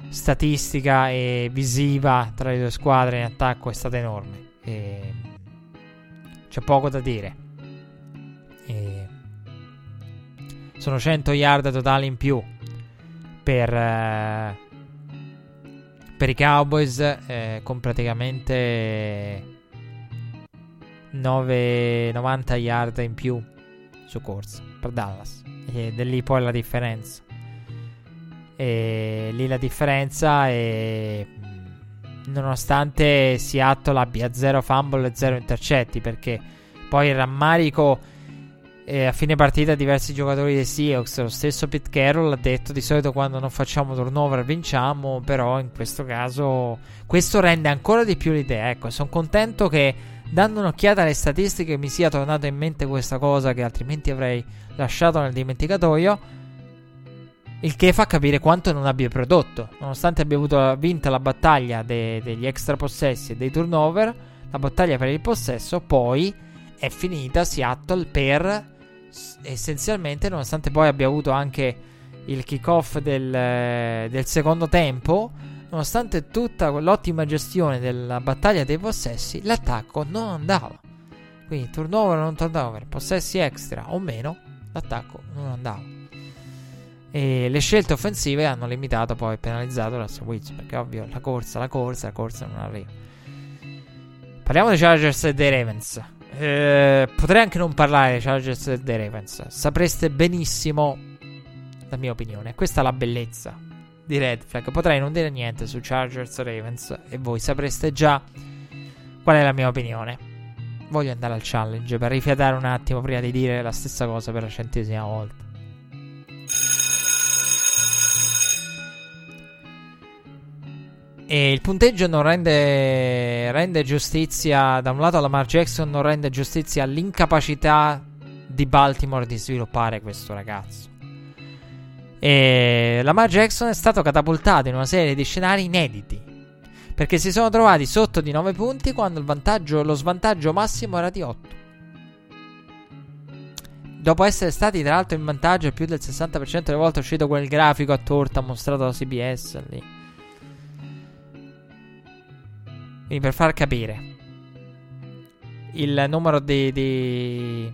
statistica e visiva tra le due squadre in attacco è stata enorme. E c'è poco da dire. E sono 100 yard totali in più per, eh, per i Cowboys eh, con praticamente 9, 90 yard in più su corsa per Dallas. E da lì poi la differenza. E lì la differenza è nonostante Seattle abbia 0 fumble e 0 intercetti, perché poi il rammarico eh, a fine partita diversi giocatori dei Seahawks, lo stesso Pete Carroll ha detto di solito quando non facciamo turnover vinciamo, però in questo caso questo rende ancora di più l'idea. Ecco, sono contento che dando un'occhiata alle statistiche mi sia tornata in mente questa cosa che altrimenti avrei lasciato nel dimenticatoio il che fa capire quanto non abbia prodotto. Nonostante abbia avuto vinta la battaglia de- degli extra possessi e dei turnover, la battaglia per il possesso poi è finita Seattle per essenzialmente, nonostante poi abbia avuto anche il kickoff del, del secondo tempo, nonostante tutta l'ottima gestione della battaglia dei possessi, l'attacco non andava. Quindi turnover o non turnover, possessi extra o meno, l'attacco non andava. E le scelte offensive hanno limitato poi penalizzato Russell Wilson perché ovvio la corsa, la corsa, la corsa non arriva. Parliamo dei Chargers e dei Ravens. Eh, potrei anche non parlare dei Chargers e dei Ravens. Sapreste benissimo la mia opinione. Questa è la bellezza di Red Flag. Potrei non dire niente su Chargers e Ravens e voi sapreste già qual è la mia opinione. Voglio andare al challenge per rifiatare un attimo prima di dire la stessa cosa per la centesima volta. E il punteggio non rende, rende giustizia. Da un lato, Lamar Jackson non rende giustizia all'incapacità di Baltimore di sviluppare questo ragazzo. E Lamar Jackson è stato catapultato in una serie di scenari inediti. Perché si sono trovati sotto di 9 punti quando lo svantaggio massimo era di 8. Dopo essere stati tra l'altro in vantaggio più del 60% delle volte è uscito quel grafico a torta mostrato da CBS lì. Quindi per far capire. Il numero di, di,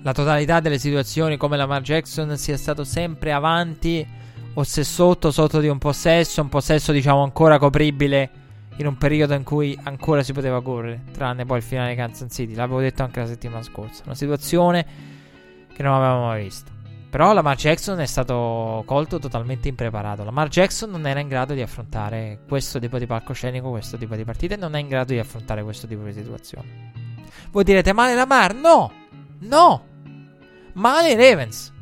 la totalità delle situazioni come Lamar Jackson sia stato sempre avanti o se sotto sotto di un possesso, un possesso diciamo ancora copribile in un periodo in cui ancora si poteva correre, tranne poi il finale di Kansas City, l'avevo detto anche la settimana scorsa, una situazione che non avevamo mai visto. Però Lamar Jackson è stato colto totalmente impreparato. Lamar Jackson non era in grado di affrontare questo tipo di palcoscenico, questo tipo di partite, non è in grado di affrontare questo tipo di situazione. Voi direte male Lamar? No! No! Male Ravens.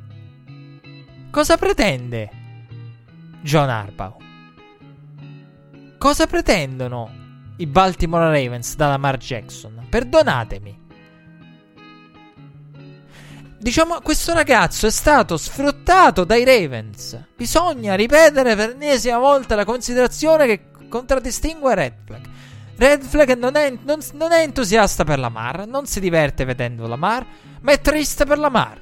Cosa pretende John Harbaugh? Cosa pretendono i Baltimore Ravens da Lamar Jackson? Perdonatemi. Diciamo, questo ragazzo è stato sfruttato dai Ravens. Bisogna ripetere per l'ennesima volta la considerazione che contraddistingue Red Flag. Red Flag non è, non, non è entusiasta per la Mar, non si diverte vedendo la Mar, ma è triste per la Mar.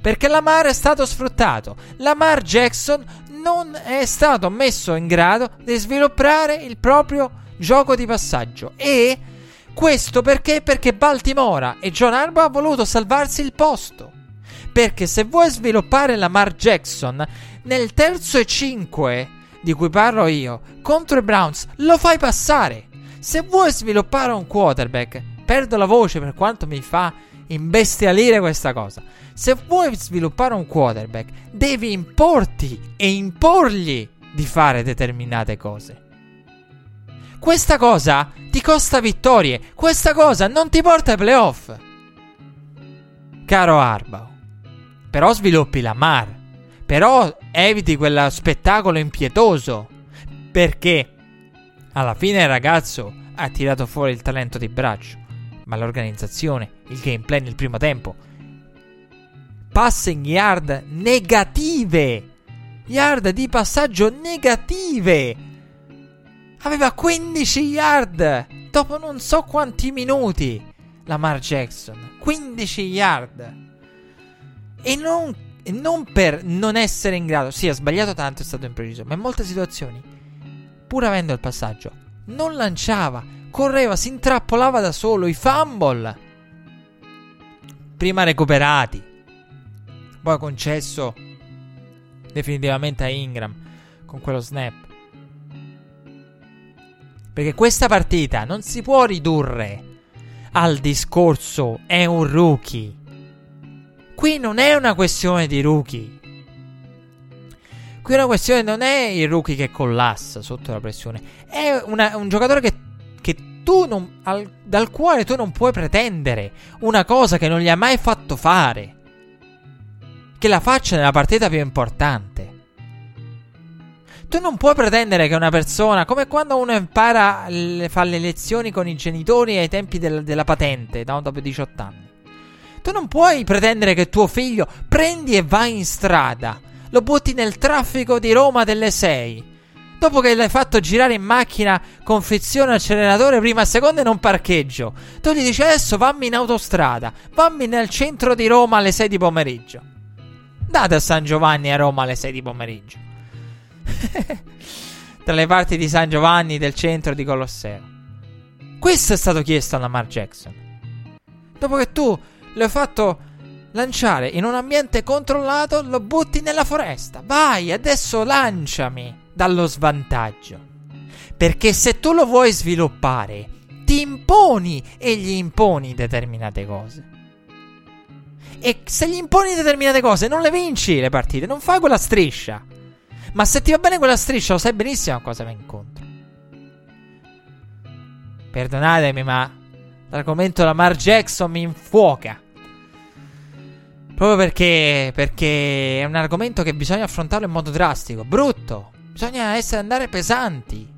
Perché la Mar è stato sfruttato. La Mar Jackson non è stato messo in grado di sviluppare il proprio gioco di passaggio e questo perché? Perché Baltimora e John Harbaugh ha voluto salvarsi il posto. Perché se vuoi sviluppare Lamar Jackson nel terzo e cinque di cui parlo io contro i Browns lo fai passare. Se vuoi sviluppare un quarterback, perdo la voce per quanto mi fa imbestialire questa cosa. Se vuoi sviluppare un quarterback, devi importi e imporgli di fare determinate cose. Questa cosa ti costa vittorie. Questa cosa non ti porta ai playoff. Caro Arbao. Però sviluppi la Mar. Però eviti quel spettacolo impietoso. Perché alla fine il ragazzo ha tirato fuori il talento di braccio. Ma l'organizzazione, il gameplay nel primo tempo. Passing yard negative. Yard di passaggio negative Aveva 15 yard dopo non so quanti minuti. Lamar Jackson, 15 yard. E non, non per non essere in grado. Sì, ha sbagliato tanto, è stato impreciso. Ma in molte situazioni, pur avendo il passaggio, non lanciava, correva, si intrappolava da solo. I fumble. Prima recuperati, poi concesso definitivamente a Ingram con quello snap. Perché questa partita non si può ridurre al discorso è un rookie. Qui non è una questione di rookie. Qui una questione non è il rookie che collassa sotto la pressione. È una, un giocatore che, che tu non, al, dal quale tu non puoi pretendere una cosa che non gli ha mai fatto fare. Che la faccia nella partita più importante. Tu non puoi pretendere che una persona, come quando uno impara, fa le lezioni con i genitori ai tempi del, della patente, no? dopo 18 anni. Tu non puoi pretendere che tuo figlio prendi e vai in strada, lo butti nel traffico di Roma delle 6. Dopo che l'hai fatto girare in macchina con frizione acceleratore prima e seconda in un parcheggio, tu gli dici adesso vammi in autostrada, vammi nel centro di Roma alle 6 di pomeriggio. Date a San Giovanni a Roma alle 6 di pomeriggio. Tra le parti di San Giovanni del centro di Colosseo. Questo è stato chiesto a Lamar Jackson. Dopo che tu l'hai fatto lanciare in un ambiente controllato, lo butti nella foresta. Vai, adesso lanciami dallo svantaggio. Perché se tu lo vuoi sviluppare, ti imponi e gli imponi determinate cose. E se gli imponi determinate cose, non le vinci le partite, non fai quella striscia. Ma se ti va bene quella striscia, lo sai benissimo a cosa va incontro. Perdonatemi, ma l'argomento Lamar Jackson mi infuoca. Proprio perché, perché è un argomento che bisogna affrontarlo in modo drastico, brutto. Bisogna essere andare pesanti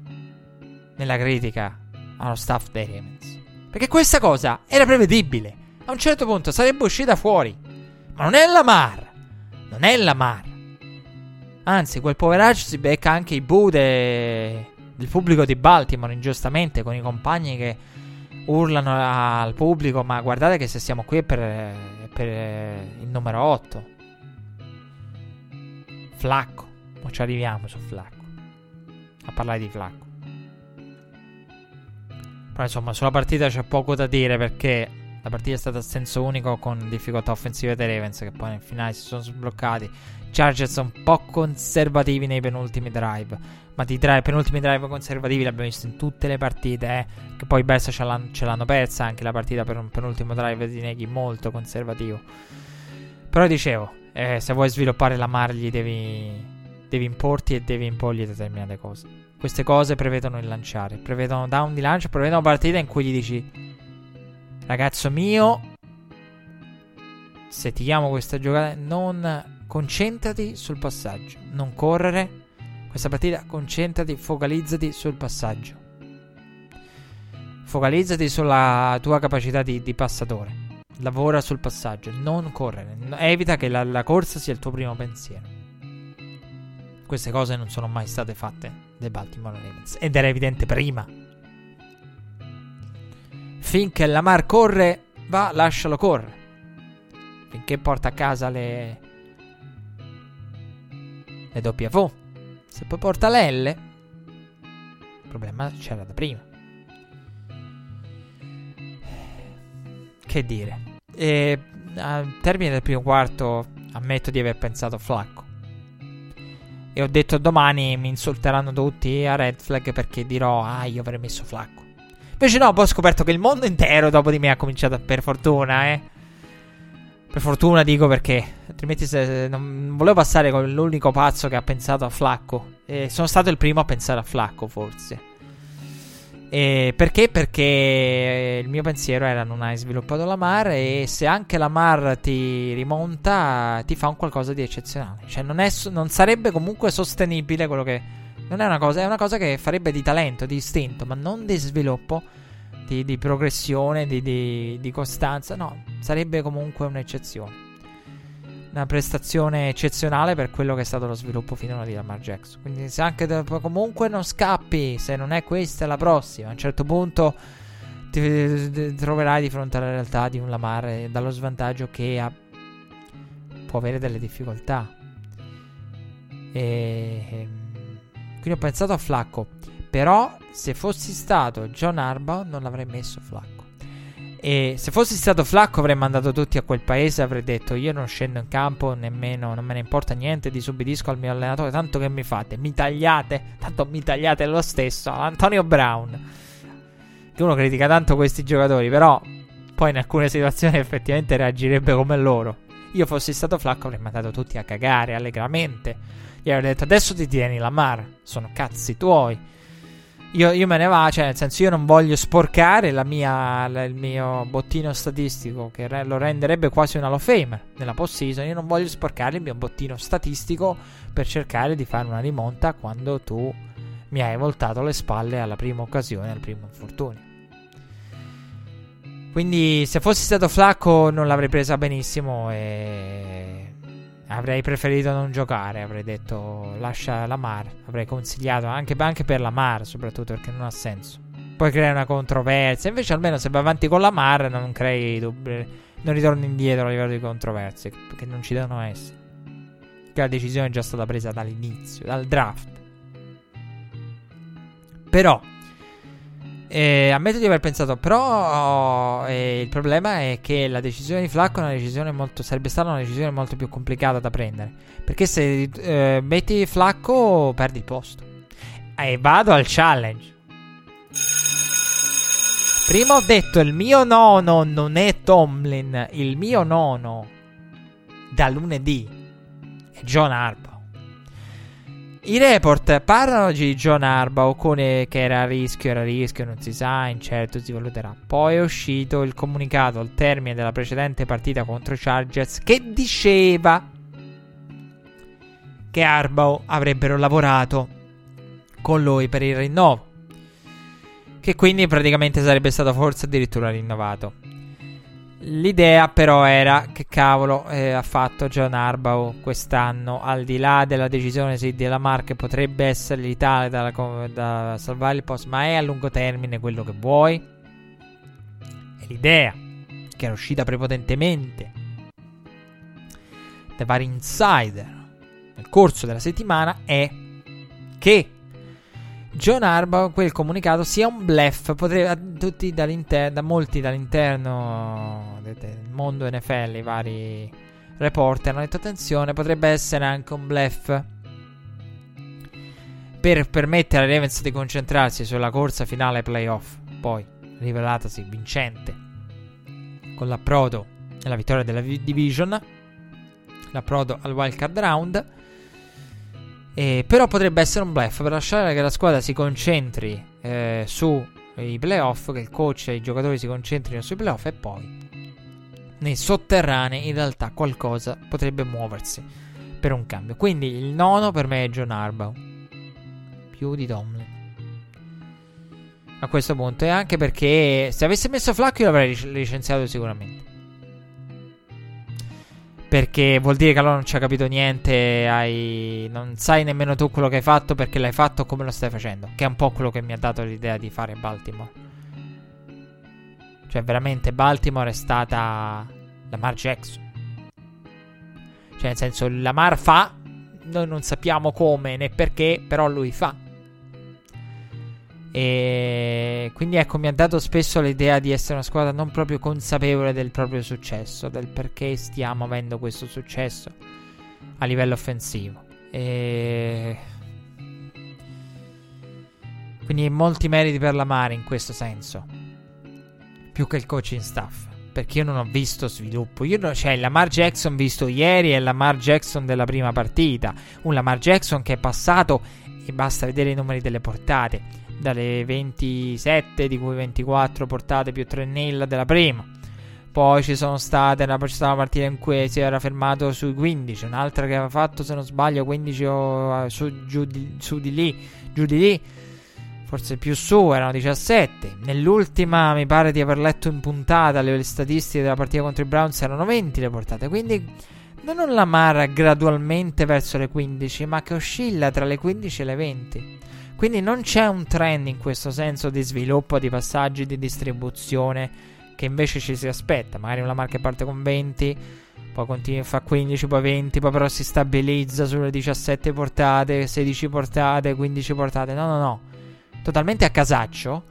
nella critica allo staff dei Ravens. Perché questa cosa era prevedibile. A un certo punto sarebbe uscita fuori. Ma non è Lamar. Non è Lamar. Anzi, quel poveraccio si becca anche i bu de... del pubblico di Baltimore, ingiustamente, con i compagni che urlano al pubblico. Ma guardate che se siamo qui è per, per il numero 8. Flacco. Ma ci arriviamo su Flacco. A parlare di Flacco. Però insomma, sulla partita c'è poco da dire perché la partita è stata a senso unico con difficoltà offensive dei Ravens che poi nel finale si sono sbloccati. Chargers un po' conservativi nei penultimi drive. Ma di drive, penultimi drive conservativi l'abbiamo visto in tutte le partite. Eh, che poi Bersa ce, ce l'hanno persa anche la partita per un penultimo drive di Neghi molto conservativo. Però dicevo, eh, se vuoi sviluppare la Mar gli devi, devi importi e devi imporgli determinate cose. Queste cose prevedono il lanciare, prevedono down di lancio, prevedono partite in cui gli dici ragazzo mio, se ti chiamo questa giocata, non concentrati sul passaggio, non correre. Questa partita concentrati, focalizzati sul passaggio. Focalizzati sulla tua capacità di, di passatore. Lavora sul passaggio, non correre. Evita che la, la corsa sia il tuo primo pensiero. Queste cose non sono mai state fatte dai Baltimore Ravens. Ed era evidente prima. Finché Lamar corre, va, lascialo correre. Finché porta a casa le. Le W. Se poi porta le L. Il problema c'era da prima. Che dire. E al termine del primo quarto ammetto di aver pensato Flacco. E ho detto domani mi insulteranno tutti a Red Flag perché dirò ah io avrei messo Flacco. Invece no, poi ho scoperto che il mondo intero dopo di me ha cominciato per fortuna, eh. Per fortuna dico perché altrimenti se, non volevo passare con l'unico pazzo che ha pensato a Flacco. E sono stato il primo a pensare a Flacco forse. E perché? Perché il mio pensiero era non hai sviluppato la Mar e se anche la Mar ti rimonta ti fa un qualcosa di eccezionale. Cioè non, è, non sarebbe comunque sostenibile quello che... Non è una cosa, è una cosa che farebbe di talento, di istinto, ma non di sviluppo, di, di progressione, di, di, di costanza. No, sarebbe comunque un'eccezione una prestazione eccezionale per quello che è stato lo sviluppo finora di Lamar Jackson. Quindi se anche comunque non scappi, se non è questa la prossima, a un certo punto ti, troverai di fronte alla realtà di un Lamar e dallo svantaggio che ha, può avere delle difficoltà. E ehm, quindi ho pensato a Flacco, però se fossi stato John Arbaugh non l'avrei messo Flacco. E se fossi stato Flacco avrei mandato tutti a quel paese, avrei detto io non scendo in campo nemmeno, non me ne importa niente, disubbidisco al mio allenatore, tanto che mi fate, mi tagliate, tanto mi tagliate lo stesso, Antonio Brown. Che uno critica tanto questi giocatori, però poi in alcune situazioni effettivamente reagirebbe come loro. Io fossi stato Flacco avrei mandato tutti a cagare allegramente. Gli avrei detto adesso ti tieni la mar, sono cazzi tuoi. Io, io, me ne va, cioè nel senso io non voglio sporcare mia, la, il mio bottino statistico che re, lo renderebbe quasi una low fame nella post-season. Io non voglio sporcare il mio bottino statistico per cercare di fare una rimonta quando tu mi hai voltato le spalle alla prima occasione, al primo infortunio. Quindi se fossi stato flacco non l'avrei presa benissimo e Avrei preferito non giocare, avrei detto lascia la Mar, avrei consigliato anche, anche per la Mar soprattutto perché non ha senso. Poi crea una controversia, invece almeno se vai avanti con la Mar non crei dubbi, non ritorni indietro a livello di controversie, perché non ci devono essere. Che la decisione è già stata presa dall'inizio, dal draft. Però E ammetto di aver pensato, però eh, il problema è che la decisione di Flacco molto, sarebbe stata una decisione molto più complicata da prendere. Perché se eh, metti Flacco perdi il posto. E vado al challenge. Prima ho detto il mio nono non è Tomlin, il mio nono da lunedì è John Harbaugh. I report parlano di John Harbaugh con, che era a rischio, era a rischio, non si sa, incerto, si valuterà. Poi è uscito il comunicato al termine della precedente partita contro i Chargers che diceva che Harbaugh avrebbero lavorato con lui per il rinnovo. Che quindi praticamente sarebbe stato forse addirittura rinnovato. L'idea però era che cavolo eh, ha fatto John Harbaugh quest'anno, al di là della decisione sì, della marca potrebbe essere l'Italia da, da salvare il posto, ma è a lungo termine quello che vuoi? E l'idea che era uscita prepotentemente da vari insider nel corso della settimana è che John Harbaugh, quel comunicato sia un blef. Potrebbe, da molti dall'interno del mondo NFL, i vari reporter hanno detto attenzione, potrebbe essere anche un blef. Per permettere ai Ravens di concentrarsi sulla corsa finale playoff, poi rivelatasi vincente con l'approdo e la vittoria della division, l'approdo al wildcard round eh, però potrebbe essere un bluff per lasciare che la squadra si concentri eh, sui playoff, che il coach e i giocatori si concentrino sui playoff e poi nei sotterranei in realtà qualcosa potrebbe muoversi per un cambio. Quindi il nono per me è John Harbaugh, più di Tomlin. A questo punto, e anche perché se avesse messo Flacco io l'avrei licenziato sicuramente. Perché vuol dire che allora non ci hai capito niente, hai... non sai nemmeno tu quello che hai fatto perché l'hai fatto come lo stai facendo. Che è un po' quello che mi ha dato l'idea di fare Baltimore. Cioè, veramente Baltimore è stata Lamar Jackson. Cioè, nel senso, Lamar fa, noi non sappiamo come né perché, però lui fa. E quindi ecco, mi ha dato spesso l'idea di essere una squadra non proprio consapevole del proprio successo, del perché stiamo avendo questo successo a livello offensivo. E quindi molti meriti per la Mare in questo senso, più che il coaching staff. Perché io non ho visto sviluppo. Io no, cioè, Lamar Jackson visto ieri è Lamar Jackson della prima partita. Un Lamar Jackson che è passato e basta vedere i numeri delle portate dalle 27, di cui 24 portate più 3 nella della prima. Poi ci sono state una, una partita in cui si era fermato sui 15, un'altra che aveva fatto, se non sbaglio, 15 o, su, giù di, su di lì, giù di lì, forse più su, erano 17. Nell'ultima mi pare di aver letto in puntata le, statistiche della partita contro i Browns erano 20 le portate, quindi non un Lamar gradualmente verso le 15, ma che oscilla tra le 15 e le 20. Quindi non c'è un trend in questo senso di sviluppo, di passaggi, di distribuzione che invece ci si aspetta. Magari una marca parte con 20, poi continua, fa 15, poi 20, poi però si stabilizza sulle 17 portate, 16 portate, 15 portate. No, no, no. Totalmente a casaccio.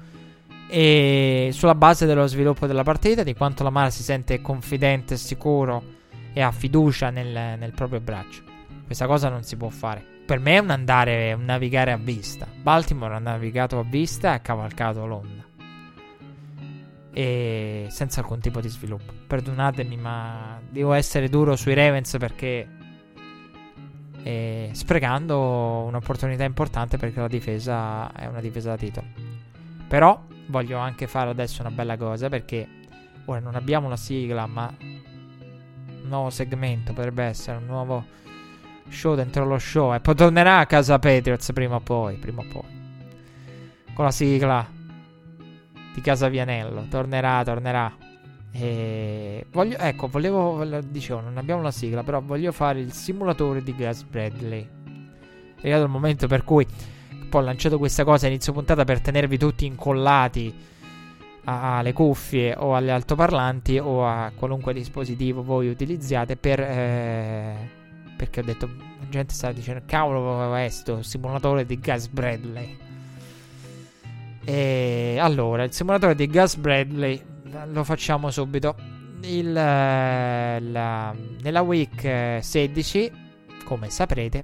E sulla base dello sviluppo della partita, di quanto la Mara si sente confidente, sicuro e ha fiducia nel, nel proprio braccio. Questa cosa non si può fare per me è un andare, un navigare a vista. Baltimore ha navigato a vista e ha cavalcato l'onda. E senza alcun tipo di sviluppo. Perdonatemi, ma devo essere duro sui Ravens perché. Eh, sprecando un'opportunità importante perché la difesa è una difesa da titolo. Però voglio anche fare adesso una bella cosa perché ora non abbiamo una sigla, ma un nuovo segmento potrebbe essere un nuovo show dentro lo show. E poi tornerà a casa Patriots prima o poi. Prima o poi. Con la sigla di Casa Vianello. Tornerà, tornerà. E voglio, ecco, volevo. Dicevo, non abbiamo la sigla, però voglio fare il simulatore di Gas Bradley. È arrivato il momento per cui. Poi ho lanciato questa cosa a inizio puntata per tenervi tutti incollati alle cuffie o alle altoparlanti o a qualunque dispositivo voi utilizziate per eh, perché ho detto, la gente stava dicendo, cavolo, è sto simulatore di Gas Bradley. E allora, il simulatore di Gus Bradley lo facciamo subito. Il, eh, la, nella week 16, come saprete,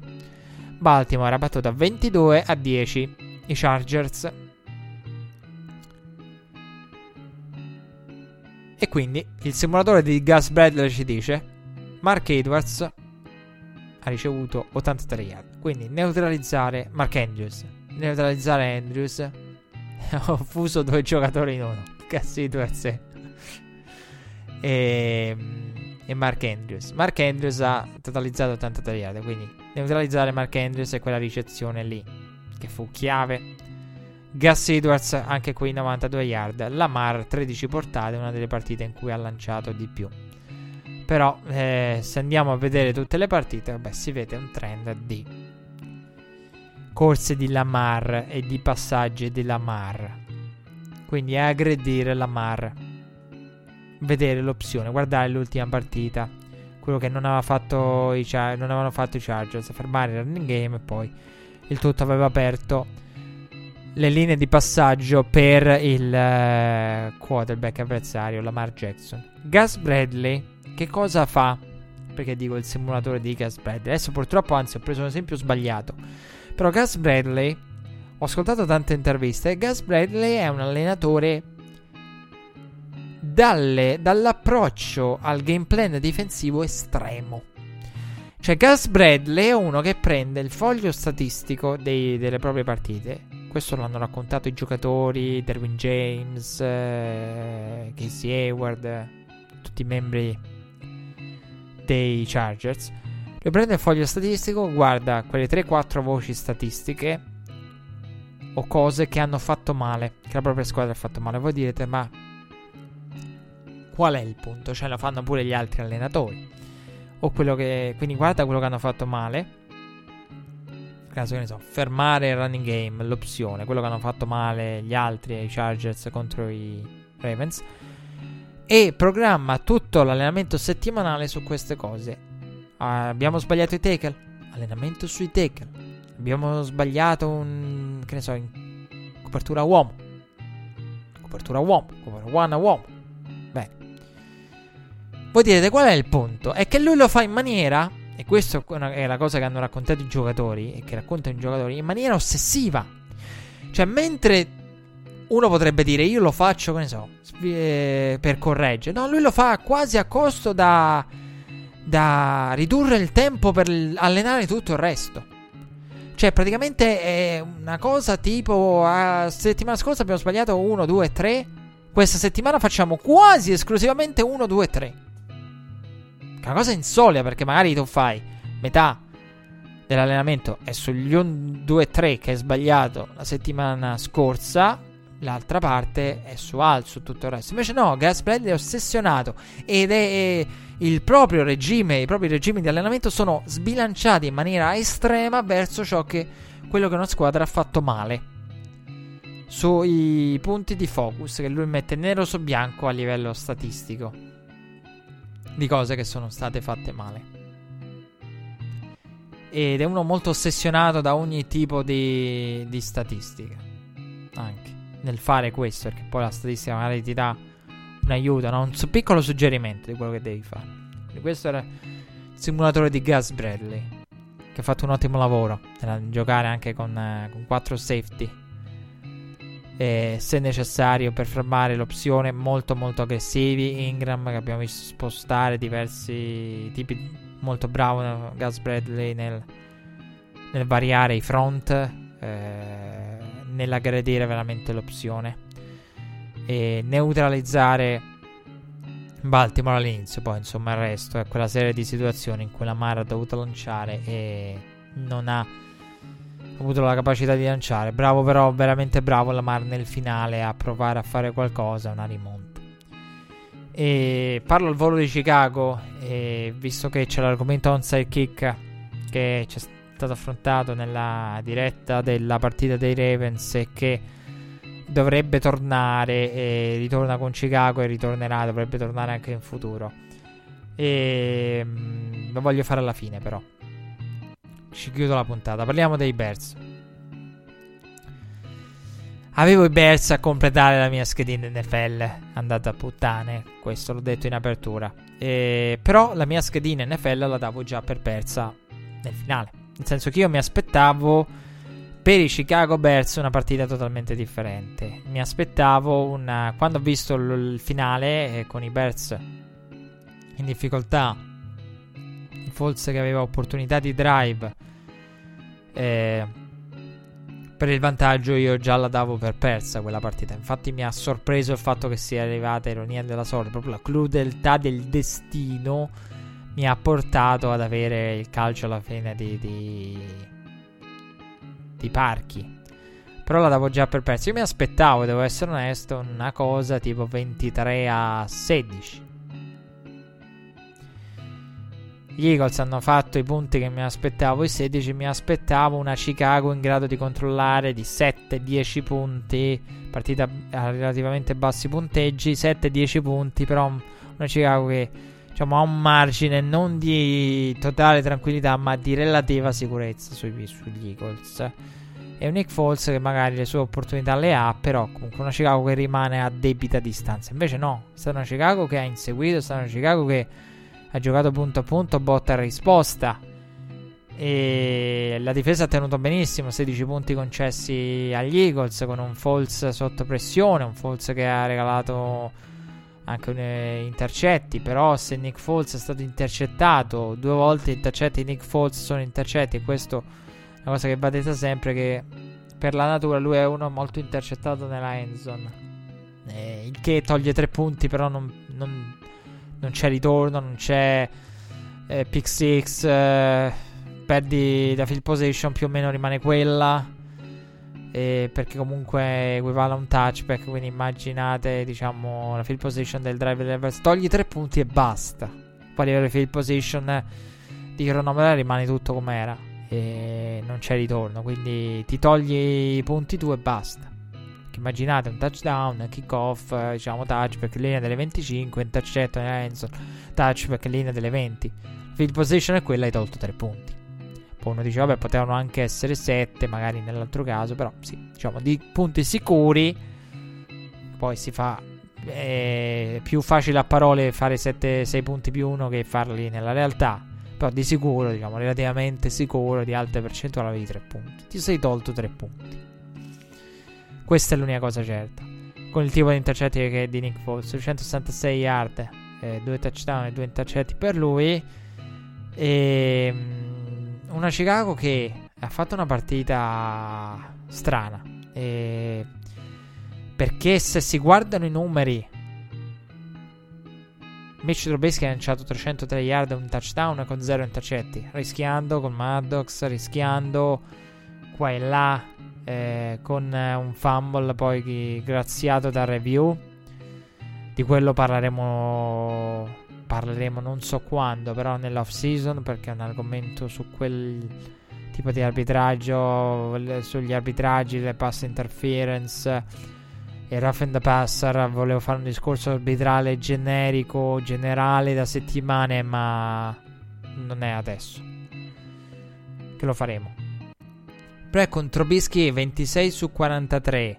Baltimore ha battuto a 22 a 10 i Chargers. E quindi il simulatore di Gus Bradley ci dice Mark Edwards ha ricevuto 83 yard. Quindi neutralizzare Mark Andrews. Neutralizzare Andrews. Ho fuso due giocatori in uno. Gus Edwards e, e Mark Andrews. Mark Andrews ha totalizzato 83 yard. Quindi neutralizzare Mark Andrews e quella ricezione lì. Che fu chiave. Gus Edwards anche qui 92 yard. Lamar 13 portate. Una delle partite in cui ha lanciato di più. Però eh, se andiamo a vedere tutte le partite, vabbè, si vede un trend di corse di Lamar e di passaggi di Lamar. Quindi è aggredire Lamar. Vedere l'opzione, guardare l'ultima partita. Quello che non, aveva fatto i char- non avevano fatto i Chargers. Fermare il running game e poi il tutto aveva aperto le linee di passaggio per il uh, quarterback avversario Lamar Jackson. Gus Bradley che cosa fa? Perché dico il simulatore di Gus Bradley. Adesso purtroppo, anzi, ho preso un esempio sbagliato. Però Gus Bradley, ho ascoltato tante interviste, e Gus Bradley è un allenatore dalle, dall'approccio al game plan difensivo estremo. Cioè, Gus Bradley è uno che prende il foglio statistico dei, delle proprie partite. Questo l'hanno raccontato i giocatori, Derwin James, eh, Casey Hayward, tutti i membri dei Chargers. Lui prende il foglio statistico, guarda quelle 3-4 voci statistiche o cose che hanno fatto male, che la propria squadra ha fatto male. Voi direte, ma qual è il punto? Cioè lo fanno pure gli altri allenatori. O quello che... Quindi guarda quello che hanno fatto male. Caso che ne so, fermare il running game, l'opzione, quello che hanno fatto male gli altri, i Chargers contro i Ravens e programma tutto l'allenamento settimanale su queste cose. Uh, abbiamo sbagliato i tackle? Allenamento sui tackle. Abbiamo sbagliato un. che ne so, in copertura uomo. Copertura uomo. Copertura one uomo. Bene. Voi direte qual è il punto? È che lui lo fa in maniera. E questa è la cosa che hanno raccontato i giocatori. E che raccontano i giocatori. In maniera ossessiva. Cioè, mentre uno potrebbe dire io lo faccio, che ne so, eh, per correggere. No, lui lo fa quasi a costo da, da ridurre il tempo per allenare tutto il resto. Cioè, praticamente è una cosa tipo. La settimana scorsa abbiamo sbagliato 1, 2, 3. Questa settimana facciamo quasi esclusivamente 1, 2, 3. Una cosa insolita perché magari tu fai metà dell'allenamento è sugli 1, 2, 3 che hai sbagliato la settimana scorsa l'altra parte è su su tutto il resto. Invece no, Gas Bradley è ossessionato ed è il proprio regime, i propri regimi di allenamento sono sbilanciati in maniera estrema verso ciò che quello che una squadra ha fatto male. Sui punti di focus che lui mette nero su bianco a livello statistico di cose che sono state fatte male. Ed è uno molto ossessionato da ogni tipo di, di statistica. Anche nel fare questo, perché poi la statistica magari ti dà un aiuto, no? un piccolo suggerimento di quello che devi fare. Quindi questo era il simulatore di Gus Bradley, che ha fatto un ottimo lavoro nel giocare anche con, eh, con 4 safety. E se necessario per fermare l'opzione molto molto aggressivi Ingram che abbiamo visto spostare diversi tipi molto bravo Gus Bradley nel, nel variare i front eh, nell'aggredire veramente l'opzione e neutralizzare Baltimore all'inizio. Poi, insomma, il resto è quella serie di situazioni in cui la Mara ha dovuto lanciare e non ha avuto la capacità di lanciare. Bravo, però, veramente bravo Lamar nel finale a provare a fare qualcosa, una rimonta. E parlo al volo di Chicago, visto che c'è l'argomento onside kick che c'è stato affrontato nella diretta della partita dei Ravens e che dovrebbe tornare ritorna con Chicago e ritornerà, dovrebbe tornare anche in futuro. E mm, lo voglio fare alla fine però. Ci chiudo la puntata. Parliamo dei Bears. Avevo i Bears a completare la mia schedina NFL, andata a puttane, questo l'ho detto in apertura. E, però la mia schedina NFL la davo già per persa nel finale. Nel senso che io mi aspettavo per i Chicago Bears una partita totalmente differente. Mi aspettavo una... Quando ho visto l- il finale eh, con i Bears in difficoltà, Falls che aveva opportunità di drive, eh, per il vantaggio io già la davo per persa quella partita. Infatti mi ha sorpreso il fatto che sia arrivata ironia della sorte, proprio la crudeltà del destino mi ha portato ad avere il calcio alla fine di, di, di parchi. Però la davo già per persa. Io mi aspettavo, devo essere onesto, una cosa tipo 23 a 16. Gli Eagles hanno fatto i punti che mi aspettavo, i 16 mi aspettavo una Chicago in grado di controllare di 7-10 punti, partita a relativamente bassi punteggi, 7-10 punti, però una Chicago che diciamo, ha un margine non di totale tranquillità ma di relativa sicurezza sui, sugli Eagles. E un Nick Foles che magari le sue opportunità le ha, però comunque una Chicago che rimane a debita distanza. Invece no, è stata una Chicago che ha inseguito, è stata una Chicago che ha giocato punto a punto, botta e risposta. E la difesa ha tenuto benissimo, 16 punti concessi agli Eagles con un false sotto pressione, un false che ha regalato anche un, eh, intercetti, però se Nick Foles è stato intercettato, due volte intercetti Nick Foles sono intercetti e questo è una cosa che va detta sempre che per la natura lui è uno molto intercettato nella endzone. Eh, il che toglie tre punti, però non, non non c'è ritorno, non c'è eh, pick 6, eh, perdi da field position più o meno rimane quella. Eh, perché comunque equivale a un touchback. Quindi immaginate, diciamo, la field position del driver dell'avversario. Togli tre punti e basta. Poi a livello di field position di cronometro rimane tutto com'era. E non c'è ritorno. Quindi ti togli i punti tu e basta immaginate un touchdown, kickoff, eh, diciamo touchback, linea delle 25, intercetto touchback, linea delle 20. Field position è quella, hai tolto 3 punti. Poi uno dice, vabbè, potevano anche essere 7, magari nell'altro caso, però sì, diciamo, di punti sicuri, poi si fa è più facile a parole fare 7, 6 punti più 1 che farli nella realtà. Però di sicuro, diciamo, relativamente sicuro, di alte percentuali di 3 punti. Ti sei tolto 3 punti. Questa è l'unica cosa certa. Con il tipo di intercetti che è di Nick Foles, 166 yard, eh, due touchdown e due intercetti per lui. E um, una Chicago che ha fatto una partita strana. E perché se si guardano i numeri, Mitch Trubisky ha lanciato 303 yard e un touchdown con 0 intercetti, rischiando con Maddox, rischiando qua e là eh, con eh, un fumble poi graziato da review. Di quello parleremo, parleremo non so quando, però nell'off season perché è un argomento su quel tipo di arbitraggio, sugli arbitraggi, le pass interference e rough and the passer. Volevo fare un discorso arbitrale generico, generale da settimane, ma non è adesso che lo faremo. Però con Trubisky 26 su 43.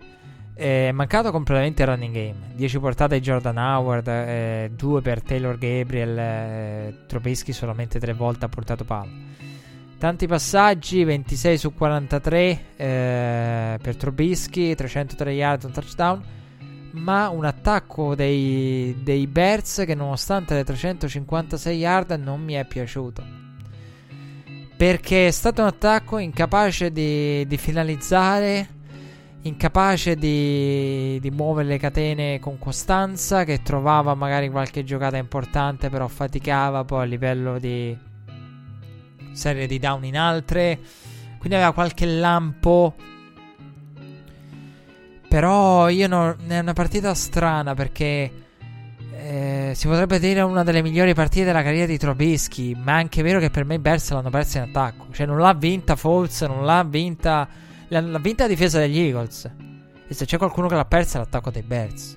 È mancato completamente il running game. 10 portate Jordan Howard, eh, 2 per Taylor Gabriel. Eh, Trubisky solamente 3 volte ha portato palla. Tanti passaggi, 26 su 43 eh, per Trubisky, 303 yard, un touchdown. Ma un attacco dei, dei Bears che nonostante le 356 yard non mi è piaciuto. Perché è stato un attacco incapace di, di finalizzare, incapace di, di, muovere le catene con costanza, che trovava magari qualche giocata importante, però faticava poi a livello di serie di down in altre. Quindi aveva qualche lampo. Però io non, è una partita strana perché eh, si potrebbe dire una delle migliori partite della carriera di Trubisky, ma è anche vero che per me i Bears l'hanno persa in attacco. Cioè non l'ha vinta Foles, non l'ha vinta l'ha vinta la difesa degli Eagles. E se c'è qualcuno che l'ha persa è l'attacco dei Bears.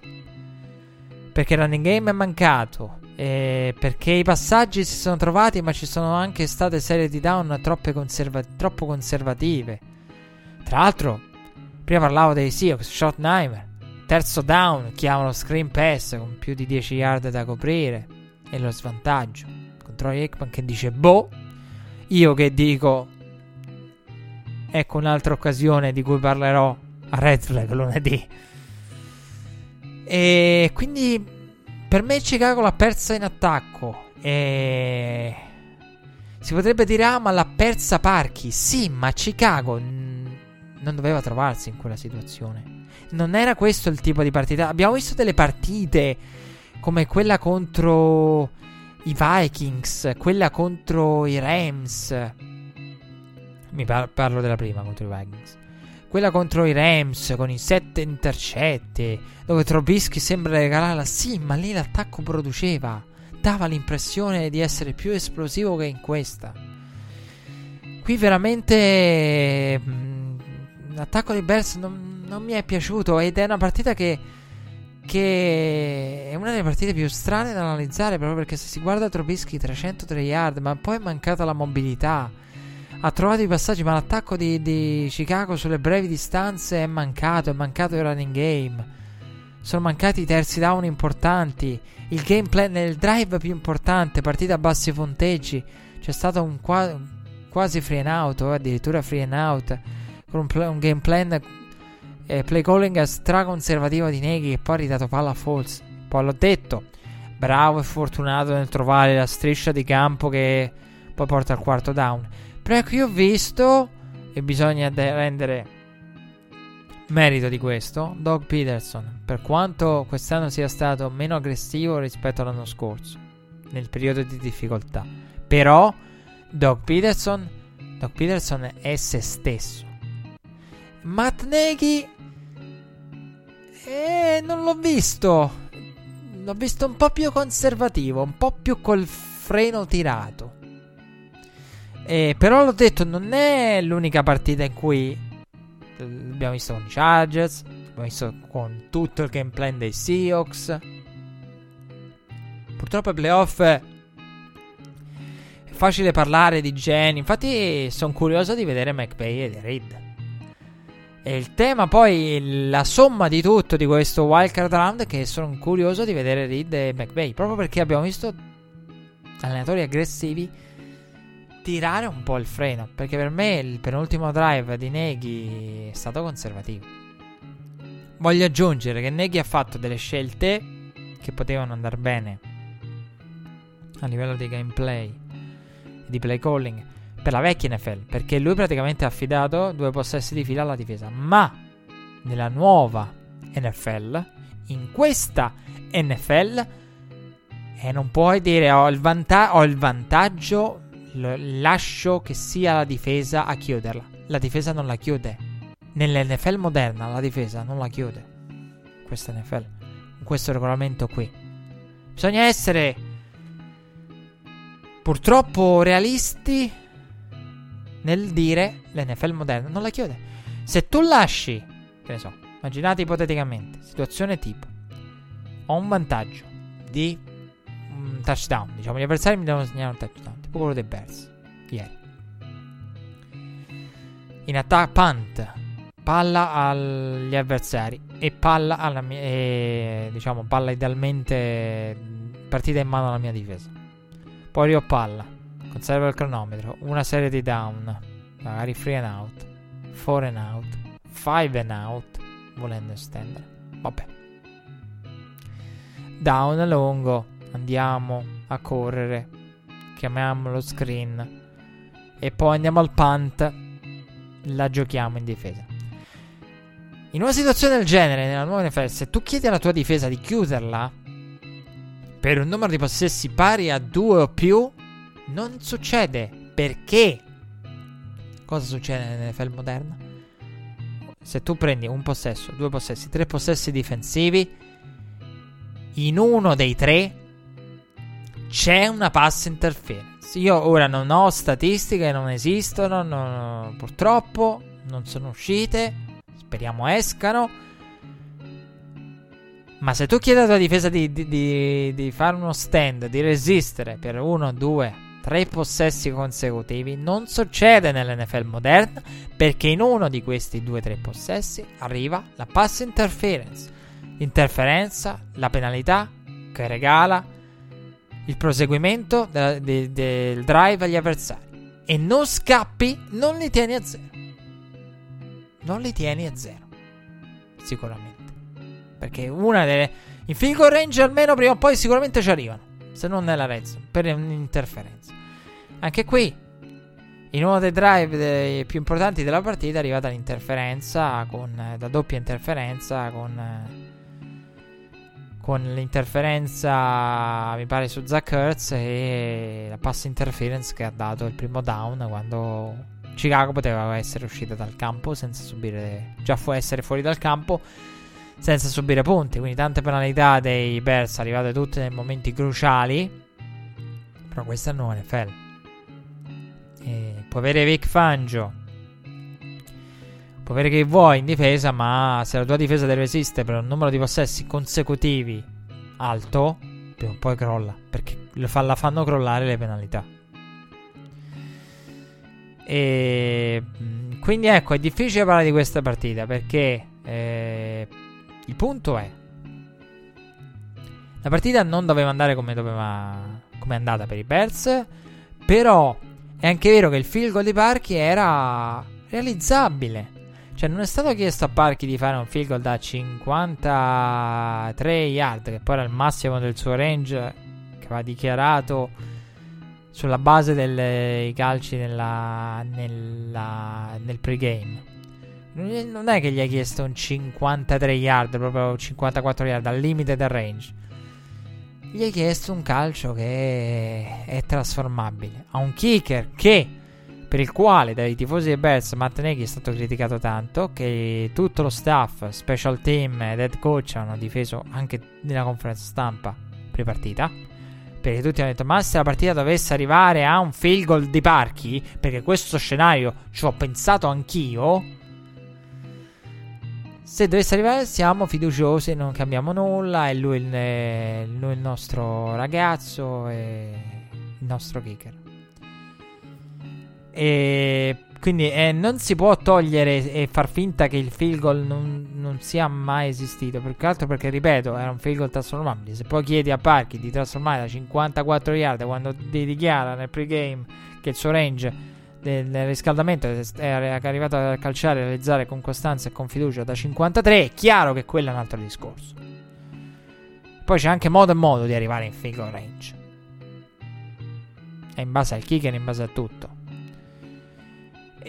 Perché il running game è mancato. Perché i passaggi si sono trovati, ma ci sono anche state serie di down conserva- troppo conservative. Tra l'altro, Prima parlavo dei Seahawks, Schottenheimer. Terzo down, chiamano screen pass con più di 10 yard da coprire. E lo svantaggio. Con Aikman che dice boh. Io che dico... Ecco un'altra occasione di cui parlerò a Red Flag lunedì. E quindi per me Chicago l'ha persa in attacco. E si potrebbe dire, ah, ma l'ha persa Parchi. Sì, ma Chicago n- non doveva trovarsi in quella situazione. Non era questo il tipo di partita. Abbiamo visto delle partite come quella contro i Vikings, quella contro i Rams. Mi par- parlo della prima contro i Vikings. Quella contro i Rams con i sette intercetti, dove Trobisky sembra regalarla. Sì, ma lì l'attacco produceva. Dava l'impressione di essere più esplosivo che in questa. Qui veramente mh, l'attacco dei Bears non, non, mi è piaciuto ed è una partita che, che è una delle partite più strane da analizzare proprio perché se si guarda Trobisky 303 yard, ma poi è mancata la mobilità ha trovato i passaggi, ma l'attacco di, di, Chicago sulle brevi distanze è mancato, è mancato il running game. Sono mancati i terzi down importanti. Il gameplay nel drive più importante, partita a bassi punteggi. C'è stato un, qua, quasi free and out, o addirittura free and out. Con un, play, un game plan, eh, play calling straconservativo di Neghi che poi ha ridato palla a false. Poi l'ho detto, bravo e fortunato nel trovare la striscia di campo che poi porta al quarto down. Però ecco, io ho visto, e bisogna de- rendere merito di questo, Doug Peterson, per quanto quest'anno sia stato meno aggressivo rispetto all'anno scorso, nel periodo di difficoltà. Però Doug Peterson, Doug Peterson è se stesso. Matt Nagy eh, non l'ho visto. L'ho visto un po' più conservativo, un po' più col freno tirato. Eh, però l'ho detto, non è l'unica partita in cui l'abbiamo visto con i Chargers, l'abbiamo visto con tutto il game plan dei Seahawks. Purtroppo ai playoff è facile parlare di geni, infatti sono curioso di vedere McVay e Reed. E il tema poi, la somma di tutto di questo wildcard round è che sono curioso di vedere Reed e McVay, proprio perché abbiamo visto allenatori aggressivi tirare un po' il freno. Perché per me il penultimo drive di Neghi è stato conservativo. Voglio aggiungere che Neghi ha fatto delle scelte che potevano andare bene a livello di gameplay di play calling per la vecchia NFL. Perché lui praticamente ha affidato due possessi di fila alla difesa. Ma nella nuova NFL, in questa NFL, e non puoi dire ho il, vanta- ho il vantaggio lascio che sia la difesa a chiuderla. La difesa non la chiude. Nell'NFL moderna la difesa non la chiude. Questa NFL. Questo regolamento qui. Bisogna essere purtroppo realisti nel dire l'NFL moderna non la chiude. Se tu lasci, che ne so, immaginate ipoteticamente, situazione tipo, ho un vantaggio di un touchdown, diciamo gli avversari mi devono segnare un touchdown tipo quello dei Bears ieri. In attacco, punt, palla agli avversari e palla alla mia, e, diciamo, palla idealmente partita in mano alla mia difesa. Poi io palla, conservo il cronometro, una serie di down, magari free and out, four and out, five and out, volendo estendere. Vabbè. Down lungo, andiamo a correre chiamiamolo screen e poi andiamo al punt, la giochiamo in difesa. In una situazione del genere, nella nuova NFL, se tu chiedi alla tua difesa di chiuderla per un numero di possessi pari a due o più, non succede. Perché? Cosa succede nell'NFL moderna? Se tu prendi un possesso, due possessi, tre possessi difensivi, in uno dei tre c'è una pass interference. Io ora non ho statistiche, non esistono, non, purtroppo non sono uscite. Speriamo escano. Ma se tu chiedi alla difesa di, di, di, di, fare uno stand, di resistere per uno, due, tre possessi consecutivi non succede nell'NFL moderna perché in uno di questi due o tre possessi arriva la pass interference. L'interferenza, la penalità che regala il proseguimento de- de- del drive agli avversari. E non scappi, non li tieni a zero. Non li tieni a zero. Sicuramente. Perché una delle... In field range almeno prima o poi sicuramente ci arrivano. Se non nella red zone, per un'interferenza. Anche qui, in uno dei drive dei più importanti della partita è arrivata l'interferenza, con, la doppia interferenza, con con l'interferenza, mi pare, su Zach Ertz e la pass interference che ha dato il primo down quando Chicago poteva essere uscita dal campo senza subire, già fu essere fuori dal campo senza subire punti. Quindi tante penalità dei Bears arrivate tutte nei momenti cruciali. Però questa è NFL. E può avere Vic Fangio. Può avere che vuoi in difesa, ma se la tua difesa deve resistere per un numero di possessi consecutivi alto, prima o poi crolla. Perché fa, la fanno crollare le penalità. E quindi ecco, è difficile parlare di questa partita perché eh, il punto è la partita non doveva andare come doveva come è andata per i Bears, però è anche vero che il field goal di Parchi era realizzabile. Cioè, non è stato chiesto a Parchi di fare un field goal da 53 yard, che poi era il massimo del suo range, che aveva dichiarato sulla base dei calci nella, nella, nel pregame. Non è che gli hai chiesto un 53 yard, proprio 54 yard, al limite del range. Gli hai chiesto un calcio che è trasformabile. A un kicker che per il quale dai tifosi dei Bears Matt Nagy è stato criticato tanto che tutto lo staff, special team ed head coach hanno difeso anche nella conferenza stampa pre-partita perché tutti hanno detto ma se la partita dovesse arrivare a un field goal di Parchi perché questo scenario ci ho pensato anch'io se dovesse arrivare siamo fiduciosi non cambiamo nulla è lui il, lui il nostro ragazzo e il nostro kicker e quindi eh, non si può togliere e far finta che il field goal non, non, sia mai esistito. Più altro perché, ripeto, era un field goal trasformabile. Se poi chiedi a Parchi di trasformare da 54 yard quando ti dichiara nel pregame che il suo range del riscaldamento è arrivato a calciare e realizzare con costanza e con fiducia da 53, è chiaro che quello è un altro discorso. Poi c'è anche modo e modo di arrivare in field goal range. È in base al kicker, in base a tutto.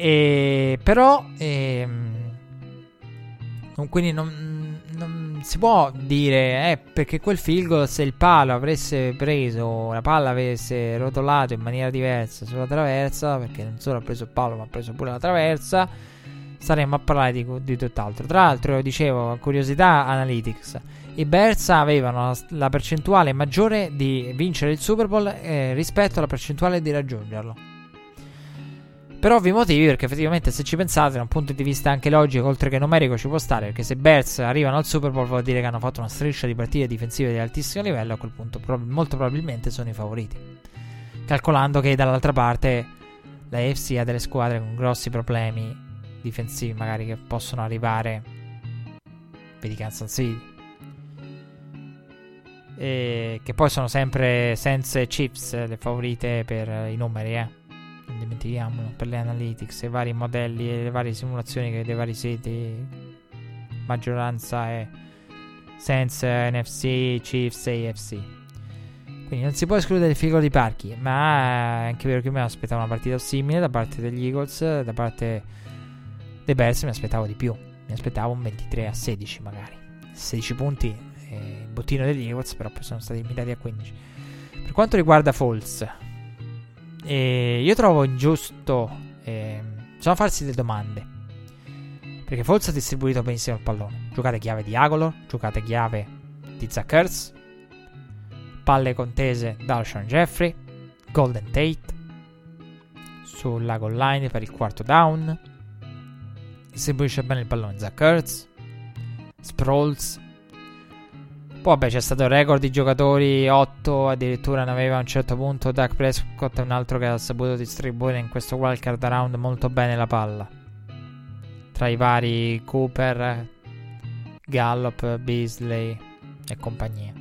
E, però, ehm, quindi non, non, si può dire, eh, perché quel field goal, se il palo avesse preso, la palla avesse rotolato in maniera diversa sulla traversa, perché non solo ha preso il palo, ma ha preso pure la traversa, staremmo a parlare di, di tutt'altro. Tra l'altro, dicevo, curiosità analytics. I Bears avevano la percentuale maggiore di vincere il Super Bowl eh, rispetto alla percentuale di raggiungerlo. Per ovvi motivi, perché effettivamente se ci pensate da un punto di vista anche logico, oltre che numerico, ci può stare, perché se Bears arrivano al Super Bowl vuol dire che hanno fatto una striscia di partite difensive di altissimo livello, a quel punto prob- molto probabilmente sono i favoriti. Calcolando che dall'altra parte la AFC ha delle squadre con grossi problemi difensivi, magari che possono arrivare, vedi Kansas City, e che poi sono sempre senza Chiefs le favorite per i numeri, eh dimentichiamolo, per le analytics, i vari modelli e le varie simulazioni che dei vari siti, maggioranza è senza NFC, Chiefs e AFC. Quindi non si può escludere il figo di Parchi, ma è anche vero che mi aspettavo una partita simile da parte degli Eagles, da parte dei Bears mi aspettavo di più, mi aspettavo un 23 a 16 magari, 16 punti, eh, il bottino degli Eagles però sono stati limitati a 15. Per quanto riguarda False, e io trovo ingiusto. Eh, bisogna farsi delle domande. Perché Foles ha distribuito benissimo il pallone. Giocate chiave di Agolor, giocate chiave di Zachers. Palle contese da Alshon Jeffrey. Golden Tate. Sulla goal line per il quarto down. Distribuisce bene il pallone Zachers. Sprawls. Poi vabbè c'è stato il record di giocatori 8, addirittura ne aveva a un certo punto Doug Prescott un altro che ha saputo distribuire in questo wildcard round molto bene la palla. Tra i vari Cooper, Gallup, Beasley e compagnia.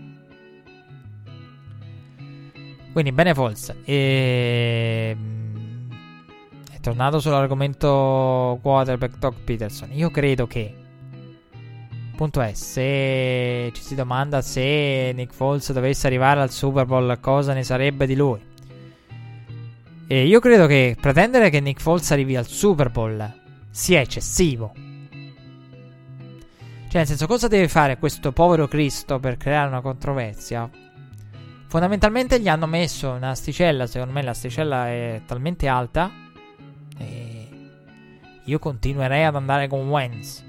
Quindi bene Foles. E... È tornato sull'argomento quarterback Doug Peterson. Io credo che punto è, se ci si domanda se Nick Foles dovesse arrivare al Super Bowl, cosa ne sarebbe di lui? E io credo che pretendere che Nick Foles arrivi al Super Bowl sia eccessivo. Cioè, nel senso, cosa deve fare questo povero Cristo per creare una controversia? Fondamentalmente gli hanno messo un'asticella, secondo me l'asticella è talmente alta. E io continuerei ad andare con Wentz.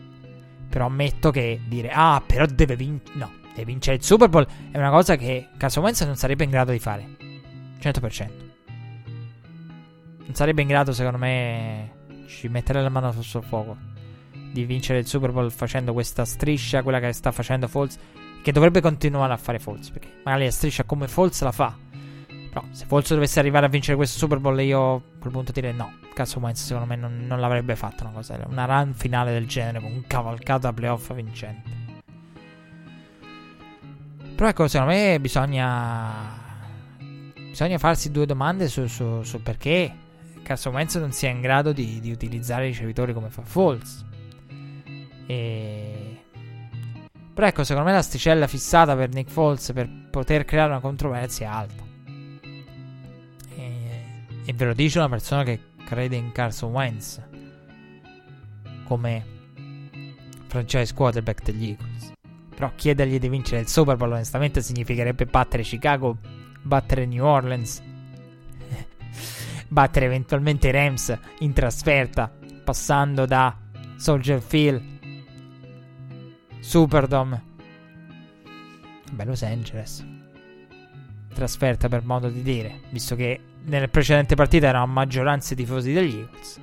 Però ammetto che dire, ah, però deve vincere. No, deve vincere il Super Bowl è una cosa che Carson Wentz non sarebbe in grado di fare. 100%. Non sarebbe in grado, secondo me, ci metterei la mano sul fuoco. Di vincere il Super Bowl facendo questa striscia, quella che sta facendo Foles. Che dovrebbe continuare a fare Foles. Perché magari la striscia come Foles la fa. Però se Foles dovesse arrivare a vincere questo Super Bowl, io a quel punto direi no. Carson Wentz secondo me non, non l'avrebbe fatto una cosa. Una run finale del genere con un cavalcato a playoff vincente. Però ecco, secondo me bisogna. Bisogna farsi due domande su, su, su perché Carson Wentz non sia in grado di, di utilizzare i ricevitori come fa Foles. E. Però ecco, secondo me l'asticella fissata per Nick Foles per poter creare una controversia è alta. E, ve lo dice una persona che crede in Carson Wentz come franchise quarterback degli Eagles. Però chiedergli di vincere il Super Bowl onestamente significherebbe battere Chicago, battere New Orleans, battere eventualmente i Rams in trasferta, passando da Soldier Field, Superdome, beh Los Angeles. Trasferta per modo di dire, visto che nelle precedenti partite erano maggioranza tifosi degli Eagles.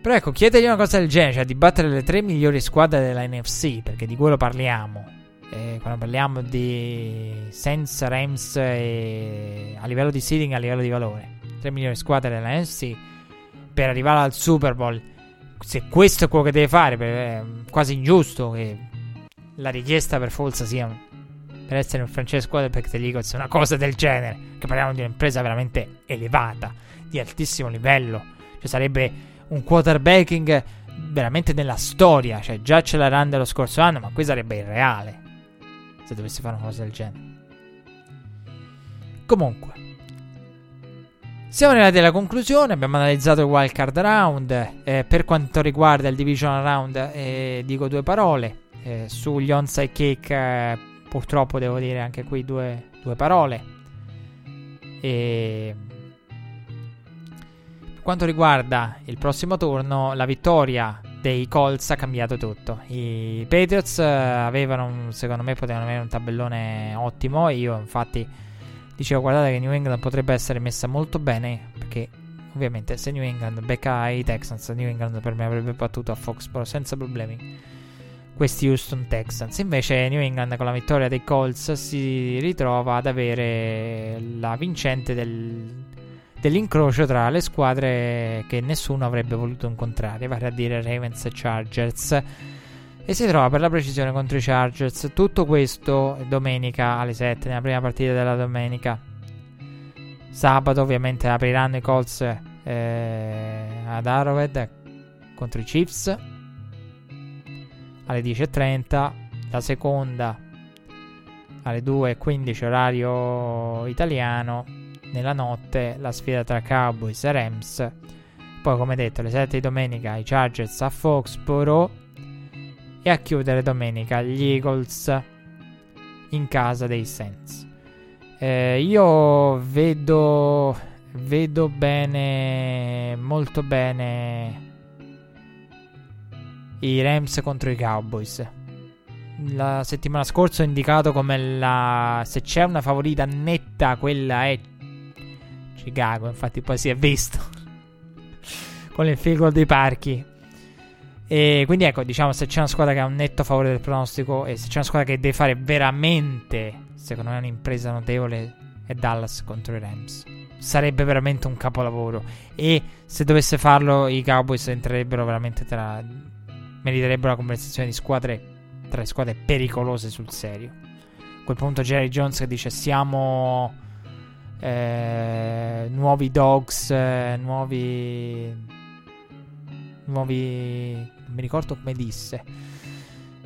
Però ecco, chiedergli una cosa del genere, cioè di battere le tre migliori squadre della NFC, perché di quello parliamo. Eh, quando parliamo di Saints, Rams e a livello di seeding, a livello di valore. Tre migliori squadre della NFC per arrivare al Super Bowl. Se questo è quello che deve fare, è quasi ingiusto che la richiesta per Folsa sia per essere un franchise quarterback degli Eagles una cosa del genere. Che parliamo di un'impresa veramente elevata, di altissimo livello. Cioè sarebbe un quarterbacking veramente nella storia. Cioè già ce l'ha Run lo scorso anno, ma qui sarebbe irreale. Se dovessi fare una cosa del genere. Comunque. Siamo arrivati alla conclusione, abbiamo analizzato il wildcard round. Eh, per quanto riguarda il divisional round, eh, dico due parole. Eh, sugli onside kick eh, purtroppo devo dire anche qui due, due parole. E per quanto riguarda il prossimo turno, la vittoria dei Colts ha cambiato tutto. I Patriots avevano, secondo me, potevano avere un tabellone ottimo. Io, infatti, dicevo: guardate che New England potrebbe essere messa molto bene. Perché, ovviamente, se New England becca i Texans, New England per me avrebbe battuto a Foxborough senza problemi questi Houston Texans. Invece New England con la vittoria dei Colts si ritrova ad avere la vincente del, dell'incrocio tra le squadre che nessuno avrebbe voluto incontrare, vale a dire Ravens e Chargers. E si trova per la precisione contro i Chargers. Tutto questo domenica alle 7, nella prima partita della domenica. Sabato ovviamente apriranno i Colts eh, ad Arrowhead contro i Chiefs alle 10.30, la seconda alle 2.15 orario italiano, nella notte la sfida tra Cowboys e Rams, poi come detto alle 7 di domenica i Chargers a Foxborough e a chiudere domenica gli Eagles in casa dei Saints. Eh, io vedo, vedo bene, molto bene i Rams contro i Cowboys. La settimana scorsa ho indicato come la. Se c'è una favorita netta, quella è Chicago. Infatti, poi si è visto con il field dei parchi. E quindi ecco, diciamo, se c'è una squadra che ha un netto favore del pronostico e se c'è una squadra che deve fare veramente, secondo me, un'impresa notevole, è Dallas contro i Rams. Sarebbe veramente un capolavoro. E se dovesse farlo, i Cowboys entrerebbero veramente tra. Meriterebbero la conversazione di squadre. tra squadre pericolose sul serio. A quel punto, Jerry Jones dice: Siamo. Eh, nuovi dogs, eh, nuovi. nuovi. non mi ricordo come disse.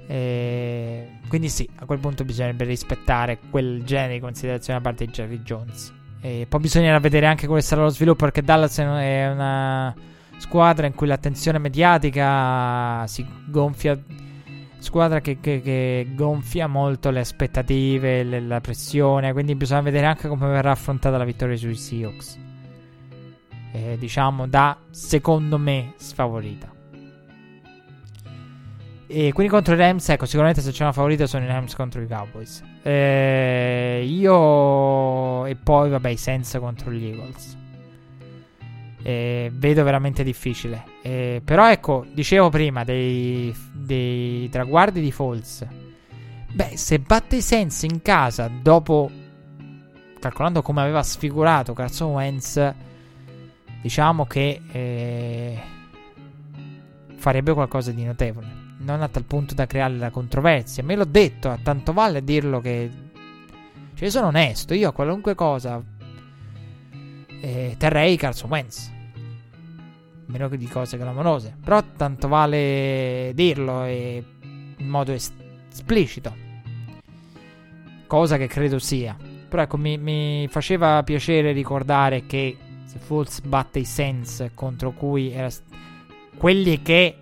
E quindi sì, a quel punto bisognerebbe rispettare quel genere di considerazione da parte di Jerry Jones. E poi bisognerà vedere anche come sarà lo sviluppo perché Dallas è una squadra in cui l'attenzione mediatica si gonfia. Squadra che, che, che gonfia molto le aspettative, le, la pressione. Quindi bisogna vedere anche come verrà affrontata la vittoria sui Seahawks. E, diciamo da secondo me sfavorita. E quindi contro i Rams, ecco, sicuramente se c'è una favorita sono i Rams contro i Cowboys. Eh, io e poi, vabbè, i Sense contro gli Eagles. Eh, vedo veramente difficile. Eh, però ecco, dicevo prima dei, dei traguardi di Falls. Beh, se batte i Sense in casa dopo, calcolando come aveva sfigurato Carson Wentz, diciamo che eh, farebbe qualcosa di notevole non a tal punto da creare la controversia. Me l'ho detto, a tanto vale dirlo che... Cioè, io sono onesto, io a qualunque cosa eh, terrei Carson Wentz. Meno che di cose clamorose. Però tanto vale dirlo e in modo es- esplicito. Cosa che credo sia. Però ecco, mi, mi faceva piacere ricordare che se Fultz batte i Sens contro cui era... St- quelli che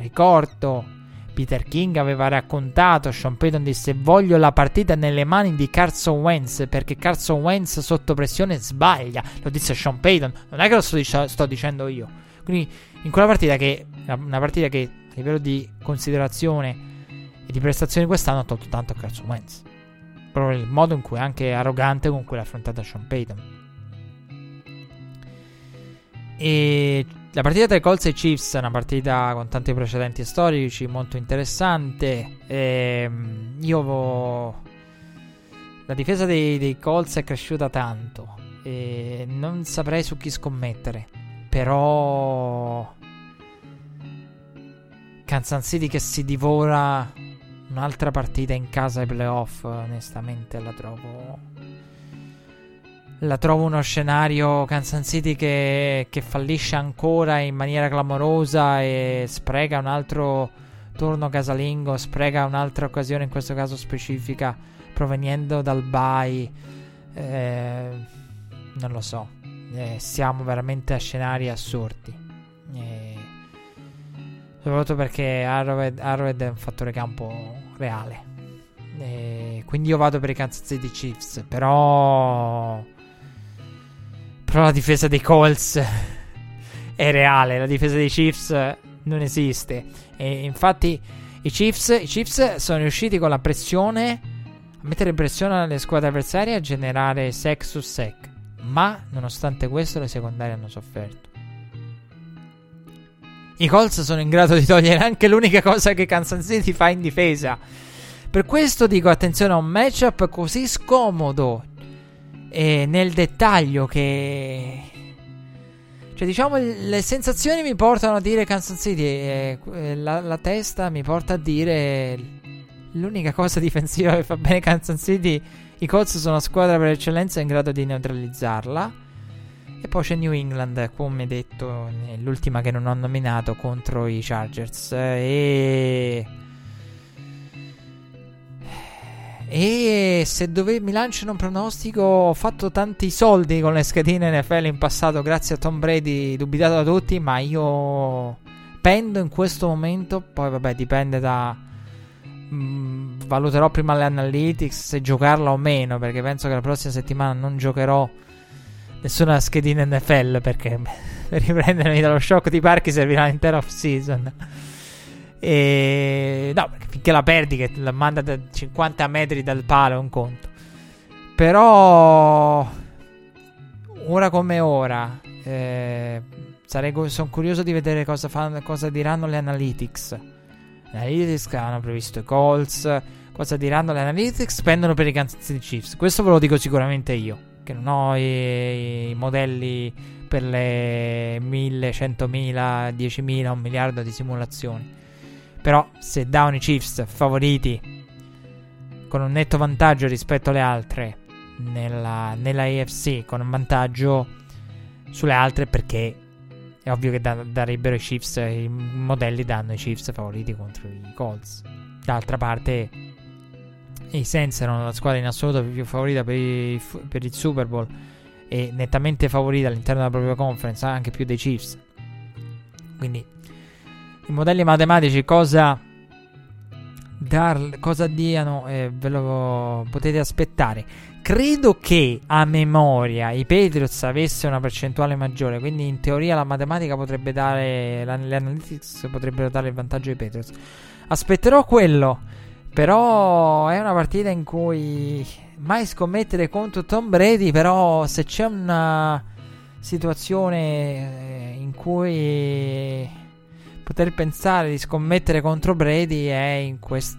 Ricordo, Peter King aveva raccontato, Sean Payton disse voglio la partita nelle mani di Carson Wentz perché Carson Wentz sotto pressione sbaglia. Lo disse Sean Payton, non è che lo sto, dic- sto dicendo io. Quindi in quella partita che, una partita che a livello di considerazione e di prestazioni quest'anno ha tolto tanto a Carson Wentz. Proprio il modo in cui è anche arrogante con cui l'ha affrontata Sean Payton. E la partita tra i Colts e i Chiefs è una partita con tanti precedenti storici, molto interessante. E ehm, io. La difesa dei, dei Colts è cresciuta tanto. E non saprei su chi scommettere. Però. Kansas City che si divora un'altra partita in casa ai playoff. Onestamente la trovo la trovo uno scenario Kansas City che, che, fallisce ancora in maniera clamorosa e spreca un altro turno casalingo, spreca un'altra occasione, in questo caso specifica, proveniendo dal bye. Eh, non lo so, eh, siamo veramente a scenari assurdi. Eh, soprattutto perché Arrowhead, Arrowhead, è un fattore campo reale. Eh, quindi io vado per i Kansas City Chiefs, però però la difesa dei Colts è reale, la difesa dei Chiefs non esiste. E infatti i Chiefs, i Chiefs sono riusciti con la pressione a mettere pressione alle squadre avversarie a generare sec su sec. Ma nonostante questo le secondarie hanno sofferto. I Colts sono in grado di togliere anche l'unica cosa che Kansas City fa in difesa. Per questo dico attenzione a un matchup così scomodo e nel dettaglio che... Cioè, diciamo, le sensazioni mi portano a dire Kansas City. E la, la, testa mi porta a dire l'unica cosa difensiva che fa bene Kansas City. I Colts sono una squadra per eccellenza in grado di neutralizzarla. E poi c'è New England, come detto, l'ultima che non ho nominato contro i Chargers. E e se dove mi lanciano un pronostico, ho fatto tanti soldi con le schedine NFL in passato, grazie a Tom Brady, dubitato da tutti, ma io pendo in questo momento. Poi, vabbè, dipende da. Mh, mm, valuterò prima le analytics se giocarla o meno, perché penso che la prossima settimana non giocherò nessuna schedina NFL perché per riprendermi dallo shock di parchi servirà l'intera off season. E no, perché finché la perdi, che la manda da 50 metri dal palo, è un conto. Però, ora come ora, eh, sono curioso di vedere cosa, fanno, cosa diranno le analytics. Analytics hanno previsto i Colts. Cosa diranno le analytics? Spendono per i Kansas City Chiefs. Questo ve lo dico sicuramente io. Che non ho i, i modelli per le 1000, 100.000, 10.000, un miliardo di simulazioni. Però se Down i Chiefs favoriti con un netto vantaggio rispetto alle altre nella, nella AFC, con un vantaggio sulle altre perché è ovvio che da, darebbero i Chiefs, i modelli danno i Chiefs favoriti contro i Colts. D'altra parte i Saints erano la squadra in assoluto più favorita per, i, per il Super Bowl e nettamente favorita all'interno della propria conference, anche più dei Chiefs. Quindi i modelli matematici cosa dar, cosa diano eh, ve lo potete aspettare. Credo che a memoria i Patriots avessero una percentuale maggiore, quindi in teoria la matematica potrebbe dare, le analytics potrebbero dare il vantaggio ai Patriots. Aspetterò quello, però è una partita in cui mai scommettere contro Tom Brady, però se c'è una situazione eh, in cui poter pensare di scommettere contro Brady è in questo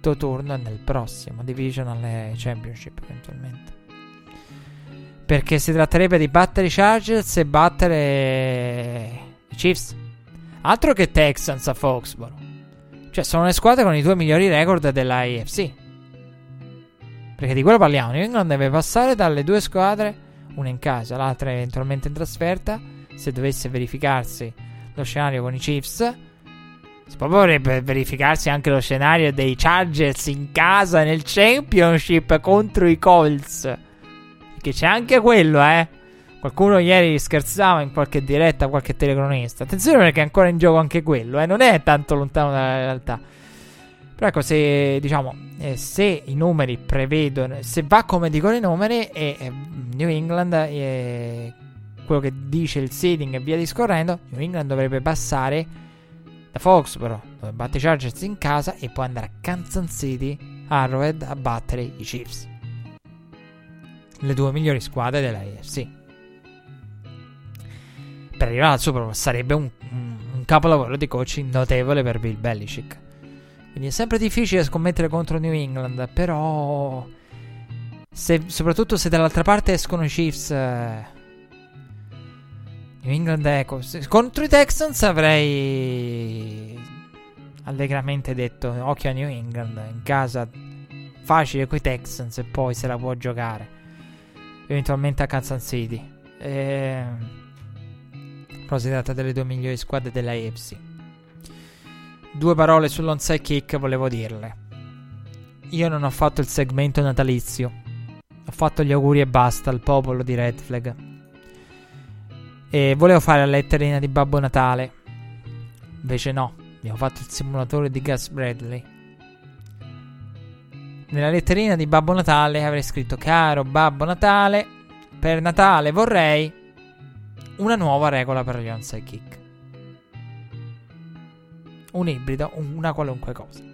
turno e nel prossimo Divisional Championship eventualmente. Perché si tratterebbe di battere i Chargers e battere i Chiefs. Altro che Texans a Foxborough. Cioè, sono le squadre con i due migliori record della AFC. Perché di quello parliamo. New England deve passare dalle due squadre, una in casa, l'altra eventualmente in trasferta. Se dovesse verificarsi lo scenario con i Chiefs. Si potrebbe verificarsi anche lo scenario dei Chargers in casa nel Championship contro i Colts. Perché c'è anche quello, eh. Qualcuno ieri scherzava in qualche diretta, qualche telecronista. Attenzione perché è ancora in gioco anche quello, eh. Non è tanto lontano dalla realtà. Però ecco, se diciamo, eh, se i numeri prevedono, se va come dicono i numeri, e eh, New England eh, quello che dice il seeding e via discorrendo, New England dovrebbe passare da Foxborough, dove batte i Chargers in casa, e poi andare a Kansas City, Arrowhead, a battere i Chiefs. Le due migliori squadre della AFC. Per arrivare al Super Bowl sarebbe un, un, un capolavoro di coaching notevole per Bill Belichick. Quindi è sempre difficile scommettere contro New England, però... Se, soprattutto se dall'altra parte escono i Chiefs... Eh, New England ecco, contro i Texans avrei allegramente detto occhio a New England in casa facile coi Texans e poi se la può giocare. Eventualmente a Kansas City. Eh, però tratta delle due migliori squadre della AFC due parole sull'onside kick volevo dirle. Io non ho fatto il segmento natalizio. Ho fatto gli auguri e basta al popolo di Red Flag e volevo fare la letterina di Babbo Natale. Invece no, abbiamo fatto il simulatore di Gus Bradley. Nella letterina di Babbo Natale avrei scritto Caro Babbo Natale, per Natale vorrei una nuova regola per gli onside kick. Un ibrido, una qualunque cosa.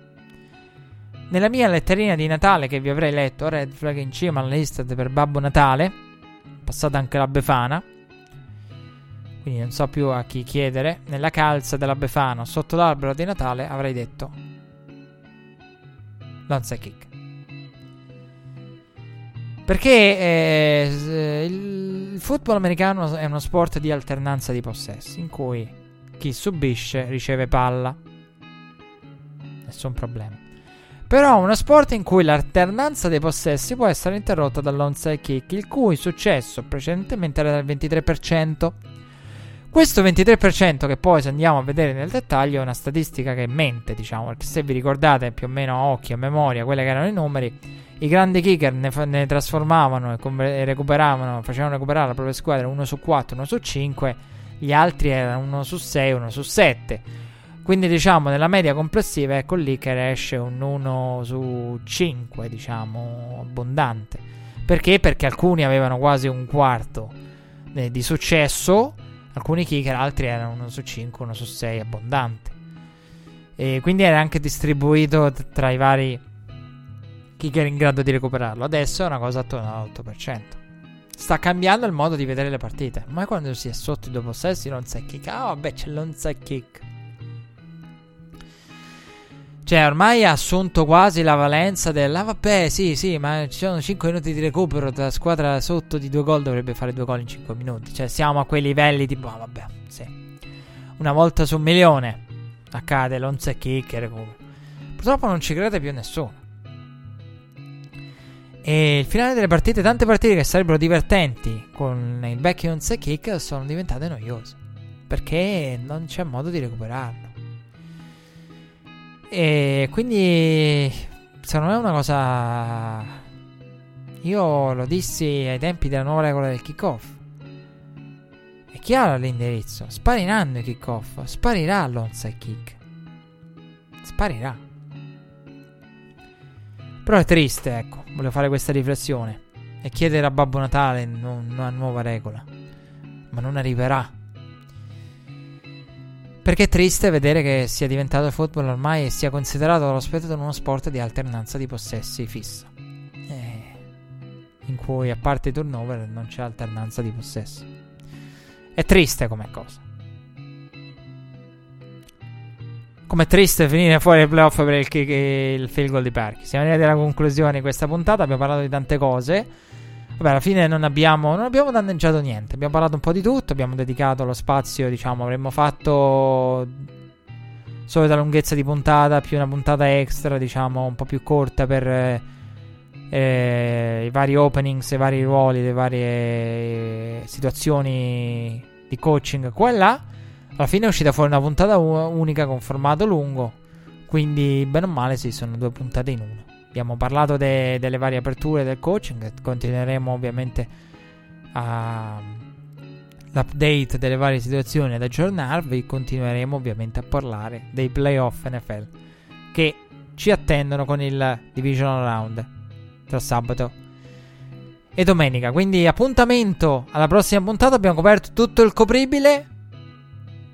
Nella mia letterina di Natale che vi avrei letto, Red Flag in cima alla lista per Babbo Natale, passata anche la Befana, quindi non so più a chi chiedere, nella calza della Befana sotto l'albero di Natale avrei detto l'onside kick. Perché eh, il football americano è uno sport di alternanza di possessi, in cui chi subisce riceve palla. Nessun problema. Però uno sport in cui l'alternanza dei possessi può essere interrotta dall'onside kick, il cui successo precedentemente era del 23%. Questo 23% che poi se andiamo a vedere nel dettaglio è una statistica che mente, diciamo, perché se vi ricordate più o meno a occhio, a memoria, quelli che erano i numeri, i grandi kicker ne, fa- ne trasformavano e, com- e, recuperavano, facevano recuperare la propria squadra 1 su 4, 1 su 5, gli altri erano 1 su 6, 1 su 7. Quindi diciamo nella media complessiva ecco lì che esce un 1 su 5, diciamo, abbondante. Perché? Perché alcuni avevano quasi un quarto eh, di successo Alcuni kicker, altri erano 1 su 5, 1 su 6, abbondante. E quindi era anche distribuito tra i vari kicker in grado di recuperarlo. Adesso è una cosa attorno all'8%. sta cambiando il modo di vedere le partite. Ma quando si è sotto i due possessi, l'onside kick. Ah, vabbè, c'è l'onside kick. Cioè, ormai ha assunto quasi la valenza del. Ah, vabbè, sì, sì, ma ci sono 5 minuti di recupero. La squadra sotto di due gol dovrebbe fare due gol in 5 minuti. Cioè, siamo a quei livelli tipo. Ah, vabbè, sì. Una volta su un milione accade l'onside kick e recupero. Purtroppo non ci crede più nessuno. E il finale delle partite, tante partite che sarebbero divertenti con il vecchio onside kick sono diventate noiose. Perché non c'è modo di recuperarlo. E quindi, secondo me è una cosa... Io lo dissi ai tempi della nuova regola del kickoff. È chiaro l'indirizzo. Spariranno i kickoff. Sparirà l'onside kick. Sparirà. Però è triste, ecco. Volevo fare questa riflessione. E chiedere a Babbo Natale una nuova regola. Ma non arriverà. Perché è triste vedere che sia diventato il football ormai e sia considerato dallo spettatore uno sport di alternanza di possessi fissa. Eh, in cui a parte i turnover non c'è alternanza di possessi. È triste come cosa. Come triste finire fuori il playoff per il, il field goal di Parchi. Siamo arrivati alla conclusione di questa puntata. Abbiamo parlato di tante cose. Vabbè, alla fine non abbiamo, non abbiamo danneggiato niente. Abbiamo parlato un po' di tutto. Abbiamo dedicato lo spazio, diciamo, avremmo fatto solita lunghezza di puntata, più una puntata extra, diciamo, un po' più corta per eh, i vari openings, i vari ruoli, le varie situazioni di coaching qua e là. Alla fine è uscita fuori una puntata unica con formato lungo. Quindi, bene o male, sì, sono due puntate in una. Abbiamo parlato de- delle varie aperture del coaching, continueremo ovviamente a l'update delle varie situazioni ad aggiornarvi, continueremo ovviamente a parlare dei playoff NFL che ci attendono con il Divisional Round tra sabato e domenica. Quindi appuntamento alla prossima puntata, abbiamo coperto tutto il copribile.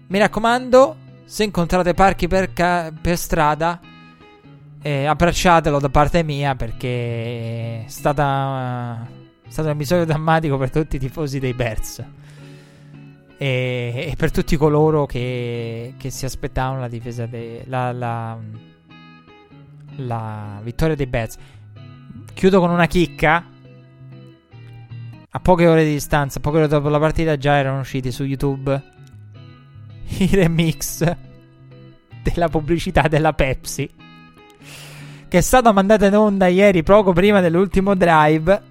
Mi raccomando, se incontrate parchi per, ca- per strada eh, abbracciatelo da parte mia perché è, stata, è stato un episodio drammatico per tutti i tifosi dei Bears e, e per tutti coloro che, che, si aspettavano la difesa de, la, la, la vittoria dei Bears. Chiudo con una chicca. A poche ore di distanza, poche ore dopo la partita, già erano usciti su YouTube i remix della pubblicità della Pepsi che è stata mandata in onda ieri poco prima dell'ultimo drive.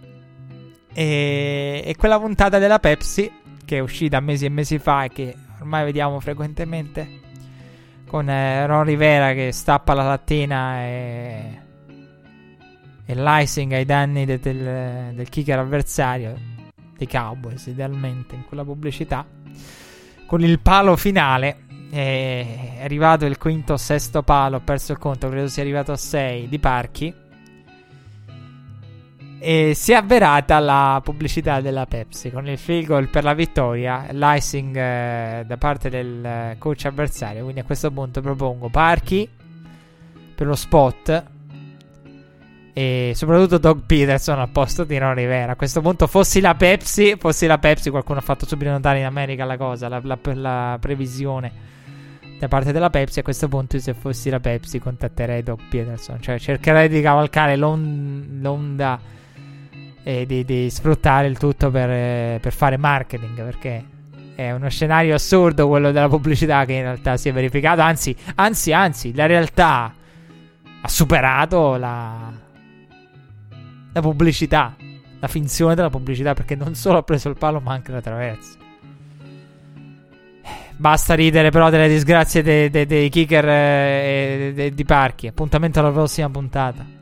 E, e quella puntata della Pepsi, che è uscita mesi e mesi fa e che ormai vediamo frequentemente, con eh, Ron Rivera che stappa la lattina e, e l'icing ai danni de, del, del kicker avversario, dei Cowboys idealmente in quella pubblicità, con il palo finale è arrivato il quinto o sesto palo, ho perso il conto, credo sia arrivato a 6 di Parchi. E si è avverata la pubblicità della Pepsi con il field goal per la vittoria, l'icing eh, da parte del coach avversario. Quindi a questo punto propongo Parchi per lo spot e soprattutto Doug Peterson al posto di Ron Rivera. A questo punto fossi la Pepsi, fossi la Pepsi, qualcuno ha fatto subito notare in America la cosa, la, la, la previsione da parte della Pepsi. A questo punto, se fossi la Pepsi, contatterei Doc Peterson. Cioè, cercherei di cavalcare l'on- l'onda e di, di, sfruttare il tutto per, eh, per, fare marketing. Perché è uno scenario assurdo quello della pubblicità che in realtà si è verificato. Anzi, anzi, anzi, la realtà ha superato la, la pubblicità. La finzione della pubblicità. Perché non solo ha preso il palo, ma anche la traversa. Basta ridere però delle disgrazie dei, dei, dei kicker e eh, di parchi. Appuntamento alla prossima puntata.